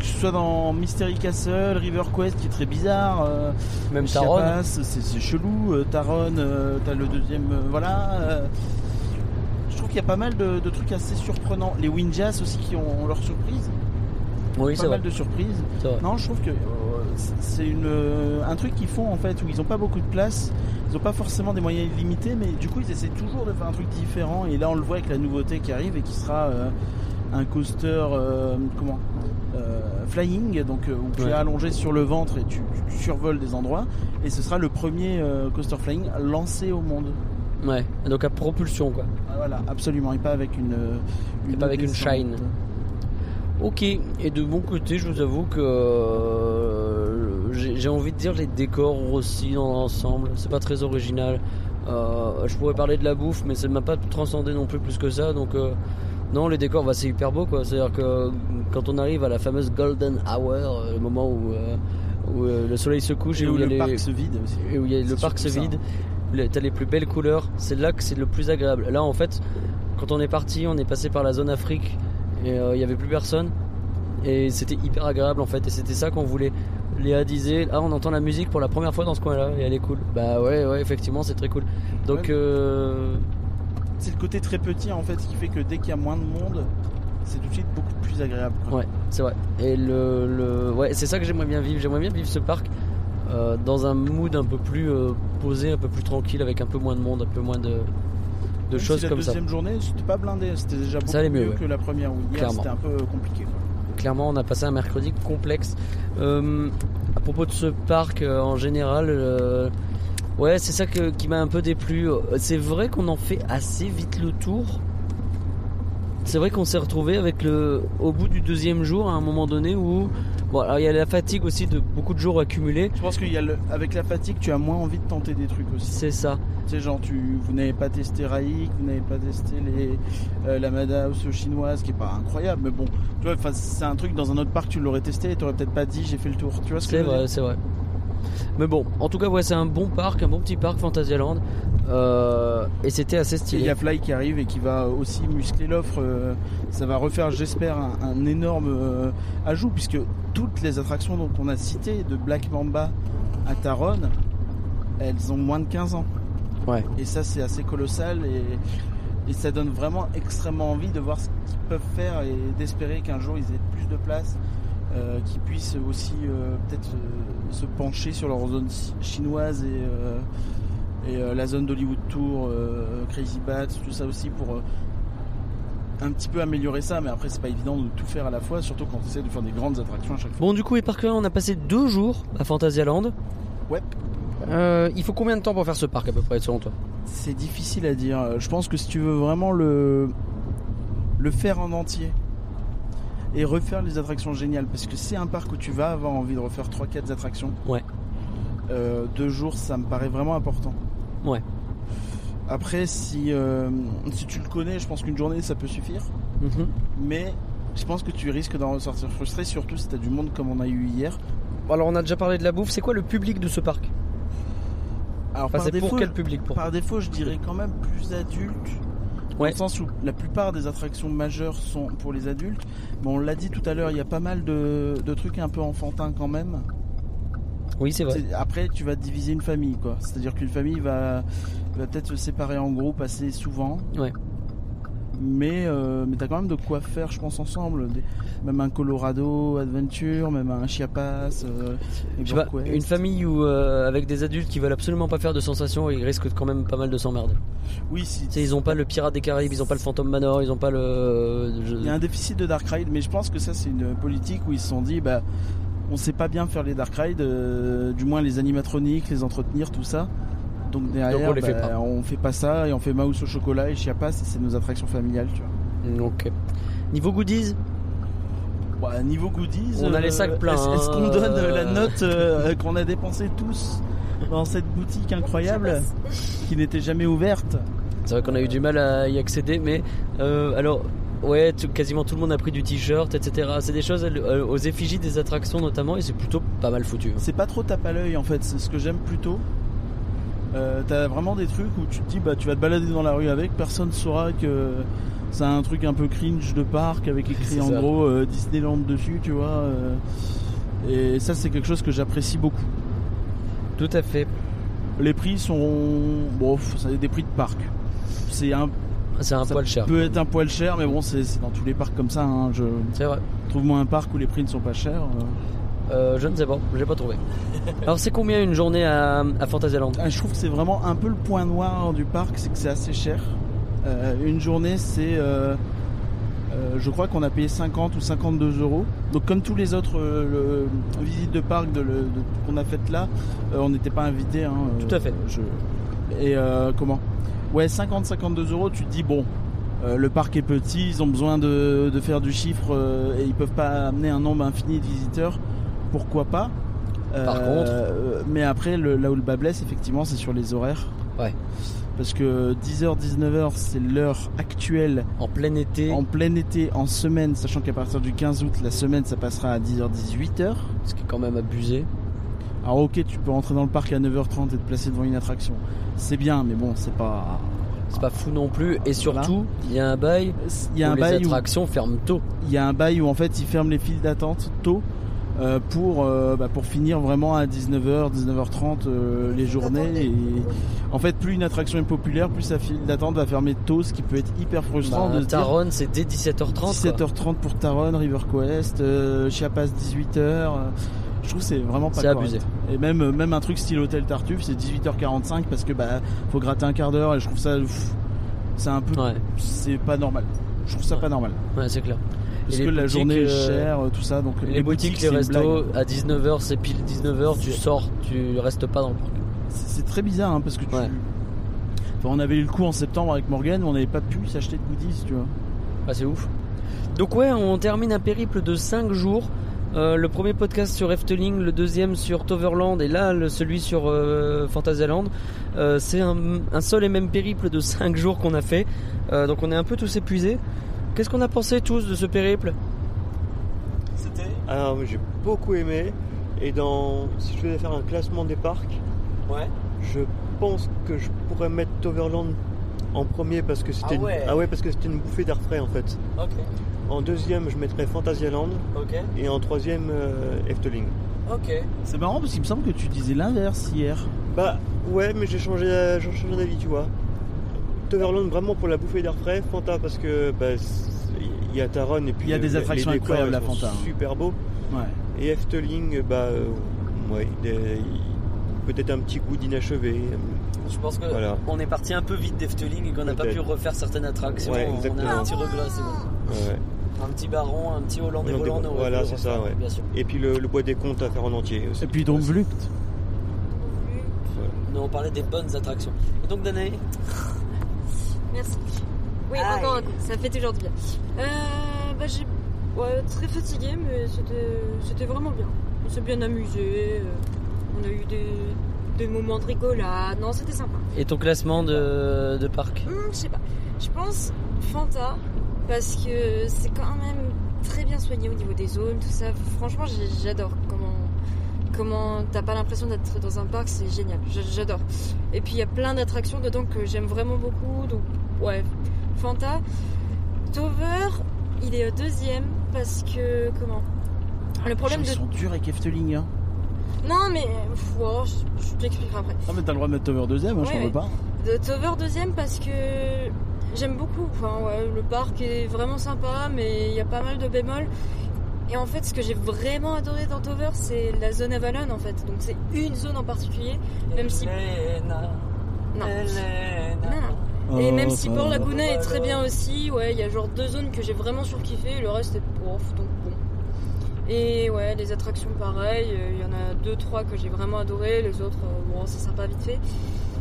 Que ce soit dans Mystery Castle, River Quest qui est très bizarre, euh, Même Taron. C'est chelou, euh, Taron, euh, t'as le deuxième, voilà. je trouve qu'il y a pas mal de, de trucs assez surprenants. Les Winjas aussi qui ont leur surprise. Oui, pas mal vrai. de surprises. Non, je trouve que c'est une, un truc qu'ils font en fait où ils n'ont pas beaucoup de place, ils n'ont pas forcément des moyens illimités, mais du coup ils essaient toujours de faire un truc différent. Et là on le voit avec la nouveauté qui arrive et qui sera un coaster comment euh, flying, donc euh, où tu Ouais. es allongé sur le ventre et tu, tu survoles des endroits. Et ce sera le premier euh, coaster flying lancé au monde. Ouais. Donc à propulsion quoi. Ah, Voilà, absolument, et pas avec une, euh, Et pas avec une shine. Ok, et de mon côté, je vous avoue que euh, j'ai envie de dire les décors aussi dans l'ensemble. C'est pas très original. Euh, je pourrais parler de la bouffe, mais ça m'a pas transcendé non plus plus que ça. Donc, euh, non, les décors, bah, c'est hyper beau quoi. C'est-à-dire que quand on arrive à la fameuse Golden Hour, euh, le moment où, euh, où euh, le soleil se couche Et et, où le les- parc se vide aussi. et où il y a- le parc se ça. vide, t'as les plus belles couleurs, c'est là que c'est le plus agréable. Là en fait, quand on est parti, on est passé par la zone Afrique et euh, il y avait plus personne et c'était hyper agréable en fait et c'était ça qu'on voulait. Léa disait, ah on entend la musique pour la première fois dans ce coin-là et elle est cool. Bah ouais ouais effectivement c'est très cool. Donc Ouais. C'est le côté très petit en fait qui fait que dès qu'il y a moins de monde, c'est tout de suite beaucoup plus agréable. quoi. Ouais, c'est vrai. Et le, le- ouais, c'est ça que j'aimerais bien vivre. J'aimerais bien vivre ce parc euh, dans un mood un peu plus euh, posé, un peu plus tranquille, avec un peu moins de monde, un peu moins de, de Même choses si comme la ça. deuxième journée, c'était pas blindé, c'était déjà beaucoup Ça allait mieux, mieux ouais. que la première où hier Clairement. c'était un peu compliqué. quoi. Clairement, on a passé un mercredi complexe. Euh, à propos de ce parc euh, en général, euh, ouais, c'est ça que- qui m'a un peu déplu. C'est vrai qu'on en fait assez vite le tour. C'est vrai qu'on s'est retrouvé avec le, au bout du deuxième jour, à un moment donné où, bon, alors il y a la fatigue aussi de beaucoup de jours accumulés. Je pense qu'avec la fatigue, tu as moins envie de tenter des trucs aussi. C'est ça. Sais, genre, tu, vous n'avez pas testé Raik, vous n'avez pas testé les, euh, la Madhouse chinoise qui est pas incroyable, mais bon, tu vois, c'est un truc dans un autre parc, tu l'aurais testé et tu peut-être pas dit j'ai fait le tour. Tu vois ce que C'est je veux vrai, c'est vrai. Mais bon, en tout cas, ouais, c'est un bon parc, un bon petit parc Fantasyland. Euh, et c'était assez Et il stylé. y a Fly qui arrive et qui va aussi muscler l'offre. euh, Ça va refaire, j'espère, un, un énorme euh, ajout puisque toutes les attractions donc, qu'on a citées de Black Mamba à Taron, elles ont moins de 15 ans. Ouais. Et ça, c'est assez colossal et, et ça donne vraiment extrêmement envie de voir ce qu'ils peuvent faire et d'espérer qu'un jour ils aient plus de place, euh, qu'ils puissent aussi euh, peut-être euh, se pencher sur leur zone chi- chinoise et, et la zone d'Hollywood Tour, Crazy Bats, tout ça aussi pour un petit peu améliorer ça. Mais après, c'est pas évident de tout faire à la fois, surtout quand on essaie de faire des grandes attractions à chaque fois. Bon, du coup, et par là, on a passé deux jours à Fantasyland. Ouais. Euh, il faut combien de temps pour faire ce parc à peu près selon toi? C'est difficile à dire. Je pense que si tu veux vraiment le, le faire en entier et refaire les attractions géniales, parce que c'est un parc où tu vas avoir envie de refaire 3-4 attractions. Ouais. Euh, deux jours, ça me paraît vraiment important. Ouais. Après, si, euh, si tu le connais, je pense qu'une journée ça peut suffire. Mhm. Mais je pense que tu risques d'en ressortir frustré, surtout si tu as du monde comme on a eu hier. Alors, on a déjà parlé de la bouffe. C'est quoi le public de ce parc? Alors, Enfin, par c'est pour défaut, quel public pour Par défaut, je dirais quand même plus adulte. Dans Ouais. le sens où la plupart des attractions majeures sont pour les adultes. Mais on l'a dit tout à l'heure, il y a pas mal de, de trucs un peu enfantins quand même. Oui, c'est vrai. Après, tu vas diviser une famille, quoi. C'est-à-dire qu'une famille va, va peut-être se séparer en groupe assez souvent. Ouais. Mais, euh, mais t'as quand même de quoi faire, je pense, ensemble. Des- même un Colorado Adventure, même un Chiapas. euh, Je pas, une famille où, euh, avec des adultes qui veulent absolument pas faire de sensations, ils risquent quand même pas mal de s'emmerder. Oui, si. Tu sais, ils ont pas le Pirate des Caraïbes, ils ont pas le Phantom Manor, ils ont pas le. je- Il y a un déficit de Dark Ride, mais je pense que ça, c'est une politique où ils se sont dit, bah, on sait pas bien faire les Dark Ride, euh, du moins les animatroniques, les entretenir, tout ça. Donc derrière, on les fait bah, pas. on fait pas ça et on fait Mouse au chocolat et Chiapas, et c'est nos attractions familiales, tu vois. Ok. Niveau goodies, Bah, niveau goodies, On a les sacs pleins, Est-ce qu'on hein, donne euh, la note euh, qu'on a dépensé tous dans cette boutique incroyable qui n'était jamais ouverte? C'est vrai qu'on a eu du mal à y accéder, mais euh, alors. Ouais, tout- quasiment tout le monde a pris du t-shirt, etc. C'est des choses euh, aux effigies des attractions notamment, et c'est plutôt pas mal foutu. C'est pas trop tape à l'œil en fait, c'est ce que j'aime plutôt. Euh, T'as vraiment des trucs où tu te dis bah tu vas te balader dans la rue avec, personne saura que c'est un truc un peu cringe de parc avec écrit en ça. gros euh, Disneyland dessus, tu vois. euh, et ça c'est quelque chose que j'apprécie beaucoup. Tout à fait. Les prix sont bon, c'est des prix de parc. C'est un C'est un ça poil cher. peut être un poil cher, mais bon c'est c'est dans tous les parcs comme ça. hein, Je C'est vrai. trouve-moi un parc où les prix ne sont pas chers. Euh. Je ne sais pas, j'ai pas trouvé. Alors c'est combien une journée à, à Fantasyland Ah, je trouve que c'est vraiment un peu le point noir du parc, c'est que c'est assez cher. Euh, une journée, c'est. euh, je crois qu'on a payé 50 ou 52 euros. Donc, comme tous les autres le- visites de parc de, le- de- qu'on a faites là, on n'était pas invité. Tout à fait. Et comment? Ouais, 50-52 euros, tu te dis, bon, euh, le parc est petit, ils ont besoin de, de faire du chiffre euh, et ils peuvent pas amener un nombre infini de visiteurs. Pourquoi pas Par Euh, Mais après, le- là où le bas blesse, effectivement, c'est sur les horaires. Ouais. Parce que 10h, 19h, c'est l'heure actuelle. En plein été. En plein été, en semaine, sachant qu'à partir du 15 août, la semaine, ça passera à 10h, 18h. Ce qui est quand même abusé. Alors ok, tu peux rentrer dans le parc à 9h30 et te placer devant une attraction. C'est bien, mais bon, c'est pas... C'est pas fou non plus. Et surtout, il y a un bail. Il y a où un les bail où- attractions ferment tôt. il y a un bail où en fait ils ferment les files d'attente tôt pour, euh, bah, pour finir vraiment à 19h, 19h30 euh, les journées. Et en fait, plus une attraction est populaire, plus sa file d'attente va fermer tôt, ce qui peut être hyper frustrant Bah, de Taron, c'est dès 17h30. quoi. 17h30 pour Taron, River Quest, euh, Chiapas 18h. euh, je trouve que c'est vraiment pas abusé. Et même, euh, même un truc style Hôtel Tartuffe, c'est 18h45 parce que bah faut gratter un quart d'heure et je trouve ça c'est un peu c'est pas normal. Je trouve ça pas normal. Ouais, c'est clair. Parce que la journée est euh, chère, euh, tout ça. Donc Les, boutiques, les restos, à 19h, c'est pile 19h, tu sors, tu restes pas dans le parc. C'est très bizarre hein, parce que tu. Enfin, on avait eu le coup en septembre avec Morgan, on n'avait pas pu s'acheter de goodies, tu vois. Ah, c'est ouf. Donc ouais, on termine un périple de 5 jours. Euh, le premier podcast sur Efteling, le deuxième sur Toverland et là le, celui sur euh, Fantasyland. Euh, c'est un, un seul et même périple de 5 jours qu'on a fait. Donc on est un peu tous épuisés. Qu'est-ce qu'on a pensé tous de ce périple C'était. Alors, j'ai beaucoup aimé. Et dans, si je devais faire un classement des parcs, ouais. je pense que je pourrais mettre Toverland en premier parce que c'était Ah ouais. une... ouais, parce que c'était une bouffée d'air frais en fait. En deuxième, je mettrais Fantasyland. Et en troisième, euh, Efteling. Ok. C'est marrant parce qu'il me semble que tu disais l'inverse hier. Bah ouais, mais j'ai changé, j'ai changé d'avis, tu vois. Toverland vraiment pour la bouffée d'air frais, Fanta parce que bah, il y a Taron et puis Il y a des attractions les décors, incroyables à sont Fanta. Super beau. Ouais. Et Efteling, bah euh, ouais, peut-être un petit goût d'inachevé. Je pense que Voilà. on est parti un peu vite d'Efteling et qu'on n'a pas pu refaire certaines attractions. Ouais, on a exactement. un petit regret, c'est bon. Ouais. Un petit baron, un petit Hollandais volant. Voilà, c'est ça, ouais. Bien sûr. Et puis le, le bois des comptes à faire en entier aussi. Et puis donc Vlucht. Non, on parlait des bonnes attractions. Et donc Danae? Merci. Oui, encore un coup, ça fait toujours du bien. Euh, bah, j'ai ouais, très fatigué, mais c'était, c'était vraiment bien. On s'est bien amusé, euh, on a eu des, des moments de rigolade. Non, c'était sympa. Et ton classement de, de parc? Hum, je sais pas. Je pense Fanta, parce que c'est quand même très bien soigné au niveau des zones, tout ça. Franchement, j'adore comment. Comment t'as pas l'impression d'être dans un parc, c'est génial, j'adore. Et puis il y a plein d'attractions dedans que j'aime vraiment beaucoup, donc ouais, Fanta. Tover, il est au deuxième parce que comment? Le problème Ils de sont durs avec Efteling. Hein. non mais je, je t'expliquerai après. Ah mais t'as le droit de mettre Tover deuxième, hein, je t'en veux pas. De Tover deuxième parce que j'aime beaucoup. Enfin, ouais, le parc est vraiment sympa, mais il y a pas mal de bémols. Et en fait, ce que j'ai vraiment adoré dans Tover, c'est la zone Avalon en fait. Donc c'est une zone en particulier, même si. Non. Non. Et même si Port Laguna est très bien aussi, ouais, il y a genre deux zones que j'ai vraiment surkiffé, le reste est prof, donc bon. Et ouais, les attractions pareil, euh, il y en a deux, trois que j'ai vraiment adoré, les autres, euh, bon, c'est sympa vite fait.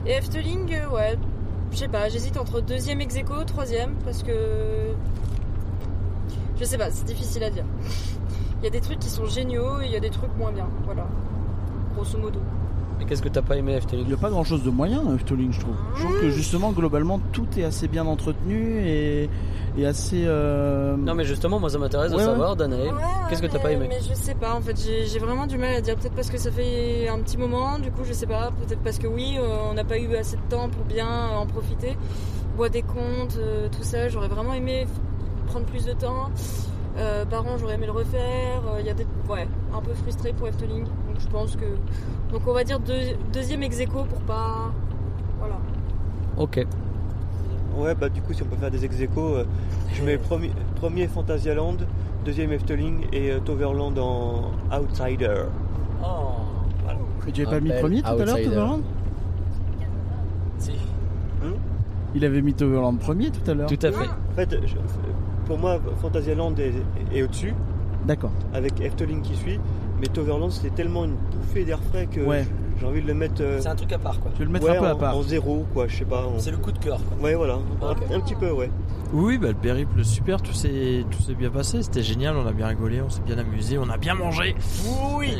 Et Efteling, euh, ouais, je sais pas, j'hésite entre deuxième ex aequo, troisième, parce que. Je sais pas, c'est difficile à dire. Il y a des trucs qui sont géniaux et il y a des trucs moins bien, voilà. Grosso modo. Mais qu'est-ce que t'as pas aimé Efteling Il n'y a pas grand chose de moyen à Efteling, je trouve. Je trouve que justement, globalement, tout est assez bien entretenu et, et assez. euh, Non mais justement, moi ça m'intéresse de Ouais, ouais. savoir, Danae, Ouais, qu'est-ce que t'as pas aimé Mais je sais pas, en fait, j'ai vraiment du mal à dire. Peut-être parce que ça fait un petit moment, du coup, je sais pas. Peut-être parce que oui, euh, on n'a pas eu assez de temps pour bien en profiter. Bois des comptes, euh, tout ça, j'aurais vraiment aimé prendre plus de temps. Euh, par an, j'aurais aimé le refaire. Euh, Il y a des. Ouais, un peu frustré pour Efteling. Donc je pense que. Donc on va dire deux- deuxième ex aequo pour pas. Voilà. Ok. Ouais, bah du coup, si on peut faire des ex aequo, euh, je mets premier, premier Phantasialand, deuxième Efteling et euh, Toverland en Outsider. Oh. Mais tu avais pas mis premier tout à l'heure. Toverland? Si. Il avait mis Toverland premier tout à l'heure. Tout à fait. En fait, je- pour moi, Phantasialand est, est au-dessus, D'accord. avec Efteling qui suit, mais Toverland c'était tellement une bouffée d'air frais que Ouais. j'ai envie de le mettre. euh, C'est un truc à part quoi. Tu veux le mettre ouais, un peu à en- part. En zéro, quoi, je sais pas. en- C'est le coup de cœur quoi. Ouais, voilà, un- petit peu, ouais. Oui, bah, le périple super, tout s'est tout s'est bien passé, c'était génial, on a bien rigolé, on s'est bien amusé, on a bien mangé. Oui.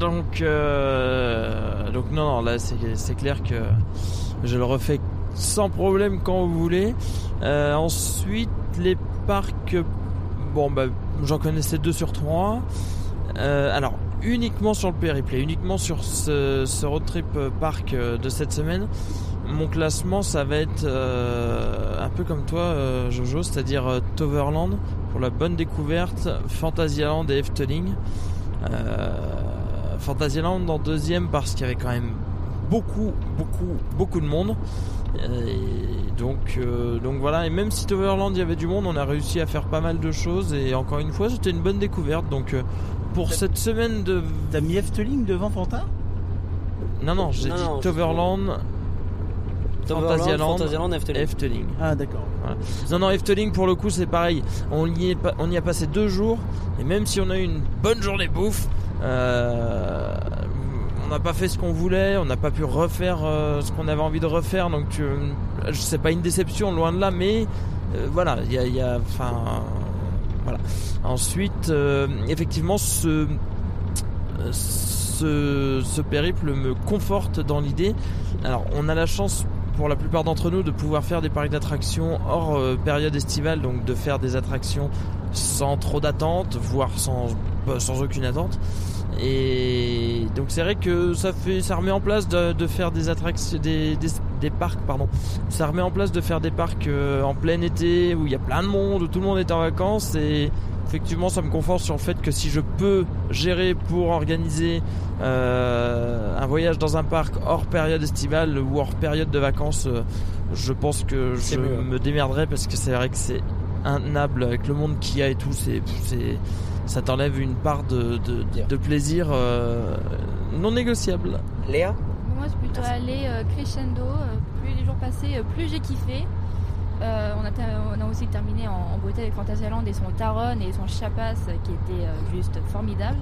Donc euh, donc non non là c'est c'est clair que je le refais sans problème quand vous voulez. Euh, ensuite les parcs bon bah j'en connaissais deux sur trois. Euh, alors uniquement sur le périple uniquement sur ce, road trip euh, parc euh, de cette semaine, mon classement ça va être un peu comme toi Jojo, c'est-à-dire Toverland pour la bonne découverte, Fantasyland et Efteling. Fantasyland en deuxième parce qu'il y avait quand même beaucoup, beaucoup, beaucoup de monde. Euh, Et donc, euh, donc voilà, et même si Toverland il y avait du monde, on a réussi à faire pas mal de choses et encore une fois c'était une bonne découverte. Donc euh, pour cette semaine de... T'as mis Efteling devant Fanta? Non, non, j'ai Non, dit non, Toverland, Toverland, Fantasyland, Fantasyland, Efteling. Efteling. Ah d'accord. Non, non, Efteling pour le coup c'est pareil. On y, est pas- on y a passé deux jours et même si on a eu une bonne journée bouffe, euh, on n'a pas fait ce qu'on voulait, on n'a pas pu refaire euh, ce qu'on avait envie de refaire. Donc euh, je sais pas une déception loin de là, mais euh, voilà, il y a, voilà. Ensuite, euh, effectivement, ce ce, périple me conforte dans l'idée. Alors, on a la chance pour la plupart d'entre nous de pouvoir faire des parcs d'attractions hors euh, période estivale, donc de faire des attractions sans trop d'attente, voire sans, sans aucune attente. Et donc c'est vrai que ça fait, ça remet en place de, de faire des attractions, des, des, des parcs, pardon. Ça remet en place de faire des parcs euh, en plein été où il y a plein de monde, où tout le monde est en vacances et effectivement ça me conforte sur le fait que si je peux gérer pour organiser euh, un voyage dans un parc hors période estivale ou hors période de vacances, euh, je pense que je mieux. me démerderai parce que c'est vrai que c'est intenable avec le monde qu'il y a et tout. C'est, ça t'enlève une part de, de, de plaisir euh, non négociable. Léa Moi, c'est plutôt allé euh, crescendo. euh, plus les jours passaient, plus j'ai kiffé. Euh, on, a ter- on a aussi terminé en, en beauté avec Fantasyland et son Taron et son Chapas qui était euh, juste formidable.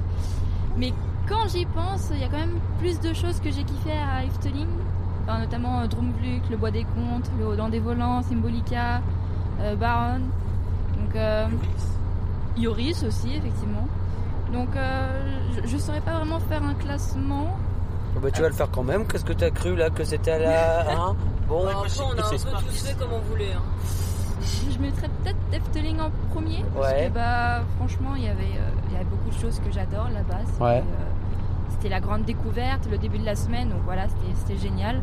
Mais quand j'y pense, il y a quand même plus de choses que j'ai kiffé à Efteling. Enfin, notamment euh, Drumvluk, le Bois des Contes, le Haut des Volants, Symbolica, euh, Baron. Donc, euh, Yoris aussi, effectivement. Donc, euh, je ne saurais pas vraiment faire un classement. Oh, bah, tu vas le faire quand même. Qu'est-ce que t'as cru là que c'était à la. Hein bon, Bah, après, on a un peu tous fait comme on voulait. hein. Je mettrais peut-être Efteling en premier. Parce Ouais. que, bah, franchement, il y avait, euh, il y avait beaucoup de choses que j'adore là-bas. C'était, Ouais. euh, C'était la grande découverte, le début de la semaine. Donc voilà, c'était- c'était génial.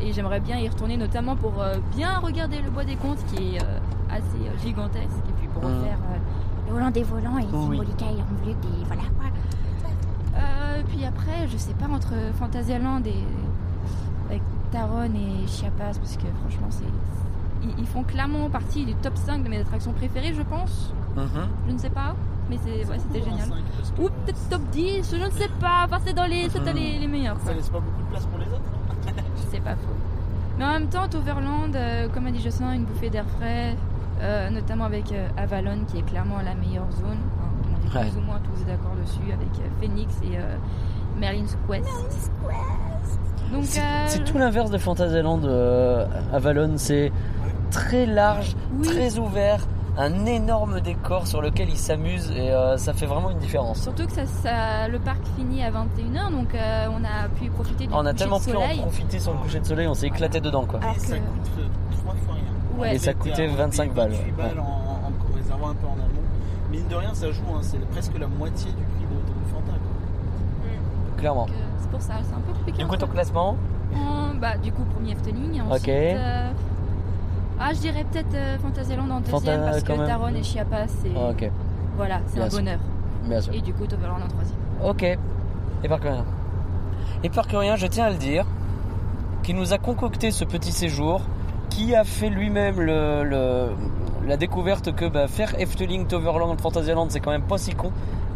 Et j'aimerais bien y retourner, notamment pour euh, bien regarder le bois des contes qui est euh, assez gigantesque. Et puis pour Mm. refaire euh, le volant des volants et Oui. Symbolica et Drumvluk et voilà quoi. Euh, puis après, je sais pas, entre Fantasyland et avec Taron et Chiapas, parce que franchement, c'est ils, ils font clairement partie du top 5 de mes attractions préférées, je pense. Mhm. Je ne sais pas, mais c'est, ouais, c'était génial. Ou peut-être top 10, je ne sais pas. Enfin, c'est dans les, c'est dans les, les meilleurs. quoi. Ça laisse pas beaucoup de place pour les autres. C'est pas faux. Mais en même temps, Toverland, euh, comme a dit Jocelyn, une bouffée d'air frais, euh, notamment avec euh, Avalon, qui est clairement la meilleure zone. On est Ouais. plus ou moins tous d'accord dessus, avec euh, Phoenix et euh, Merlin's Quest. Donc, C'est euh, c'est tout l'inverse de Fantasyland euh, Avalon, c'est très large, Oui. très ouvert, un énorme décor sur lequel ils s'amusent et euh, ça fait vraiment une différence. Surtout que ça, ça- le parc finit à 21h, donc euh, on a pu profiter du On a coucher tellement de pu soleil. en profiter sur le coucher de soleil, on s'est éclaté dedans quoi. Alors ça coûte trois fois rien. Ouais. Et ça coûtait C'était à 25 balles, 28 ouais. balles en, en, en réservant un peu en amont. Mine de rien, ça joue, hein, c'est presque la moitié du prix de, de Fanta. quoi. Clairement. Euh, c'est pour ça, c'est un peu compliqué. Du coup, ton classement En- bah, du coup, premier Efteling. Ensuite, Ok. euh, ah, je dirais peut-être euh, Fantasyland en deuxième Fanta- parce que. Taron et Chiapas, c'est Ah, Ok, voilà, c'est un sûr. bonheur. bien sûr. Et du coup, Toverland en troisième. Ok. Et par rien. Et par rien, je tiens à le dire, qui nous a concocté ce petit séjour, qui a fait lui-même le, le- la découverte que bah, faire Efteling, Toverland, Fantasyland, c'est quand même pas si con.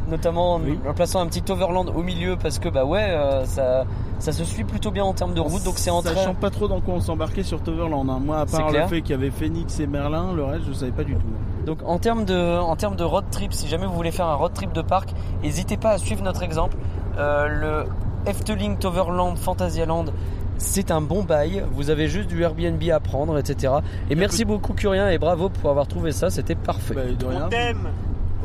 Notamment en, Oui. en plaçant un petit Toverland au milieu parce que bah ouais, euh, ça, ça se suit plutôt bien en termes de route, donc c'est en. Sachant pas trop dans quoi on s'embarquait sur Toverland. hein. Moi, à part le fait qu'il y avait Phoenix et Merlin, le reste, je savais pas du tout. Donc en termes de, en termes de road trip, si jamais vous voulez faire un road trip de parc, n'hésitez pas à suivre notre exemple. Euh, le Efteling Toverland Fantasyland, c'est un bon bail. Vous avez juste du Airbnb à prendre, etc. Et merci beaucoup Curien et bravo pour avoir trouvé ça, c'était parfait. Bah, de rien. On t'aime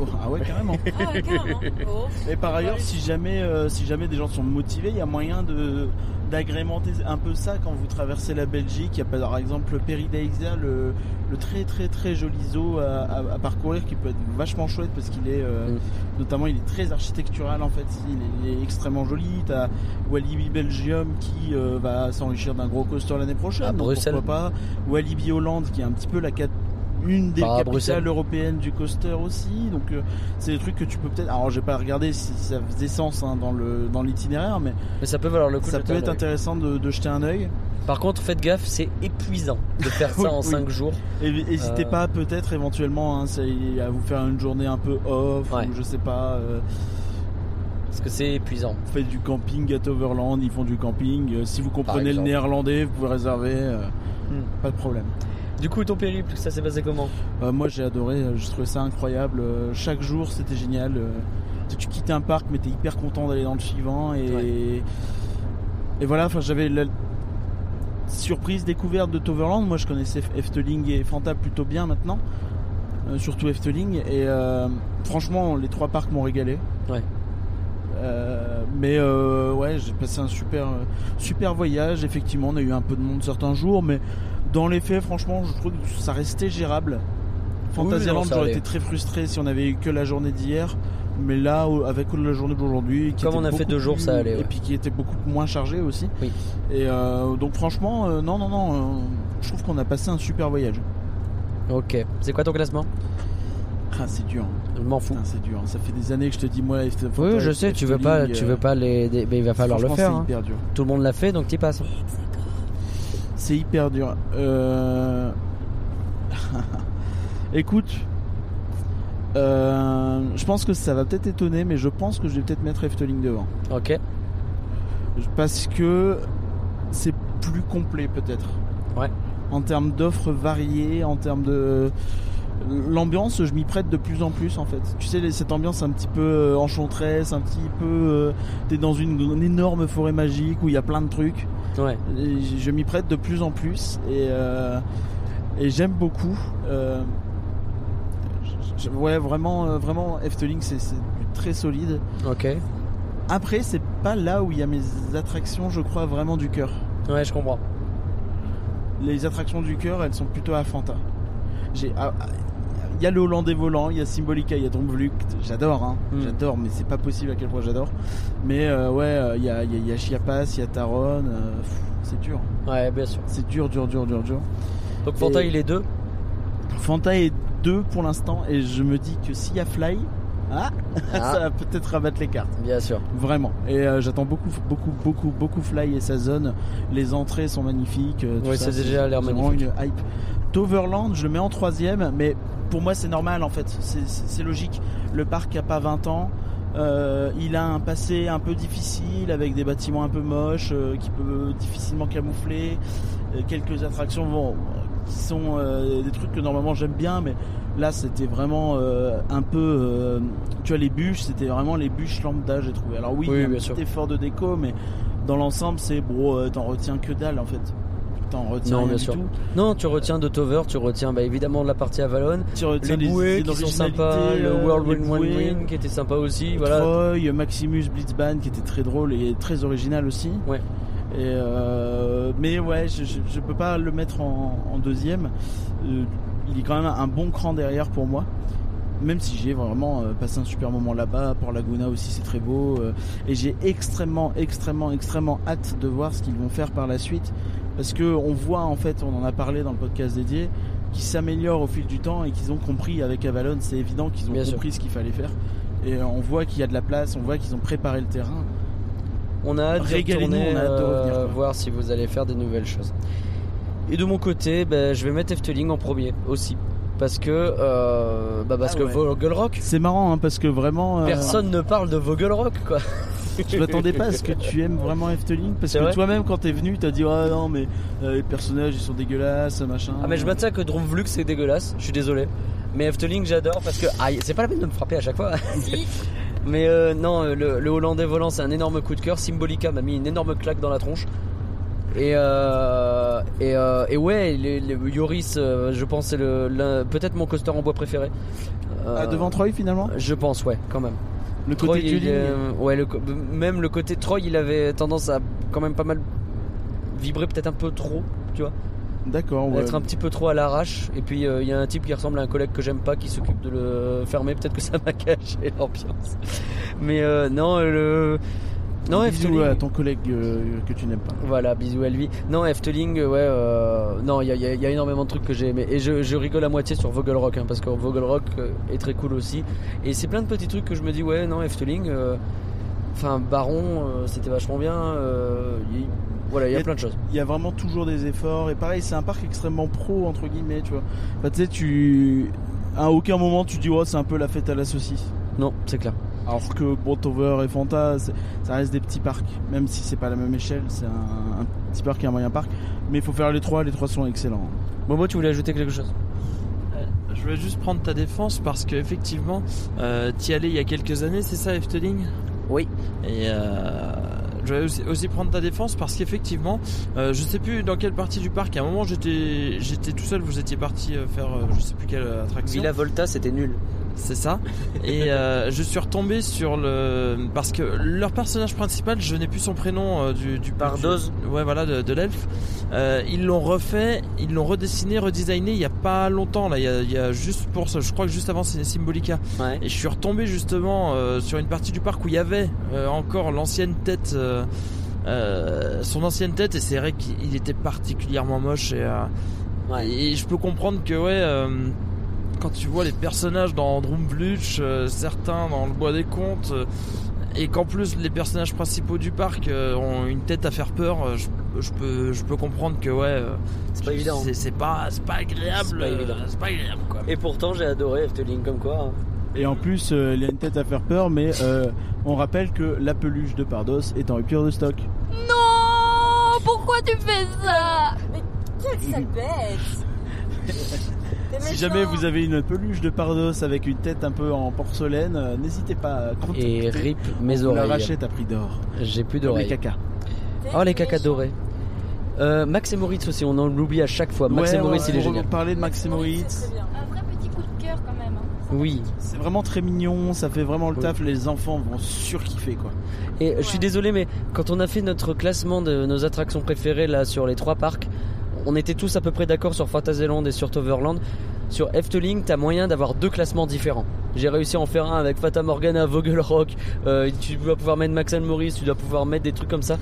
Oh, ah ouais, carrément. Ah ouais, carrément. Oh. Et par ailleurs, si jamais, euh, si jamais des gens sont motivés, il y a moyen de d'agrémenter un peu ça quand vous traversez la Belgique. Il y a par exemple le Peridaisia, le, le très très très joli zoo à, à- à parcourir qui peut être vachement chouette parce qu'il est, euh, Mm. notamment, il est très architectural en fait. Il est, il est extrêmement joli. T'as Walibi Belgium qui euh, va s'enrichir d'un gros coaster l'année prochaine. À Bruxelles. Pourquoi pas Walibi Hollande qui est un petit peu la une des à capitales Bruxelles. européennes du coaster aussi. Donc euh, c'est des trucs que tu peux peut-être. Alors j'ai pas regardé si ça faisait sens hein, dans le dans l'itinéraire, mais Mais ça peut valoir le coup. ça peut être intéressant de, de jeter un œil. Par contre, faites gaffe, c'est épuisant de faire ça Oui, en oui. 5 jours. Et n'hésitez Euh. pas peut-être éventuellement hein, à vous faire une journée un peu off Ouais. ou je sais pas. euh, Parce que c'est épuisant. vous faites du camping à Toverland, ils font du camping. Si vous comprenez le néerlandais, vous pouvez réserver. euh, Hmm. Pas de problème. Du coup, ton périple, ça s'est passé comment? Euh, moi j'ai adoré, euh, j'ai trouvé ça incroyable. Euh, chaque jour c'était génial. Tu- quittes un parc mais t'es hyper content d'aller dans le suivant et Ouais. et voilà. Enfin j'avais la surprise découverte de Toverland. Moi je connaissais Efteling et Fanta plutôt bien maintenant, Euh, surtout Efteling et euh, franchement les trois parcs m'ont régalé. Ouais. Euh, mais ouais, j'ai passé un super super voyage. Effectivement, on a eu un peu de monde certains jours, mais dans les faits, franchement, je trouve que ça restait gérable. Fantasyland, ça j'aurais été très frustré si on avait eu que la journée d'hier. Mais là, avec la journée d'aujourd'hui, qui Comme on a fait deux jours, plus- ça allait, ouais. Et puis qui était beaucoup moins chargé aussi. Oui. Et euh, donc franchement, euh, non, non, non, euh, je trouve qu'on a passé un super voyage. Ok. C'est quoi ton classement? Ah, c'est dur. Je m'en fous. C'est dur. Ça fait des années que je te dis, moi, Oui, je sais, tu veux pas, tu veux pas les, mais il va falloir le faire. C'est hein. hyper dur. Tout le monde l'a fait, donc t'y passes. C'est hyper dur. Euh... Écoute, euh, je pense que ça va peut-être étonner, mais je pense que je vais peut-être mettre Efteling devant. Ok. Parce que c'est plus complet peut-être. Ouais. En termes d'offres variées, en termes de... L'ambiance, je m'y prête de plus en plus en fait. Tu sais, cette ambiance un petit peu euh, enchanteresse, un petit peu... euh, T'es dans une, une énorme forêt magique où il y a plein de trucs. Ouais. Et je m'y prête de plus en plus et, euh, et j'aime beaucoup. Euh, ouais, vraiment, euh, vraiment, Efteling, c'est très solide. Ok. Après, c'est pas là où il y a mes attractions, je crois, vraiment du cœur. Ouais, je comprends. Les attractions du cœur, elles sont plutôt à Fanta. J'ai, ah, il y a le Hollandais volant, il y a Symbolica, il y a Droomvlucht. J'adore, hein. Mm. J'adore, mais c'est pas possible à quel point j'adore. Mais euh, ouais, euh, il y, a, il y a- il y a Chiapas, il y a Taron. euh, c'est dur. Ouais, bien sûr. C'est dur, dur, dur, dur, dur. Donc Fanta, Et- il est deux. Fanta est 2 pour l'instant et je me dis que s'il y a Fly, ah, Ah. ça va peut-être rabattre les cartes. Bien sûr. Vraiment. Et euh, j'attends beaucoup, beaucoup, beaucoup, beaucoup Fly et sa zone. Les entrées sont magnifiques. euh, ça, c'est déjà l'air vraiment magnifique. une hype Toverland, je le mets en troisième, mais pour moi c'est normal en fait, c'est- logique. Le parc a pas 20 ans, euh, il a un passé un peu difficile avec des bâtiments un peu moches euh, qui peut difficilement camoufler, euh, quelques attractions bon, qui sont euh, des trucs que normalement j'aime bien, mais là c'était vraiment euh, un peu, euh, tu vois les bûches, c'était vraiment les bûches lambda j'ai trouvé. Alors oui, Oui, il y a un petit sûr. effort de déco, mais dans l'ensemble c'est bro, euh, t'en retiens que dalle en fait. T'en retiens Non, bien du sûr. tout. Non, tu retiens de Tover, tu retiens bah, évidemment de la partie Avalon, Tu retiens les bouées qui sont sympas, le euh, World les Win One bouées, Win qui était sympa aussi. Voilà. Troy, Maximus Blitzband qui était très drôle et très original aussi. Ouais. Et euh, mais ouais, je, je, je peux pas le mettre en, en deuxième. Euh, il est quand même un bon cran derrière pour moi. Même si j'ai vraiment euh, passé un super moment là-bas, Port Laguna aussi c'est très beau. et j'ai extrêmement, extrêmement, extrêmement hâte de voir ce qu'ils vont faire par la suite. Parce que on voit en fait, on en a parlé dans le podcast dédié, qu'ils s'améliorent au fil du temps et qu'ils ont compris avec Avalon, c'est évident qu'ils ont Bien sûr. compris ce qu'il fallait faire. Et on voit qu'il y a de la place, on voit qu'ils ont préparé le terrain. On a hâte de retourner, on a hâte de euh, revenir, voir si vous allez faire des nouvelles choses. Et de mon côté, ben, je vais mettre Efteling en premier aussi. Parce que, euh, bah parce Ah que. Vogelrock, C'est marrant hein, parce que vraiment. euh, personne ne parle de Vogelrock quoi. Je m'attendais pas à ce que tu aimes vraiment Efteling parce que toi-même quand t'es venu t'as dit ah non mais euh, les personnages ils sont dégueulasses machin. Ah mais je maintiens que Drumvlux c'est dégueulasse, je suis désolé. Mais Efteling j'adore parce que aïe, c'est pas la peine de me frapper à chaque fois. Mais euh, non, euh, le, le Hollandais volant c'est un énorme coup de cœur. Symbolica m'a mis une énorme claque dans la tronche. Et, euh, et, euh, et ouais, les, les- Yoris, euh, je pense c'est le, l'un- peut-être mon coaster en bois préféré. Euh, Ah, devant Troy finalement? Je pense ouais, quand même. Le Troy, côté il, euh, ouais, le même le côté Troy, il avait tendance à quand même pas mal vibrer peut-être un peu trop, tu vois. D'accord. Ouais. Être un petit peu trop à l'arrache. Et puis euh, il y a un type qui ressemble à un collègue que j'aime pas qui s'occupe de le fermer. Peut-être que ça m'a caché l'ambiance. Mais euh, non, le. Non, Bisous à ton collègue euh, que tu n'aimes pas. Voilà, bisous à lui. Non, Efteling, ouais, euh, non, il y a, y y énormément de trucs que j'ai aimé. Et je, je rigole à moitié sur Vogelrock, hein, parce que Vogelrock euh, est très cool aussi. Et c'est plein de petits trucs que je me dis, ouais, non, Efteling, enfin, Baron, c'était vachement bien. il- voilà, il y a plein de choses. Il y a vraiment toujours des efforts et pareil c'est un parc extrêmement pro entre guillemets tu vois. Tu sais tu à aucun moment tu dis oh c'est un peu la fête à la saucisse. Non, c'est clair. Alors que Botover et Fanta, ça reste des petits parcs, même si c'est pas la même échelle, c'est un, un petit parc et un moyen parc. Mais il faut faire les trois, les trois sont excellents. Momo, tu voulais ajouter quelque chose? Je voulais juste prendre ta défense parce que effectivement, euh, t'y allais il y a quelques années, c'est ça, Efteling? Oui. Et euh, je voulais aussi, aussi prendre ta défense parce qu'effectivement, euh, je sais plus dans quelle partie du parc. À un moment, j'étais, j'étais tout seul. Vous étiez parti euh, faire, euh, je sais plus quelle attraction. Villa Volta, c'était nul. C'est ça. Et euh, je suis retombé sur le parce que leur personnage principal, je n'ai plus son prénom euh, du, du Pardos. du- ouais, voilà, de, de l'elfe. Euh, ils l'ont refait, ils l'ont redessiné, redesigné il y a pas longtemps là. Il y a, il y a juste pour ça, je crois que juste avant c'est Symbolica. Ouais. Et je suis retombé justement euh, sur une partie du parc où il y avait euh, encore l'ancienne tête. Euh, euh, son ancienne tête et c'est vrai qu'il était particulièrement moche et, euh, Ouais. et je peux comprendre que ouais quand tu vois les personnages dans Drumvluch, certains dans le bois des contes, et qu'en plus les personnages principaux du parc ont une tête à faire peur, je, je peux, je peux comprendre que ouais, C'est pas évident. C'est, c'est pas, c'est pas agréable. C'est pas évident. c'est pas agréable quoi. Et pourtant, j'ai adoré Efteling comme quoi. hein. Et en plus, euh, il a une tête à faire peur, mais euh, on rappelle que la peluche de Pardos est en rupture de stock. Non Pourquoi tu fais ça? Mais quelle sale bête Si jamais vous avez une peluche de Pardos avec une tête un peu en porcelaine, euh, n'hésitez pas à contacter. Et rip mes On la oreilles. rachète à prix d'or. J'ai plus Comme les d'oreilles. caca. T'es Oh les cacas dorés. Euh, Max et Moritz aussi, on en l'oublie à chaque fois. Max Ouais, et Moritz, on il est va génial. parler de Max et Moritz. très bien. Un vrai petit coup de cœur quand même. hein. Oui. C'est vraiment très mignon, ça fait vraiment le Oui. taf, les enfants vont surkiffer quoi. Et je suis désolé, mais quand on a fait notre classement de nos attractions préférées là sur les trois parcs, on était tous à peu près d'accord sur Fantasyland et sur Toverland. Sur Efteling, t'as moyen d'avoir deux classements différents. J'ai réussi à en faire un avec Fata Morgana, Vogelrock. Euh, tu vas pouvoir mettre Max and Maurice, tu dois pouvoir mettre des trucs comme ça.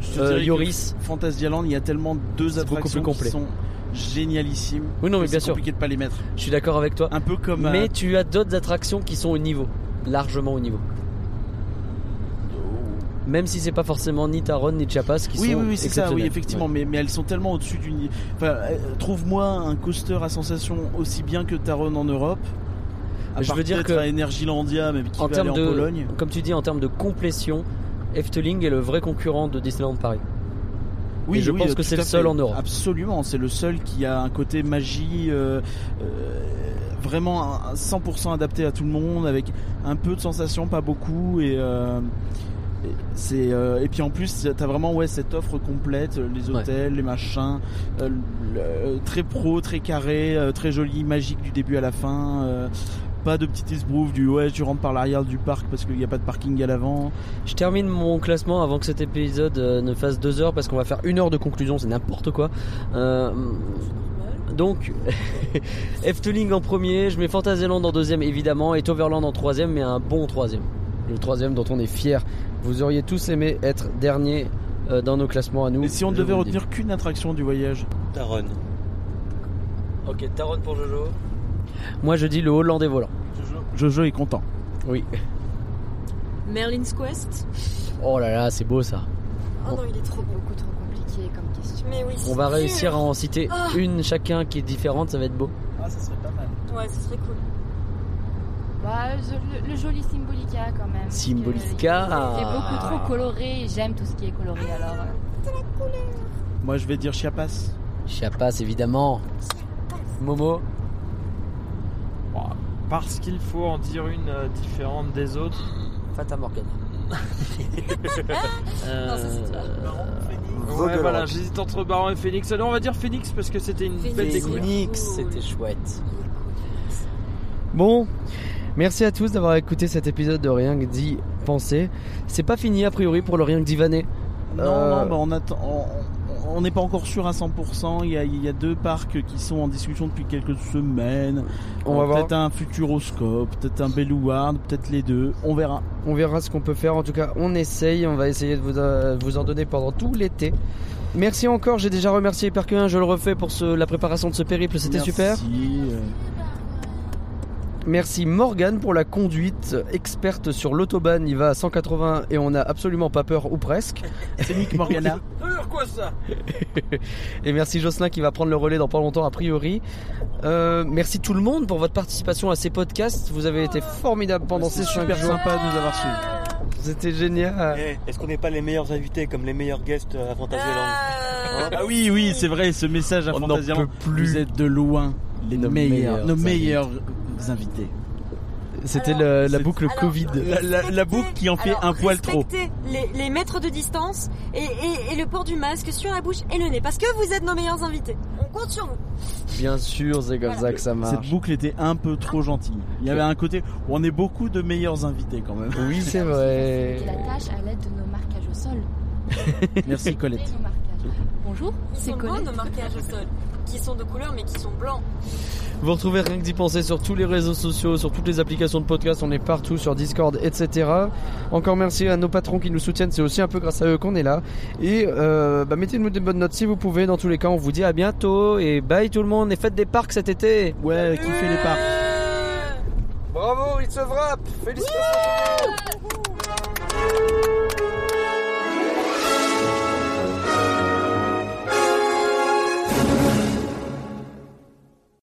Je Euh, Yoris. Fantasyland, il y a tellement deux beaucoup attractions plus complet. qui sont génialissimes. Oui, non, mais bien c'est sûr. compliqué de pas les mettre. Je suis d'accord avec toi. Un peu comme Mais euh, tu as d'autres attractions qui sont au niveau, largement au niveau. même si c'est pas forcément ni Taron ni Chiapas qui Oui, sont oui, oui, c'est ça, oui, effectivement, mais, mais elles sont tellement au-dessus du. Enfin, euh, trouve-moi un coaster à sensation aussi bien que Taron en Europe. À Je veux dire que- à Energylandia, mais qui en va aller termes en de, Pologne. comme tu dis, en termes de complétion, Efteling est le vrai concurrent de Disneyland Paris. Oui, Et je oui, pense euh, que c'est le seul fait. en Europe. Absolument, c'est le seul qui a un côté magie euh, euh, vraiment un- un 100% adapté à tout le monde, avec un peu de sensations, pas beaucoup, et euh, c'est euh, et puis en plus t'as vraiment ouais cette offre complète, euh, les Ouais. hôtels, les machins, euh, le- euh, très pro, très carré, euh, très joli, magique du début à la fin. Pas de petit esbrouf du ouais tu rentres par l'arrière du parc parce qu'il n'y a pas de parking à l'avant. Je termine mon classement avant que cet épisode euh, ne fasse deux heures parce qu'on va faire une heure de conclusion, c'est n'importe quoi. Euh, donc, Efteling en premier, je mets Fantasyland en deuxième évidemment et Toverland en troisième, mais un bon troisième. Le troisième dont on est fier. Vous auriez tous aimé être dernier euh, dans nos classements à nous. Et si on je devait retenir qu'une attraction du voyage? Taron. Ok, Taron pour Jojo. Moi je dis le Hollandais volant. Jojo est content. Oui. Merlin's Quest. Oh là là, c'est beau ça. Oh non, il est trop beau. Beaucoup trop compliqué comme question. Mais oui, On va réussir à en citer Ah. une chacun qui est différente, ça va être beau. Ah ça serait pas mal. Ouais, ce serait cool. Bah, le, le joli Symbolica quand même. Symbolica. C'est beaucoup trop coloré et j'aime tout ce qui est coloré alors. euh, Moi je vais dire Chiapas. Chiapas évidemment. Momo. Parce qu'il faut en dire une euh, différente des autres. Fata Morgana. Non, ça, c'est toi. Ouais, Vogelrod. voilà, j'hésite entre Baron et Phoenix. Alors on va dire Phoenix parce que c'était une Phoenix. belle découverte. Phoenix, c'était chouette. Bon, merci à tous d'avoir écouté cet épisode de Rien que d'y penser. C'est pas fini a priori pour le Rien que d'y vanner. Non, Euh, non, bah on attend. on- On n'est pas encore sûr à 100%. Il y, a, il y a deux parcs qui sont en discussion depuis quelques semaines. On va Euh, voir. Peut-être un Futuroscope, peut-être un Bellouard, peut-être les deux. On verra. On verra ce qu'on peut faire. En tout cas, on essaye. On va essayer de vous, euh, vous en donner pendant tout l'été. Merci encore. J'ai déjà remercié Hyperque1. Je le refais pour ce- la préparation de ce périple. C'était super. euh, Merci Morgane pour la conduite. Experte sur l'autobahn. Il va à 180 et on n'a absolument pas peur ou presque. C'est Nick Morgana. Euh, quoi ça? Et merci Jocelyn qui va prendre le relais dans pas longtemps a priori. Euh, merci tout le monde pour votre participation à ces podcasts. Vous avez été formidables pendant ces 5 super jours. sympa de nous avoir suivis. C'était génial. Eh, Est-ce qu'on n'est pas les meilleurs invités comme les meilleurs guests à Fantasyland? Euh, Ah oui, oui, c'est vrai, ce message à On n'en Fantasyland. peut plus. Vous êtes de loin les Nos meilleurs, meilleurs nos invités. meilleurs invités. C'était la boucle alors, Covid. La, la- la boucle qui en fait Alors, un poil trop. respectez Les, les mètres de distance et, et- et le port du masque sur la bouche et le nez parce que vous êtes nos meilleurs invités. On compte sur vous. Bien sûr, c'est comme ça que ça Cette marche. boucle était un peu trop gentille. Il y avait un côté où on est beaucoup de meilleurs invités quand même. Oui, c'est Et vrai. la tâche à l'aide de nos marquages au sol. Merci Colette. Bonjour, c'est Colette. nos marquages au sol, qui sont de couleur mais qui sont blancs. Vous retrouvez rien que d'y penser sur tous les réseaux sociaux, sur toutes les applications de podcast, on est partout sur Discord, etc. Encore merci à nos patrons qui nous soutiennent, c'est aussi un peu grâce à eux qu'on est là. Et euh, bah, mettez-nous des bonnes notes si vous pouvez. Dans tous les cas, on vous dit à bientôt et bye tout le monde et faites des parcs cet été. Ouais, qui fait les parcs Bravo, il se frappe. Félicitations.